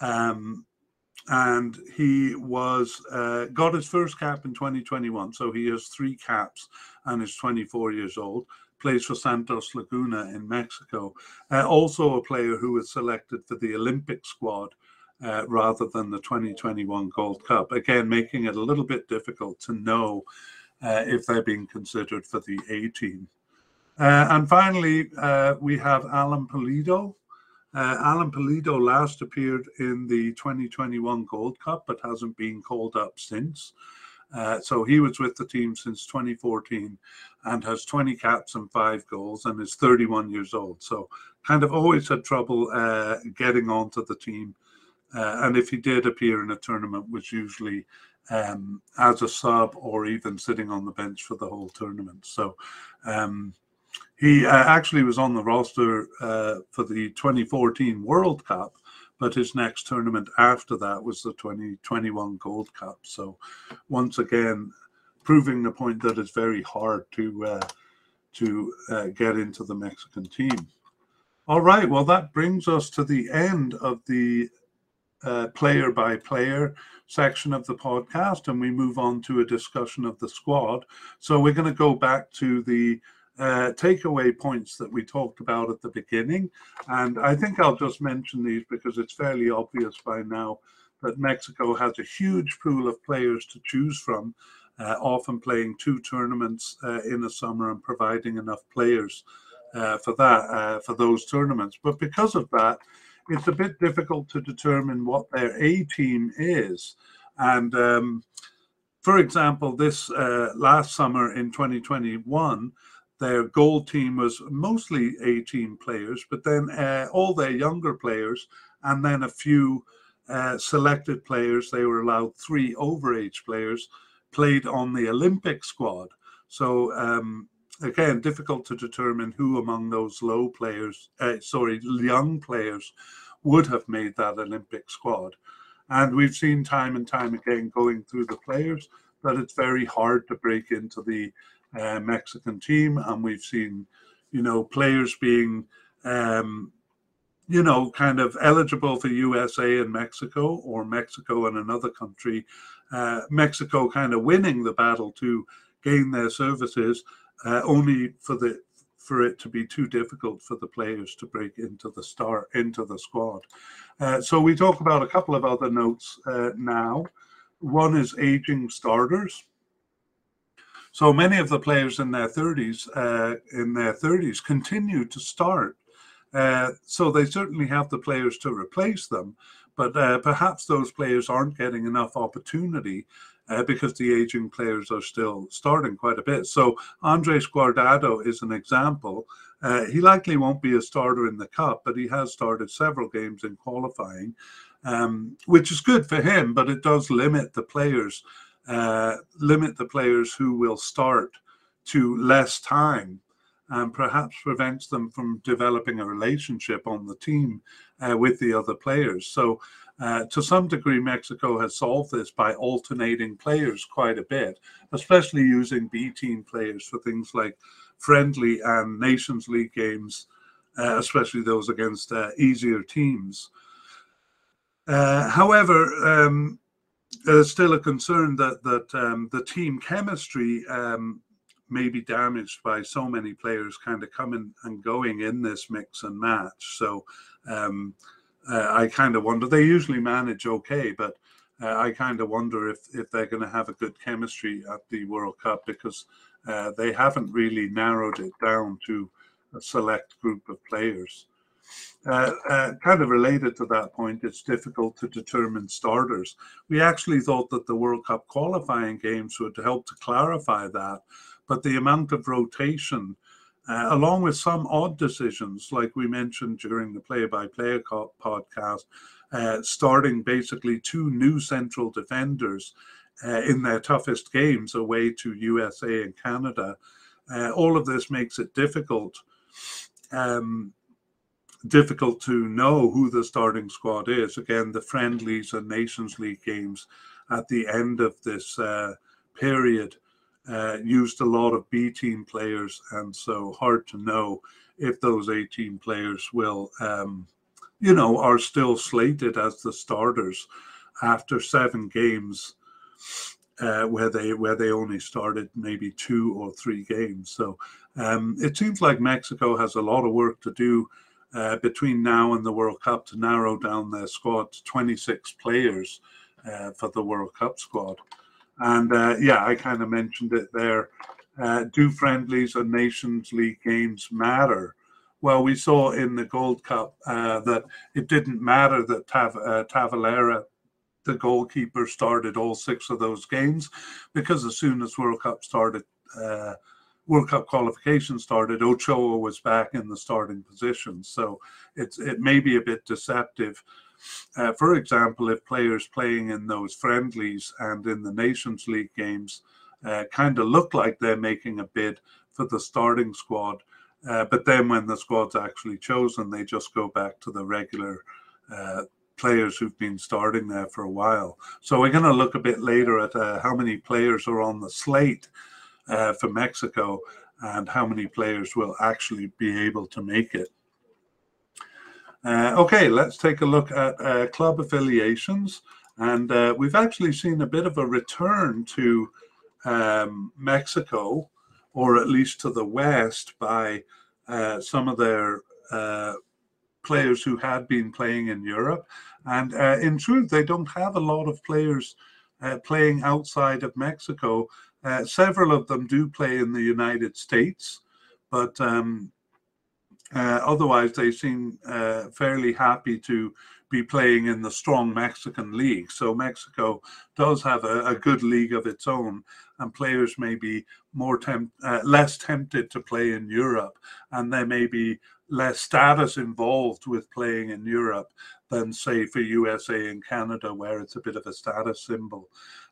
Um, and he was uh, got his first cap in 2021 so he has three caps and is 24 years old. Plays for santos laguna in mexico. Uh, also a player who was selected for the olympic squad uh, rather than the 2021 gold cup. Again making it a little bit difficult to know uh, if they're being considered for the a team. Uh, and finally uh, we have alan pulido uh, Alan Pulido last appeared in the 2021 Gold Cup, but hasn't been called up since. Uh, so he was with the team since 2014 and has 20 caps and five goals and is 31 years old. So kind of always had trouble uh, getting onto the team. Uh, and if he did appear in a tournament, was usually um, as a sub or even sitting on the bench for the whole tournament. So um, he uh, actually was on the roster uh, for the 2014 World Cup, but his next tournament after that was the 2021 Gold Cup. So, once again, proving the point that it's very hard to uh, to uh, get into the Mexican team. All right, well, that brings us to the end of the uh, player by player section of the podcast, and we move on to a discussion of the squad. So, we're going to go back to the uh, takeaway points that we talked about at the beginning. And I think I'll just mention these because it's fairly obvious by now that Mexico has a huge pool of players to choose from, uh, often playing two tournaments uh, in a summer and providing enough players uh, for that, uh, for those tournaments. But because of that, it's a bit difficult to determine what their A team is. And um, for example, this uh, last summer in 2021, their gold team was mostly 18 players, but then uh, all their younger players and then a few uh, selected players, they were allowed three overage players, played on the Olympic squad. So, um, again, difficult to determine who among those low players, uh, sorry, young players, would have made that Olympic squad. And we've seen time and time again going through the players that it's very hard to break into the uh, Mexican team, and we've seen, you know, players being, um, you know, kind of eligible for USA and Mexico or Mexico and another country. Uh, Mexico kind of winning the battle to gain their services, uh, only for the for it to be too difficult for the players to break into the star into the squad. Uh, so we talk about a couple of other notes uh, now. One is aging starters. So many of the players in their 30s, uh, in their 30s, continue to start. Uh, so they certainly have the players to replace them, but uh, perhaps those players aren't getting enough opportunity uh, because the aging players are still starting quite a bit. So Andres Guardado is an example. Uh, he likely won't be a starter in the cup, but he has started several games in qualifying, um, which is good for him. But it does limit the players uh, limit the players who will start to less time and perhaps prevents them from developing a relationship on the team uh, with the other players. So, uh, to some degree, Mexico has solved this by alternating players quite a bit, especially using B team players for things like friendly and Nations League games, uh, especially those against uh, easier teams. Uh, however, um, there's still a concern that that um, the team chemistry um, may be damaged by so many players kind of coming and going in this mix and match. So um, uh, I kind of wonder. They usually manage okay, but uh, I kind of wonder if if they're going to have a good chemistry at the World Cup because uh, they haven't really narrowed it down to a select group of players. Uh, uh, kind of related to that point, it's difficult to determine starters. We actually thought that the World Cup qualifying games would help to clarify that, but the amount of rotation, uh, along with some odd decisions, like we mentioned during the play by play podcast, uh, starting basically two new central defenders uh, in their toughest games away to USA and Canada, all of this makes it difficult. Um, difficult to know who the starting squad is. Again, the friendlies and Nations League games at the end of this uh, period uh, used a lot of B team players, and so hard to know if those 18 players will, um, you know, are still slated as the starters after seven games. Uh, where they where they only started maybe two or three games, so um, it seems like Mexico has a lot of work to do uh, between now and the World Cup to narrow down their squad to 26 players uh, for the World Cup squad. And uh, yeah, I kind of mentioned it there. Uh, do friendlies and Nations League games matter? Well, we saw in the Gold Cup uh, that it didn't matter that Tav- uh, Talavera, the goalkeeper, started all six of those games because as soon as World Cup started, World Cup qualification started, Ochoa was back in the starting position. So it's it may be a bit deceptive. Uh, for example, if players playing in those friendlies and in the Nations League games uh, kind of look like they're making a bid for the starting squad, Uh, but then when the squad's actually chosen, they just go back to the regular uh, players who've been starting there for a while. So we're going to look a bit later at uh, how many players are on the slate uh, for Mexico and how many players will actually be able to make it. Uh, okay, let's take a look at uh, club affiliations. And uh, we've actually seen a bit of a return to um, Mexico, or at least to the West, by uh, some of their uh, players who had been playing in Europe. And uh, in truth, they don't have a lot of players playing outside of Mexico. Several of them do play in the United States, but um, uh, otherwise, they seem uh, fairly happy to be playing in the strong Mexican league. So Mexico does have a, a good league of its own, and players may be more temp- uh, less tempted to play in Europe, and there may be less status involved with playing in Europe than, say, for USA and Canada, where it's a bit of a status symbol.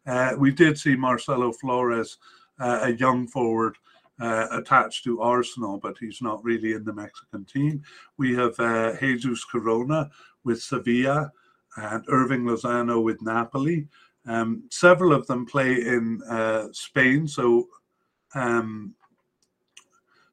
Uh, we did see Marcelo Flores, uh, a young forward uh, attached to Arsenal, but he's not really in the Mexican team. We have uh, Jesus Corona with Sevilla and Hirving Lozano with Napoli. Um, several of them play in uh, Spain, so um,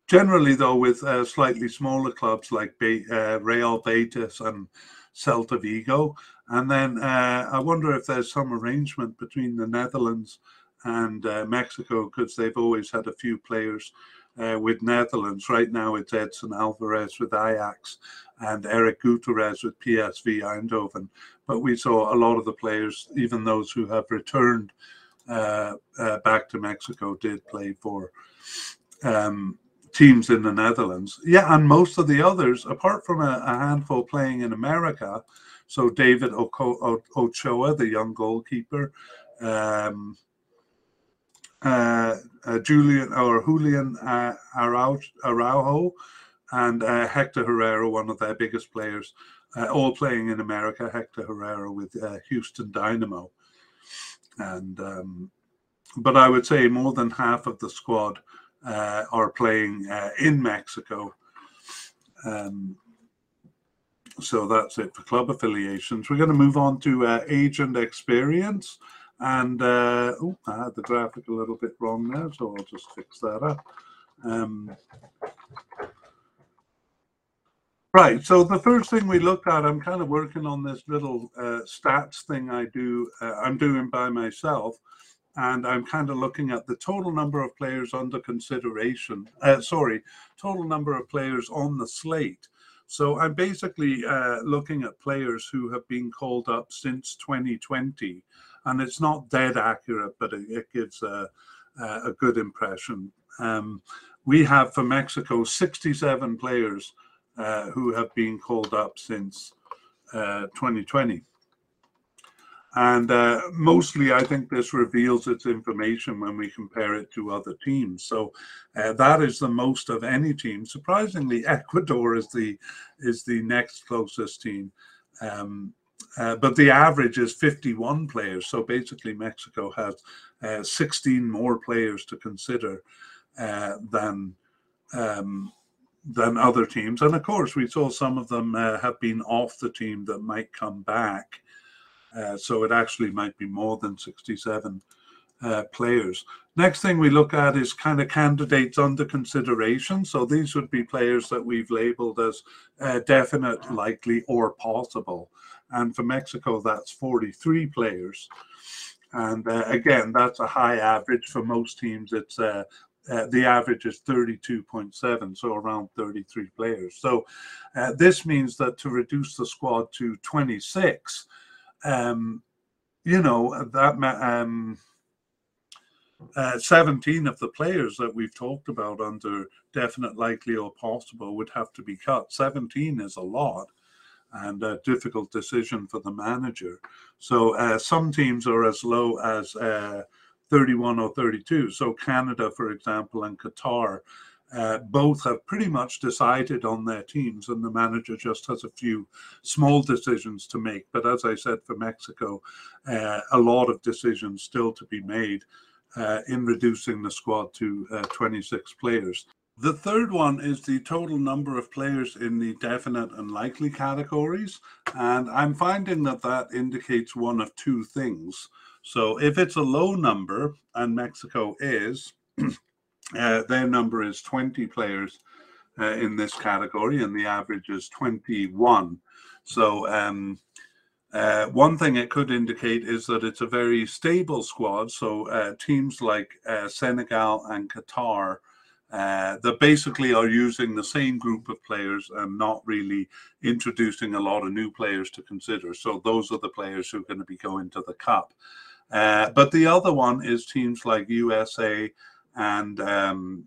generally, though, with uh, slightly smaller clubs like uh, Real Betis and Celta Vigo. And then uh, I wonder if there's some arrangement between the Netherlands and uh, Mexico because they've always had a few players uh, with Netherlands. Right now it's Edson Alvarez with Ajax and Eric Gutierrez with PSV Eindhoven. But we saw a lot of the players, even those who have returned uh, uh back to Mexico, did play for um, teams in the Netherlands. Yeah, and most of the others, apart from a, a handful playing in America, so David Ochoa, the young goalkeeper, um, uh, uh, Julian or Julian uh, Araujo and uh, Hector Herrera, one of their biggest players, uh, all playing in America. Hector Herrera with uh, Houston Dynamo, and um, but I would say more than half of the squad are playing in Mexico. Um, so that's it for club affiliations. We're going to move on to agent experience. And uh, oh, I had the graphic a little bit wrong there, so I'll just fix that up. Um, right, so the first thing we look at, I'm kind of working on this little uh, stats thing I do, uh, I'm doing by myself. And I'm kind of looking at the total number of players under consideration. Uh, sorry, total number of players on the slate. So I'm basically uh, looking at players who have been called up since 2020 and it's not dead accurate, but it, it gives a, a, good impression. Um, we have for Mexico 67 players uh, who have been called up since uh, 2020. And uh, mostly, I think this reveals its information when we compare it to other teams. So uh, that is the most of any team. Surprisingly, Ecuador is the is the next closest team. Um, uh, but the average is 51 players. So basically, Mexico has uh, 16 more players to consider uh, than um, than other teams. And of course, we saw some of them uh, have been off the team that might come back. Uh, so it actually might be more than 67 players. Next thing we look at is kind of candidates under consideration. So these would be players that we've labeled as definite, likely, or possible. And for Mexico, that's 43 players. And uh, again, that's a high average for most teams. It's uh, uh, the average is 32.7, so around 33 players. So uh, this means that to reduce the squad to 26, um, you know, that um, uh, 17 of the players that we've talked about under definite, likely, or possible would have to be cut. 17 is a lot and a difficult decision for the manager. So uh, some teams are as low as uh, 31 or 32. So Canada, for example, and Qatar. Uh, both have pretty much decided on their teams, and the manager just has a few small decisions to make. But as I said, for Mexico, uh, a lot of decisions still to be made uh, in reducing the squad to uh, 26 players. The third one is the total number of players in the definite and likely categories. And I'm finding that that indicates one of two things. So if it's a low number, and Mexico is, uh, their number is 20 players uh, in this category, and the average is 21. So um, uh, one thing it could indicate is that it's a very stable squad. So uh, teams like uh, Senegal and Qatar uh, that basically are using the same group of players and not really introducing a lot of new players to consider. So those are the players who are going to be going to the cup. Uh, but the other one is teams like USA and um,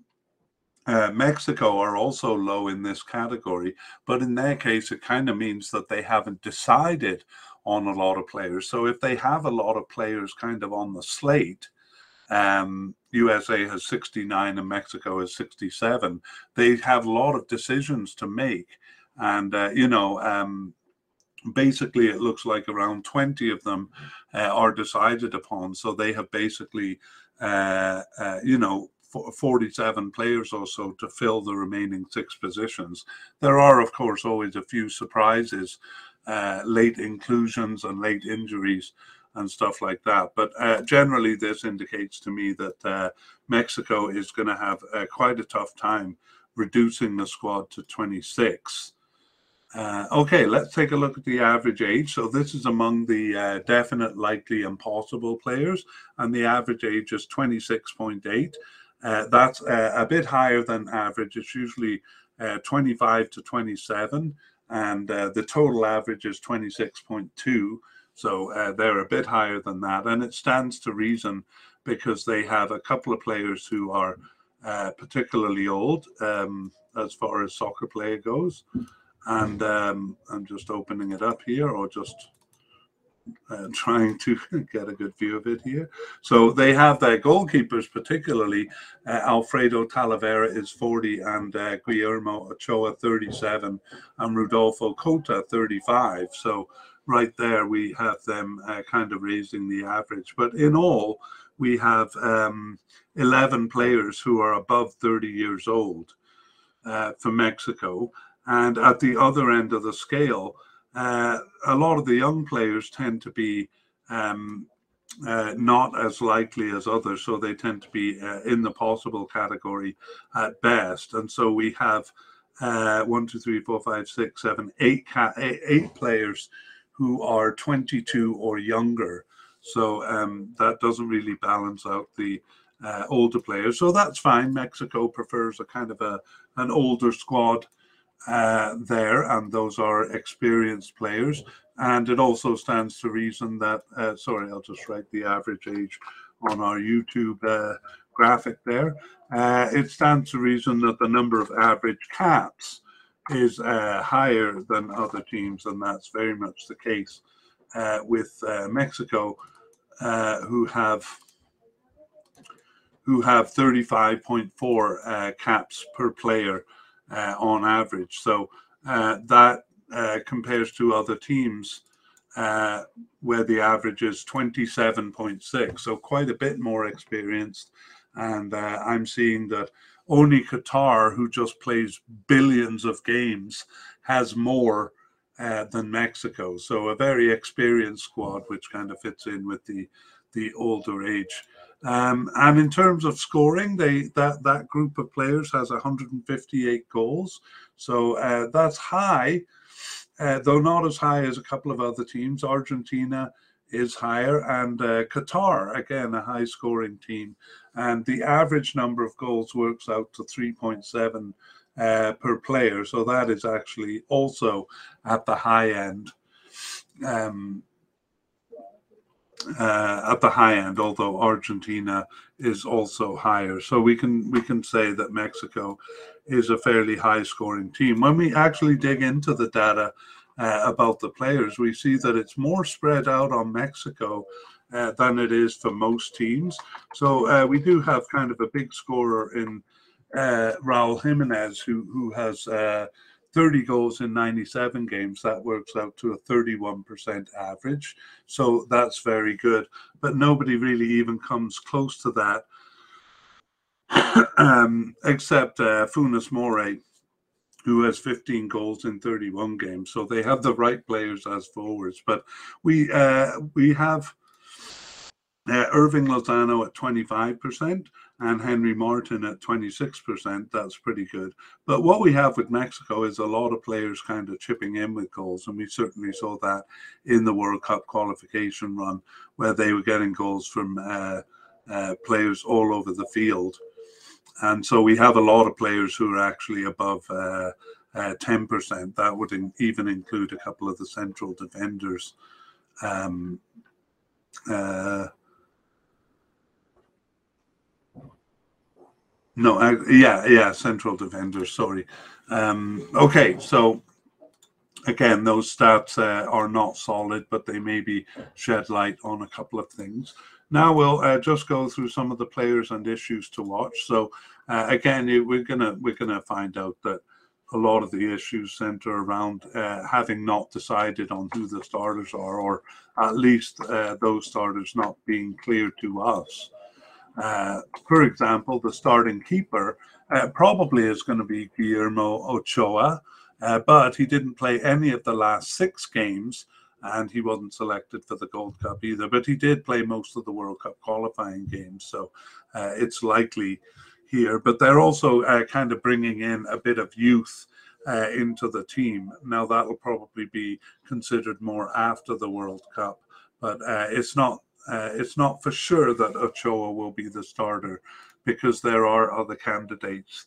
uh, Mexico are also low in this category. But in their case, it kind of means that they haven't decided on a lot of players. So if they have a lot of players kind of on the slate, um, USA has 69 and Mexico has 67. They have a lot of decisions to make. And, uh, you know, um, basically it looks like around 20 of them uh, are decided upon. So they have basically, you know, 47 players or so to fill the remaining six positions. There are, of course, always a few surprises, uh, late inclusions and late injuries and stuff like that. But uh, generally, this indicates to me that uh, Mexico is going to have uh, quite a tough time reducing the squad to 26. Uh, okay, let's take a look at the average age. So this is among the uh, definite, likely, and possible players, and the average age is 26.8. Uh, that's a bit higher than average. It's usually 25 to 27, and the total average is 26.2. So uh, they're a bit higher than that. And it stands to reason because they have a couple of players who are uh, particularly old um, as far as soccer play goes. And um, I'm just opening it up here or just uh, trying to get a good view of it here. So they have their goalkeepers, particularly uh, Alfredo Talavera is 40 and uh, Guillermo Ochoa 37 and Rodolfo Cota 35. So right there, we have them uh, kind of raising the average. But in all, we have um, 11 players who are above 30 years old uh, for Mexico. And at the other end of the scale, uh, a lot of the young players tend to be um, uh, not as likely as others, so they tend to be uh, in the possible category at best. And so we have uh, one, two, three, four, five, six, seven, eight, ca- eight, eight players who are 22 or younger. So um, that doesn't really balance out the uh, older players. So that's fine. Mexico prefers a kind of a an older squad uh, there, and those are experienced players. And it also stands to reason that, uh, sorry, I'll just write the average age on our YouTube uh, graphic there. Uh, it stands to reason that the number of average caps is uh, higher than other teams, and that's very much the case with Mexico, who have who have 35.4 uh, caps per player Uh, on average. So uh, that uh, compares to other teams where the average is 27.6. So quite a bit more experienced, and I'm seeing that only Qatar, who just plays billions of games, has more uh, than Mexico. So a very experienced squad, which kind of fits in with the the older age. Um, and in terms of scoring, they that that group of players has 158 goals, so uh, that's high, uh, though not as high as a couple of other teams. Argentina is higher, and uh, Qatar again a high scoring team, and the average number of goals works out to 3.7 uh, per player. So that is actually also at the high end. Um, uh, at the high end, although Argentina is also higher, so we can we can say that Mexico is a fairly high scoring team. When we actually dig into the data uh, about the players, we see that it's more spread out on Mexico uh, than it is for most teams. So uh, we do have kind of a big scorer in uh, Raul Jimenez, who who has uh, 30 goals in 97 games. That works out to a 31% average. So that's very good. But nobody really even comes close to that um, except uh, Funes Mori, who has 15 goals in 31 games. So they have the right players as forwards. But we uh, we have uh, Hirving Lozano at 25% and Henry Martin at 26%. That's pretty good. But what we have with Mexico is a lot of players kind of chipping in with goals. And we certainly saw that in the World Cup qualification run, where they were getting goals from uh, uh, players all over the field. And so we have a lot of players who are actually above uh, 10%. Uh, that would in, even include a couple of the central defenders. Um, No, yeah, yeah, central defender. Sorry. Um, okay, so again, those stats uh, are not solid, but they maybe shed light on a couple of things. Now we'll uh, just go through some of the players and issues to watch. So uh, again, we're gonna we're gonna find out that a lot of the issues center around uh, having not decided on who the starters are, or at least uh, those starters not being clear to us. Uh, for example, the starting keeper uh, probably is going to be Guillermo Ochoa, uh, but he didn't play any of the last six games and he wasn't selected for the Gold Cup either. But he did play most of the World Cup qualifying games, so uh, it's likely here. But they're also uh, kind of bringing in a bit of youth. Uh, into the team. Now that'll probably be considered more after the World Cup, but it's not uh, it's not for sure that Ochoa will be the starter because there are other candidates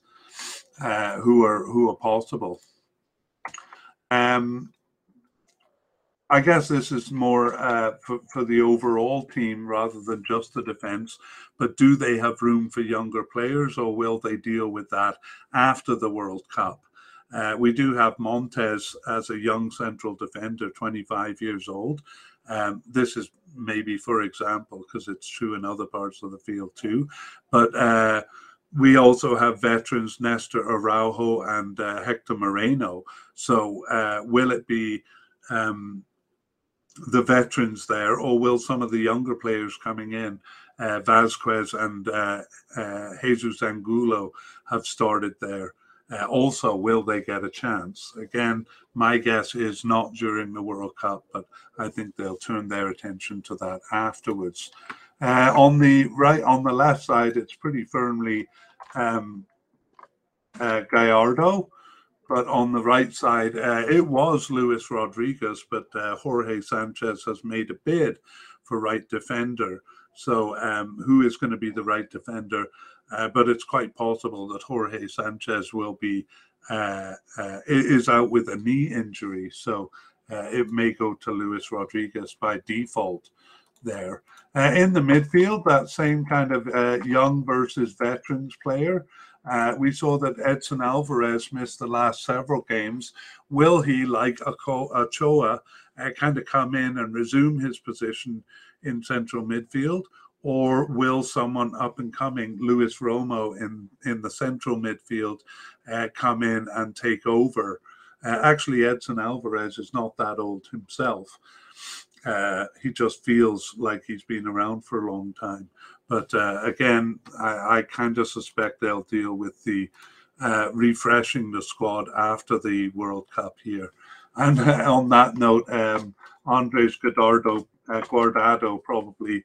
uh, who are who are possible. Um, I guess this is more uh, for, for the overall team rather than just the defense. But do they have room for younger players, or will they deal with that after the World Cup? Uh, we do have Montes as a young central defender, 25 years old. Um, this is maybe for example, because it's true in other parts of the field too. But uh, we also have veterans Nestor Araujo and uh, Hector Moreno. So uh, will it be um, the veterans there, or will some of the younger players coming in, uh, Vasquez and uh, uh, Jesus Angulo, have started there? Uh, also, will they get a chance? Again, my guess is not during the World Cup, but I think they'll turn their attention to that afterwards. Uh, on the right, on the left side, it's pretty firmly um, uh, Gallardo, but on the right side, uh, it was Luis Rodriguez, but uh, Jorge Sanchez has made a bid for right defender. So, um, who is going to be the right defender? Uh, but it's quite possible that Jorge Sanchez will be uh, uh, is out with a knee injury, so uh, it may go to Luis Rodriguez by default there. Uh, in the midfield, that same kind of young versus veterans player. we saw that Edson Alvarez missed the last several games. Will he, like Ochoa, kind of come in and resume his position in central midfield? Or will someone up and coming, Luis Romo in in the central midfield, uh, come in and take over? Uh, actually, Edson Alvarez is not that old himself. Uh, he just feels like he's been around for a long time. But uh, again, I, I kind of suspect they'll deal with the uh, refreshing the squad after the World Cup here. And on that note, um, Andres Guardado, uh, Guardado probably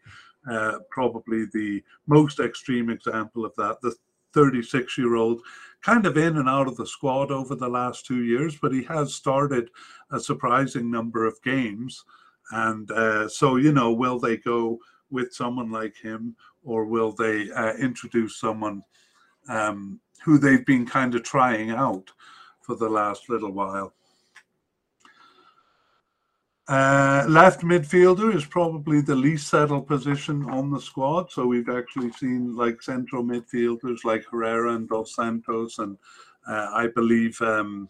uh, probably the most extreme example of that. The 36 year old, kind of in and out of the squad over the last two years, but he has started a surprising number of games. And uh, so, you know, will they go with someone like him or will they uh, introduce someone um, who they've been kind of trying out for the last little while? Uh, left midfielder is probably the least settled position on the squad. So we've actually seen like central midfielders like Herrera and Dos Santos, and uh, I believe um,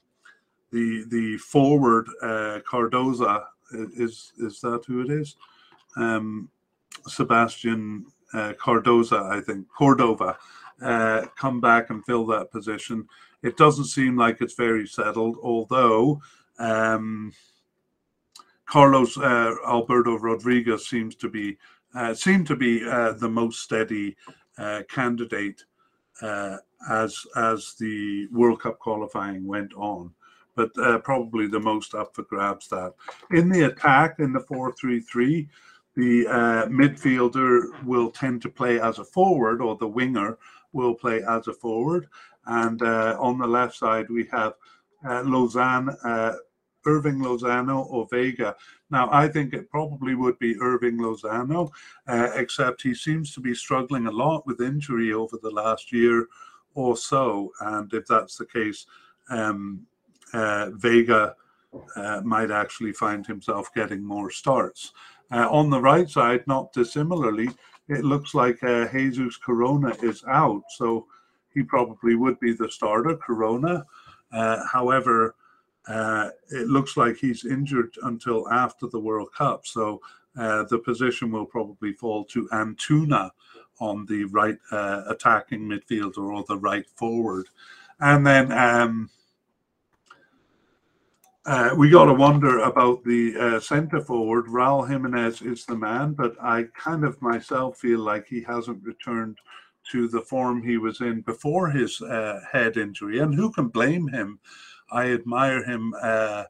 the the forward uh, Cardoza is is that who it is? Um, Sebastian uh, Cardoza, I think Cordova, uh, come back and fill that position. It doesn't seem like it's very settled, although. Um, Carlos uh, Alberto Rodriguez seems to be uh, seem to be uh, the most steady uh, candidate uh, as as the World Cup qualifying went on. But uh, probably the most up for grabs that in the attack in the four three three, the midfielder will tend to play as a forward, or the winger will play as a forward. And on the left side we have uh, Hirving Lozano or Vega. Now, I think it probably would be Hirving Lozano, uh, except he seems to be struggling a lot with injury over the last year or so. And if that's the case, um, uh, Vega uh, might actually find himself getting more starts. Uh, on the right side, not dissimilarly, it looks like uh, Jesus Corona is out. So he probably would be the starter, Corona. Uh, however, uh, it looks like he's injured until after the World Cup. So uh, the position will probably fall to Antuna on the right uh, attacking midfielder or the right forward. And then um, uh, we got to wonder about the uh, centre forward. Raul Jimenez is the man, but I kind of myself feel like he hasn't returned to the form he was in before his uh, head injury. And who can blame him? I admire him uh,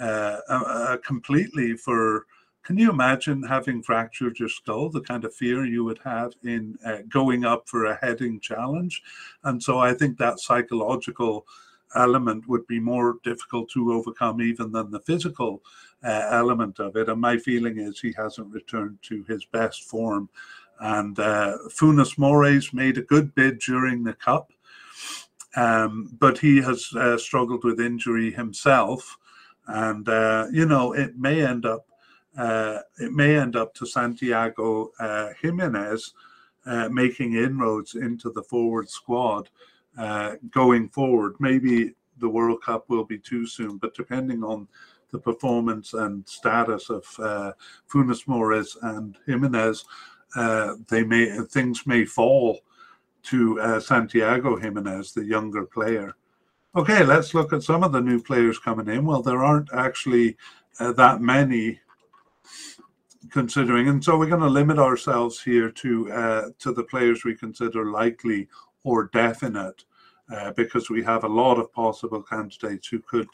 uh, uh, completely for. Can you imagine having fractured your skull? The kind of fear you would have in uh, going up for a heading challenge, and so I think that psychological element would be more difficult to overcome even than the physical uh, element of it. And my feeling is he hasn't returned to his best form. And uh, Funes Mori's made a good bid during the cup. Um, but he has uh, struggled with injury himself, and uh, you know it may end up uh, it may end up to Santiago uh, Gimenez uh, making inroads into the forward squad uh, going forward. Maybe the World Cup will be too soon, but depending on the performance and status of Funes Mori and Gimenez, they may things may fall to uh, Santiago Gimenez, the younger player. Okay, let's look at some of the new players coming in. Well, there aren't actually uh, that many considering, and so we're going to limit ourselves here to uh, to the players we consider likely or definite, uh, because we have a lot of possible candidates who could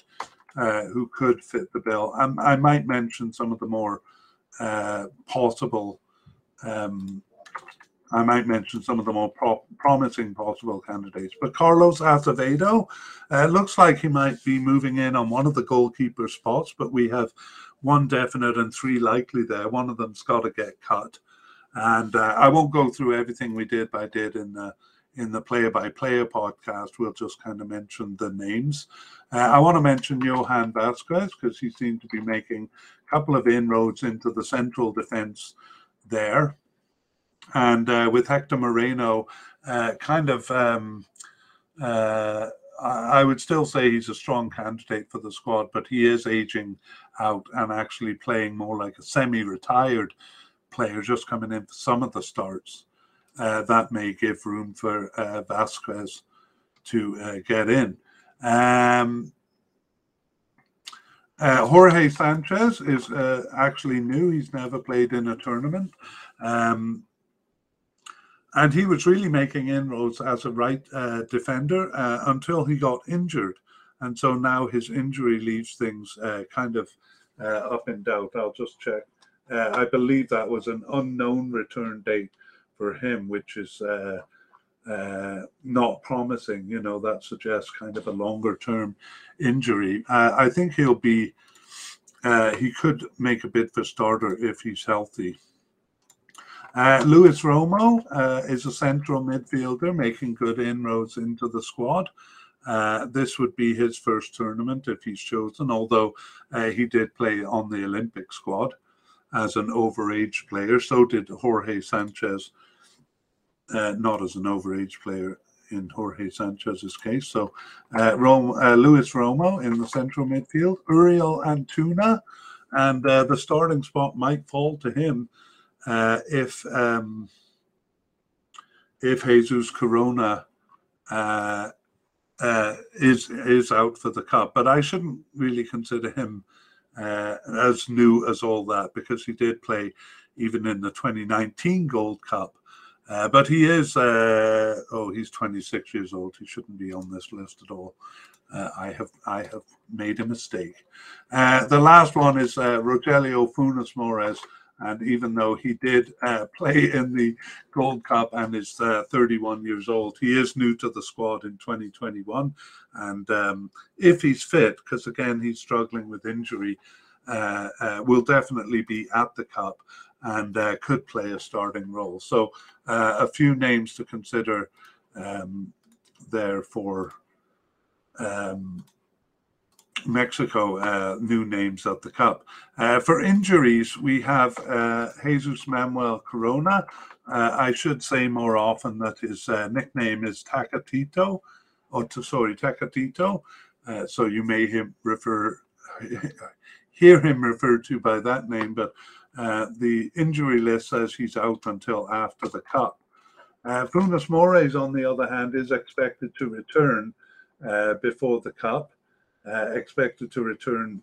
uh, who could fit the bill. And I might mention some of the more uh, possible um, I might mention some of the more pro- promising possible candidates. But Carlos Acevedo uh, looks like he might be moving in on one of the goalkeeper spots, but we have one definite and three likely there. One of them's got to get cut. And uh, I won't go through everything we did by did in the in the player by player podcast. We'll just kind of mention the names. Uh, I want to mention Johan Vasquez because he seemed to be making a couple of inroads into the central defense there and uh, with Hector Moreno, uh, kind of, um, uh, I would still say he's a strong candidate for the squad, but he is aging out and actually playing more like a semi-retired player, just coming in for some of the starts. Uh, that may give room for uh, Vasquez to uh, get in. Um, uh, Jorge Sanchez is uh, actually new. He's never played in a tournament. Um, and he was really making inroads as a right uh, defender uh, until he got injured. And so now his injury leaves things uh, kind of uh, up in doubt. I'll just check. Uh, I believe that was an unknown return date for him, which is uh, not promising. You know, that suggests kind of a longer term injury. I think he'll be, he could make a bid for starter if he's healthy. Uh, Luis Romo uh, is a central midfielder making good inroads into the squad. Uh, this would be his first tournament if he's chosen, although uh, he did play on the Olympic squad as an overage player. So did Jorge Sanchez, uh, not as an overage player in Jorge Sanchez's case. So uh, Luis Romo in the central midfield, Uriel Antuna, and the starting spot might fall to him uh, if um, if Jesus Corona uh, uh, is is out for the cup, but I shouldn't really consider him uh, as new as all that because he did play even in the 2019 Gold Cup Uh, but he is, uh, oh, he's 26 years old. He shouldn't be on this list at all. Uh, I have I have made a mistake. Uh, the last one is uh, Rogelio Funes Mori, and even though he did uh, play in the Gold Cup and is 31 years old, he is new to the squad in 2021. And um, if he's fit, because again he's struggling with injury, will definitely be at the Cup and uh, could play a starting role. So uh, a few names to consider um, there for um, Mexico, uh, new names at the Cup. Uh, for injuries, we have uh, Jesus Manuel Corona. Uh, I should say more often that his nickname is Tecatito, or to, sorry, Tecatito. so you may him refer hear him referred to by that name, but uh, the injury list says he's out until after the Cup. Uh, Funes Mori, on the other hand, is expected to return uh, before the Cup, uh, expected to return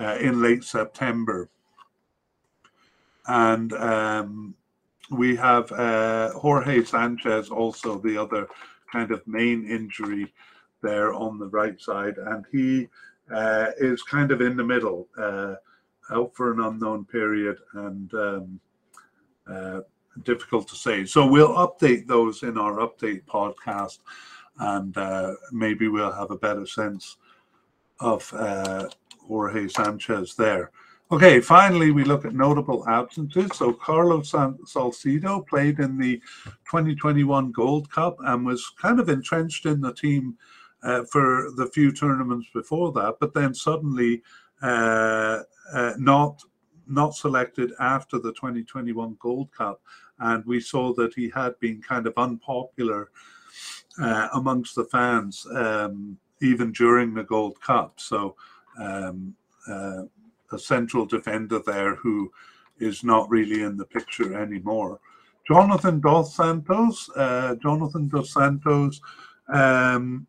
uh, in late September. And um, we have uh, Jorge Sanchez, also the other kind of main injury there on the right side. And he is kind of in the middle out for an unknown period and um, uh, difficult to say. So we'll update those in our update podcast, and uh, maybe we'll have a better sense of uh, Jorge Sanchez there. Okay, finally, we look at notable absences. So Carlos Salcedo played in the 2021 Gold Cup and was kind of entrenched in the team uh, for the few tournaments before that, but then suddenly uh, uh, not not selected after the 2021 Gold Cup, and we saw that he had been kind of unpopular uh, amongst the fans um, even during the Gold Cup. So um, uh, a central defender there who is not really in the picture anymore. Jonathan Dos Santos, uh, Jonathan Dos Santos um,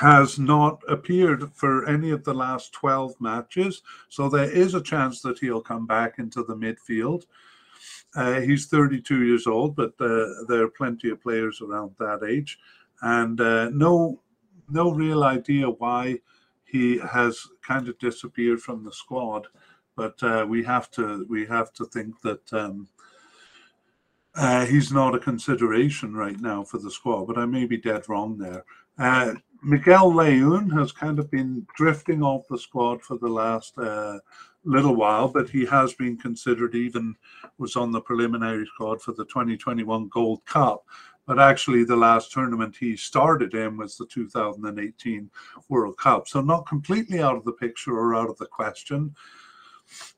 has not appeared for any of the last 12 matches. So there is a chance that he'll come back into the midfield. Uh, he's 32 years old, but uh, there are plenty of players around that age. And uh, no, no real idea why he has kind of disappeared from the squad. But uh, we have to we have to think that um, uh, he's not a consideration right now for the squad. But I may be dead wrong there. Uh, Miguel Layun has kind of been drifting off the squad for the last uh, little while, but he has been considered, even was on the preliminary squad for the 2021 Gold Cup. But actually, the last tournament he started in was the 2018 World Cup. So, not completely out of the picture or out of the question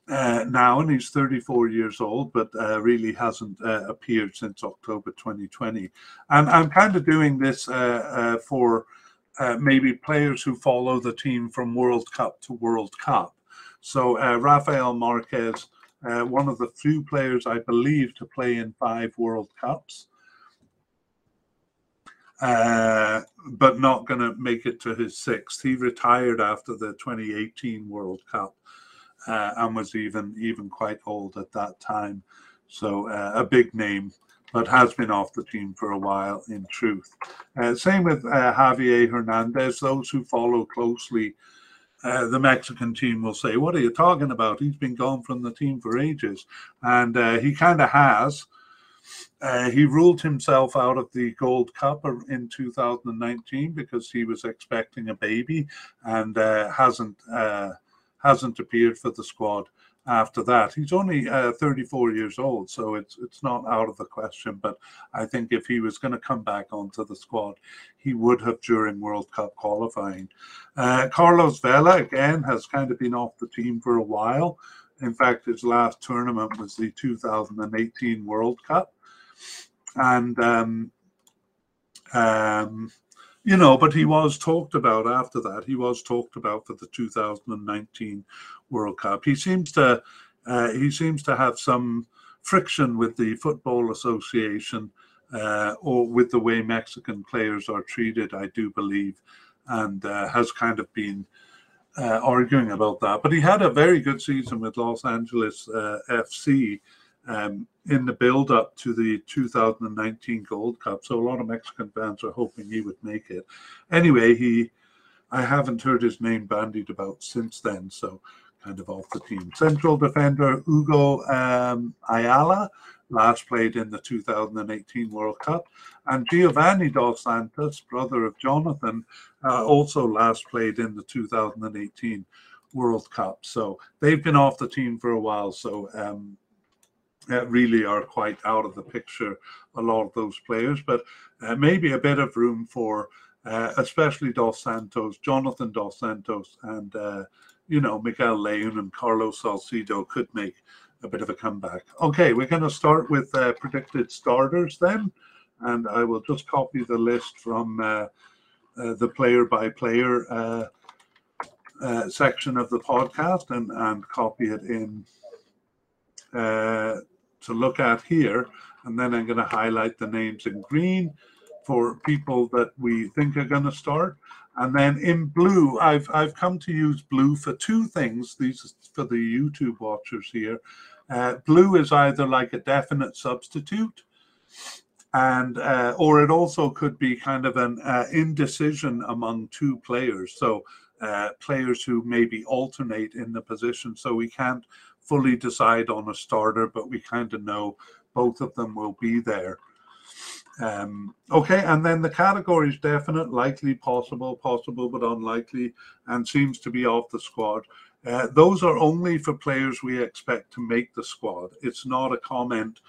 uh, now, and he's 34 years old, but uh, really hasn't uh, appeared since October 2020. And I'm kind of doing this uh, uh, for uh, maybe players who follow the team from World Cup to World Cup. So Rafael Marquez, one of the few players I believe to play in five World Cups, uh, but not going to make it to his sixth. He retired after the 2018 World Cup uh, and was even even quite old at that time. So uh, a big name but has been off the team for a while in truth. Uh, same with uh, Javier Hernandez. Those who follow closely the Mexican team will say, What are you talking about? He's been gone from the team for ages. And he kind of has. Uh, he ruled himself out of the Gold Cup in 2019 because he was expecting a baby and uh, hasn't hasn't appeared for the squad after that. He's only uh, 34 years old, so it's it's not out of the question. But I think if he was going to come back onto the squad, he would have during World Cup qualifying. Uh, Carlos Vela again has kind of been off the team for a while. In fact, his last tournament was the 2018 World Cup, and um, um, you know, but he was talked about after that. He was talked about for the 2019 World Cup. He seems to uh, he seems to have some friction with the Football Association uh, or with the way Mexican players are treated. I do believe, and uh, has kind of been. Uh, arguing about that, but he had a very good season with Los Angeles uh, FC, um, in the build up to the 2019 Gold Cup. So a lot of Mexican fans are hoping he would make it. Anyway, he I haven't heard his name bandied about since then, so kind of off the team. Central defender Hugo um, Ayala last played in the 2018 World Cup, and Giovanni Dos Santos, brother of Jonathan, uh, also last played in the 2018 World Cup. So they've been off the team for a while. So um, uh, really are quite out of the picture, a lot of those players, but uh, maybe a bit of room for uh, especially Dos Santos, Jonathan Dos Santos, and uh, you know Miguel Layún and Carlos Salcedo could make a bit of a comeback. Okay, we're going to start with uh, predicted starters then, and I will just copy the list from uh, the player by player section of the podcast and and copy it in to look at here. And then I'm going to highlight the names in green for people that we think are going to start. And then in blue, I've I've come to use blue for two things. These for the YouTube watchers here. Uh, blue is either like a definite substitute, and uh, or it also could be kind of an uh, indecision among two players. So uh, players who maybe alternate in the position. So we can't fully decide on a starter, but we kind of know both of them will be there. Um, okay, and then the categories definite, likely, possible, possible but unlikely, and seems to be off the squad. Uh, those are only for players we expect to make the squad. It's not a comment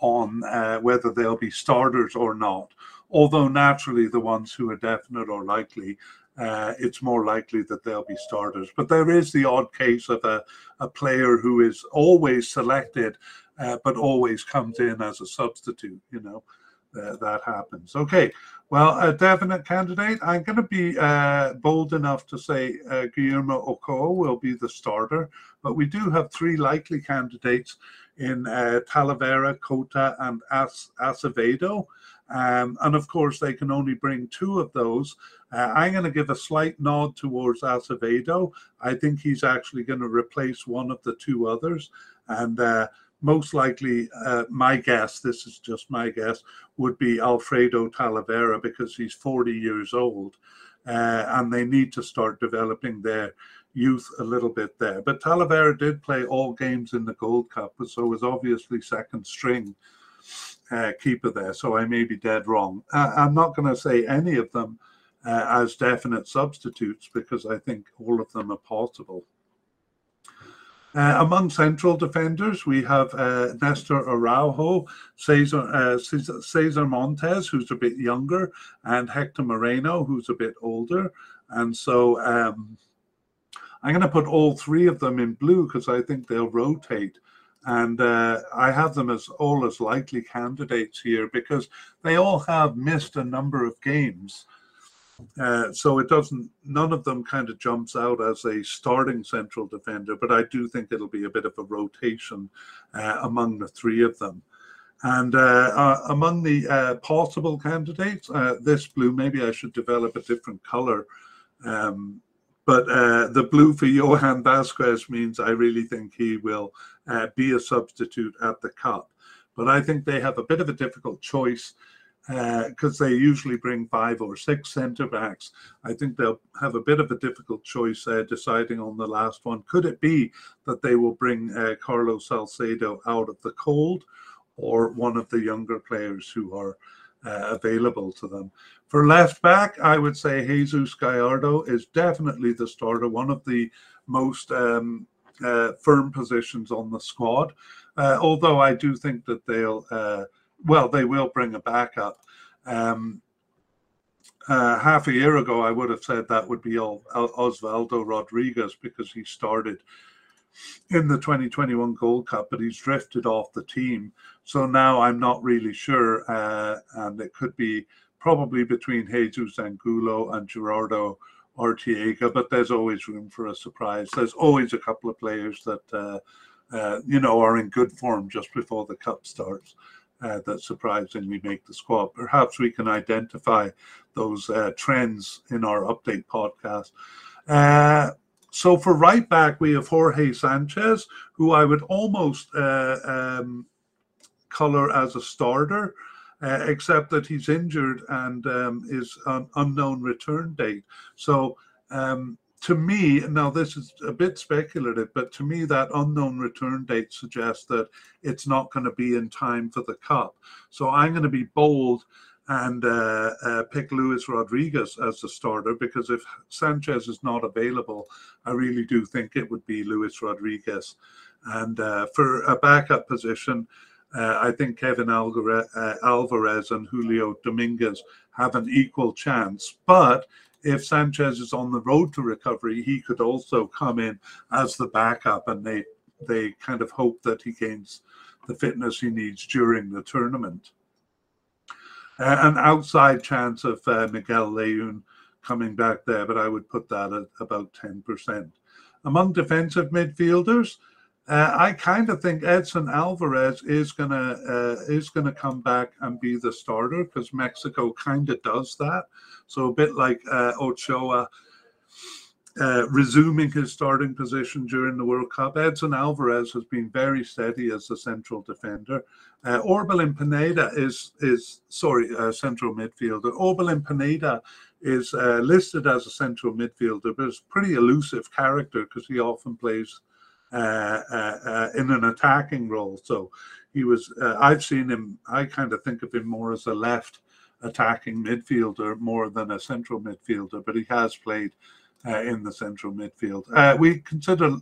on uh, whether they'll be starters or not. Although naturally, the ones who are definite or likely uh, it's more likely that they'll be starters. But there is the odd case of a, a player who is always selected, uh, but always comes in as a substitute, you know. Uh, that happens. Okay, well, a definite candidate. I'm going to be uh, bold enough to say uh, Guillermo Ochoa will be the starter, but we do have three likely candidates in uh, Talavera, Cota, and As- Acevedo. Um, and of course, they can only bring two of those. Uh, I'm going to give a slight nod towards Acevedo. I think he's actually going to replace one of the two others. And uh, most likely, uh, my guess, this is just my guess, would be Alfredo Talavera because he's 40 years old. Uh, and they need to start developing their youth a little bit there. But Talavera did play all games in the Gold Cup, so was obviously second string uh, keeper there, so I may be dead wrong. Uh, I'm not going to say any of them uh, as definite substitutes because I think all of them are possible. Uh, among central defenders, we have uh, Nestor Araujo, Cesar, uh, Cesar Montes, who's a bit younger, and Hector Moreno, who's a bit older. And so um, I'm going to put all three of them in blue because I think they'll rotate and uh, I have them as all as likely candidates here because they all have missed a number of games. Uh, so it doesn't, none of them kind of jumps out as a starting central defender, but I do think it'll be a bit of a rotation uh, among the three of them. And uh, uh, among the uh, possible candidates, this blue, maybe I should develop a different color. Um, but uh, the blue for Johan Vasquez means I really think he will uh, be a substitute at the Cup. But I think they have a bit of a difficult choice because uh, they usually bring five or six centre backs. I think they'll have a bit of a difficult choice uh, deciding on the last one. Could it be that they will bring uh, Carlos Salcedo out of the cold or one of the younger players who are uh, available to them? For left back, I would say Jesus Gallardo is definitely the starter, one of the most um, uh, firm positions on the squad. Uh, although I do think that they'll, uh, well, they will bring a backup. Um, uh, half a year ago, I would have said that would be Osvaldo Rodriguez because he started in the 2021 Gold Cup, but he's drifted off the team. So now I'm not really sure, uh, and it could be probably between Jesus Angulo and Gerardo Arteaga, but there's always room for a surprise. There's always a couple of players that uh, uh, you know are in good form just before the cup starts uh, that surprisingly make the squad. Perhaps we can identify those uh, trends in our update podcast. Uh, so for right back, we have Jorge Sanchez, who I would almost uh, um, color as a starter. Uh, except that he's injured and um, is an unknown return date. So um, to me, now this is a bit speculative, but to me, that unknown return date suggests that it's not going to be in time for the cup. So I'm going to be bold and uh, uh, pick Luis Rodriguez as the starter because if Sanchez is not available, I really do think it would be Luis Rodriguez. And uh, for a backup position, uh, I think Kevin uh, Alvarez and Julio Dominguez have an equal chance. But if Sanchez is on the road to recovery, he could also come in as the backup, and they they kind of hope that he gains the fitness he needs during the tournament. Uh, an outside chance of uh, Miguel Layun coming back there, but I would put that at about 10%. Among defensive midfielders, uh, I kind of think Edson Alvarez is gonna uh, is gonna come back and be the starter because Mexico kind of does that. So a bit like uh, Ochoa uh, resuming his starting position during the World Cup. Edson Alvarez has been very steady as a central defender. Uh, Orbelin Pineda is is sorry uh, central midfielder. Orbelin Pineda is uh, listed as a central midfielder, but it's pretty elusive character because he often plays Uh, uh, uh, in an attacking role. So he was. I've seen him. I kind of think of him more as a left attacking midfielder more than a central midfielder, but he has played in the central midfield. we consider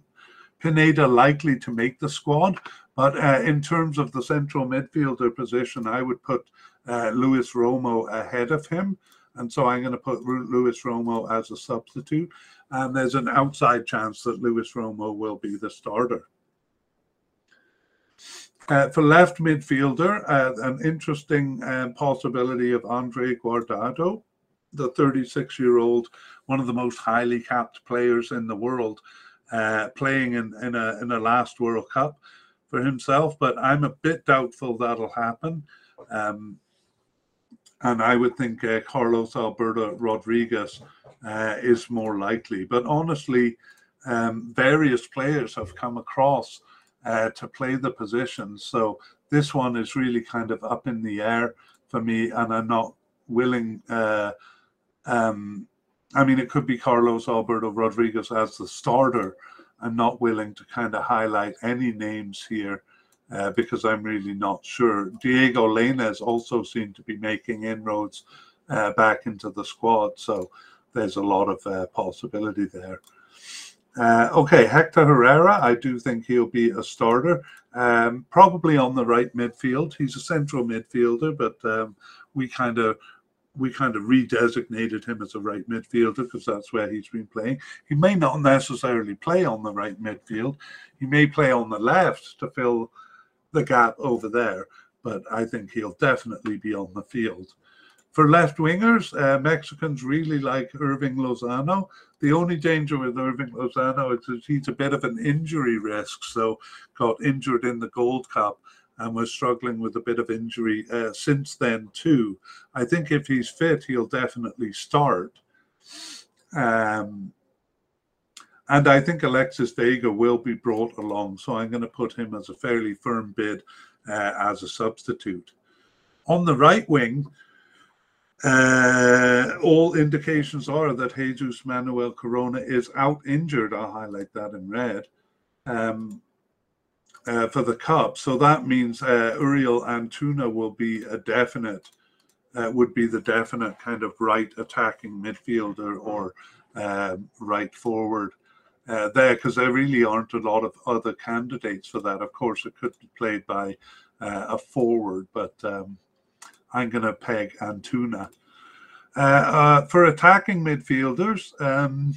Pineda likely to make the squad, but uh, in terms of the central midfielder position, I would put uh, Luis Romo ahead of him. And so I'm going to put Luis Romo as a substitute and there's an outside chance that Luis Romo will be the starter. Uh, for left midfielder, uh, an interesting um, possibility of Andre Guardado, the 36 year old, one of the most highly capped players in the world, uh, playing in, in, a, in a last World Cup for himself. But I'm a bit doubtful that'll happen. Um, and I would think uh, Carlos Alberto Rodriguez uh, is more likely. But honestly, um, various players have come across uh, to play the position. So this one is really kind of up in the air for me, and I'm not willing. Uh, um, I mean, it could be Carlos Alberto Rodriguez as the starter. I'm not willing to kind of highlight any names here. Uh, because I'm really not sure. Diego Lainez also seemed to be making inroads uh, back into the squad. So there's a lot of uh, possibility there. Uh, okay, Hector Herrera, I do think he'll be a starter, um, probably on the right midfield. He's a central midfielder, but um, we kind of we kind of redesignated him as a right midfielder because that's where he's been playing. He may not necessarily play on the right midfield. He may play on the left to fill the gap over there, but I think he'll definitely be on the field. For left wingers, uh, Mexicans really like Hirving Lozano. The only danger with Hirving Lozano is that he's a bit of an injury risk. So, got injured in the Gold Cup and was struggling with a bit of injury uh, since then, too. I think if he's fit, he'll definitely start. Um, and I think Alexis Vega will be brought along. So, I'm going to put him as a fairly firm bid uh, as a substitute. On the right wing, uh, all indications are that Jesus Manuel Corona is out injured. I'll highlight that in red um, uh, for the Cup. So that means uh, Uriel Antuna will be a definite, uh, would be the definite kind of right attacking midfielder or um, right forward. Uh, there, because there really aren't a lot of other candidates for that. Of course, it could be played by uh, a forward, but um, I'm going to peg Antuna. Uh, uh, for attacking midfielders, um,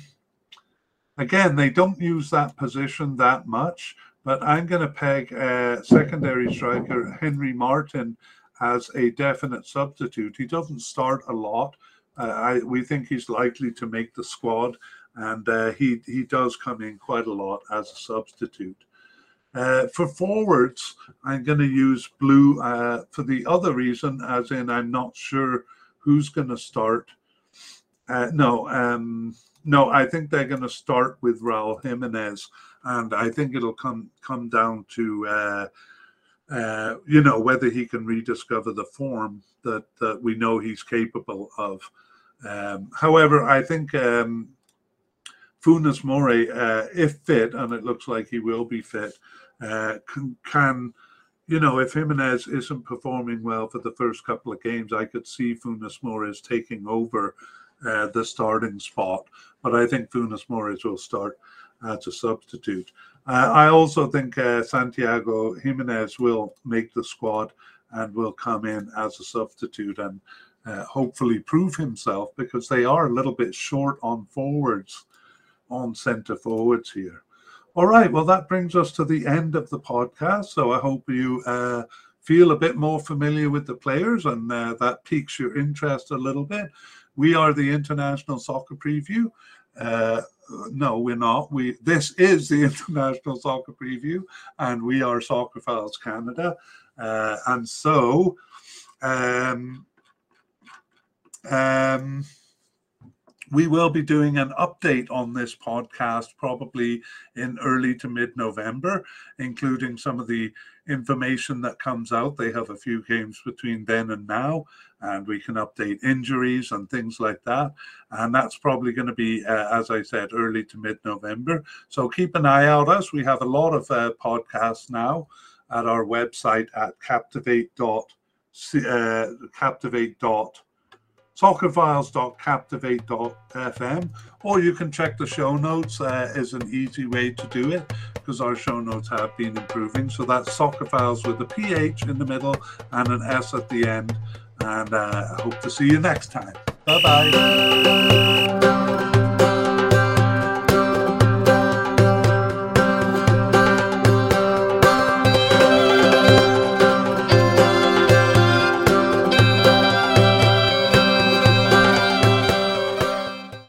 again, they don't use that position that much, but I'm going to peg uh, secondary striker Henry Martin as a definite substitute. He doesn't start a lot. Uh, I, we think he's likely to make the squad, and uh, he he does come in quite a lot as a substitute. Uh, for forwards, I'm going to use blue uh, for the other reason, as in I'm not sure who's going to start. Uh, no, um, no, I think they're going to start with Raul Jimenez, and I think it'll come come down to uh, uh, you know, whether he can rediscover the form that, that we know he's capable of. Um, however, I think um, Funes Mori, uh, if fit, and it looks like he will be fit, uh, can, can, you know, if Jimenez isn't performing well for the first couple of games, I could see Funes Mori taking over uh, the starting spot. But I think Funes Mori will start as a substitute. Uh, I also think uh, Santiago Gimenez will make the squad and will come in as a substitute and uh, hopefully prove himself because they are a little bit short on forwards, on centre forwards here. All right, well, that brings us to the end of the podcast. So I hope you uh, feel a bit more familiar with the players and uh, that piques your interest a little bit. We are the International Soccer Preview. Uh, no, we're not. We this is the International Soccer Preview, and we are Soccerphiles Canada, uh, and so. Um, um, we will be doing an update on this podcast probably in early to mid November, including some of the information that comes out. They have a few games between then and now, and we can update injuries and things like that. And that's probably going to be, uh, as I said, early to mid November. So keep an eye out us. We have a lot of uh, podcasts now at our website at captivate. Dot, uh, captivate. Dot, soccerphiles.captivate.fm, or you can check the show notes uh, is an easy way to do it because our show notes have been improving. So that's Soccerphiles with a PH in the middle and an S at the end. And uh, I hope to see you next time. Bye bye.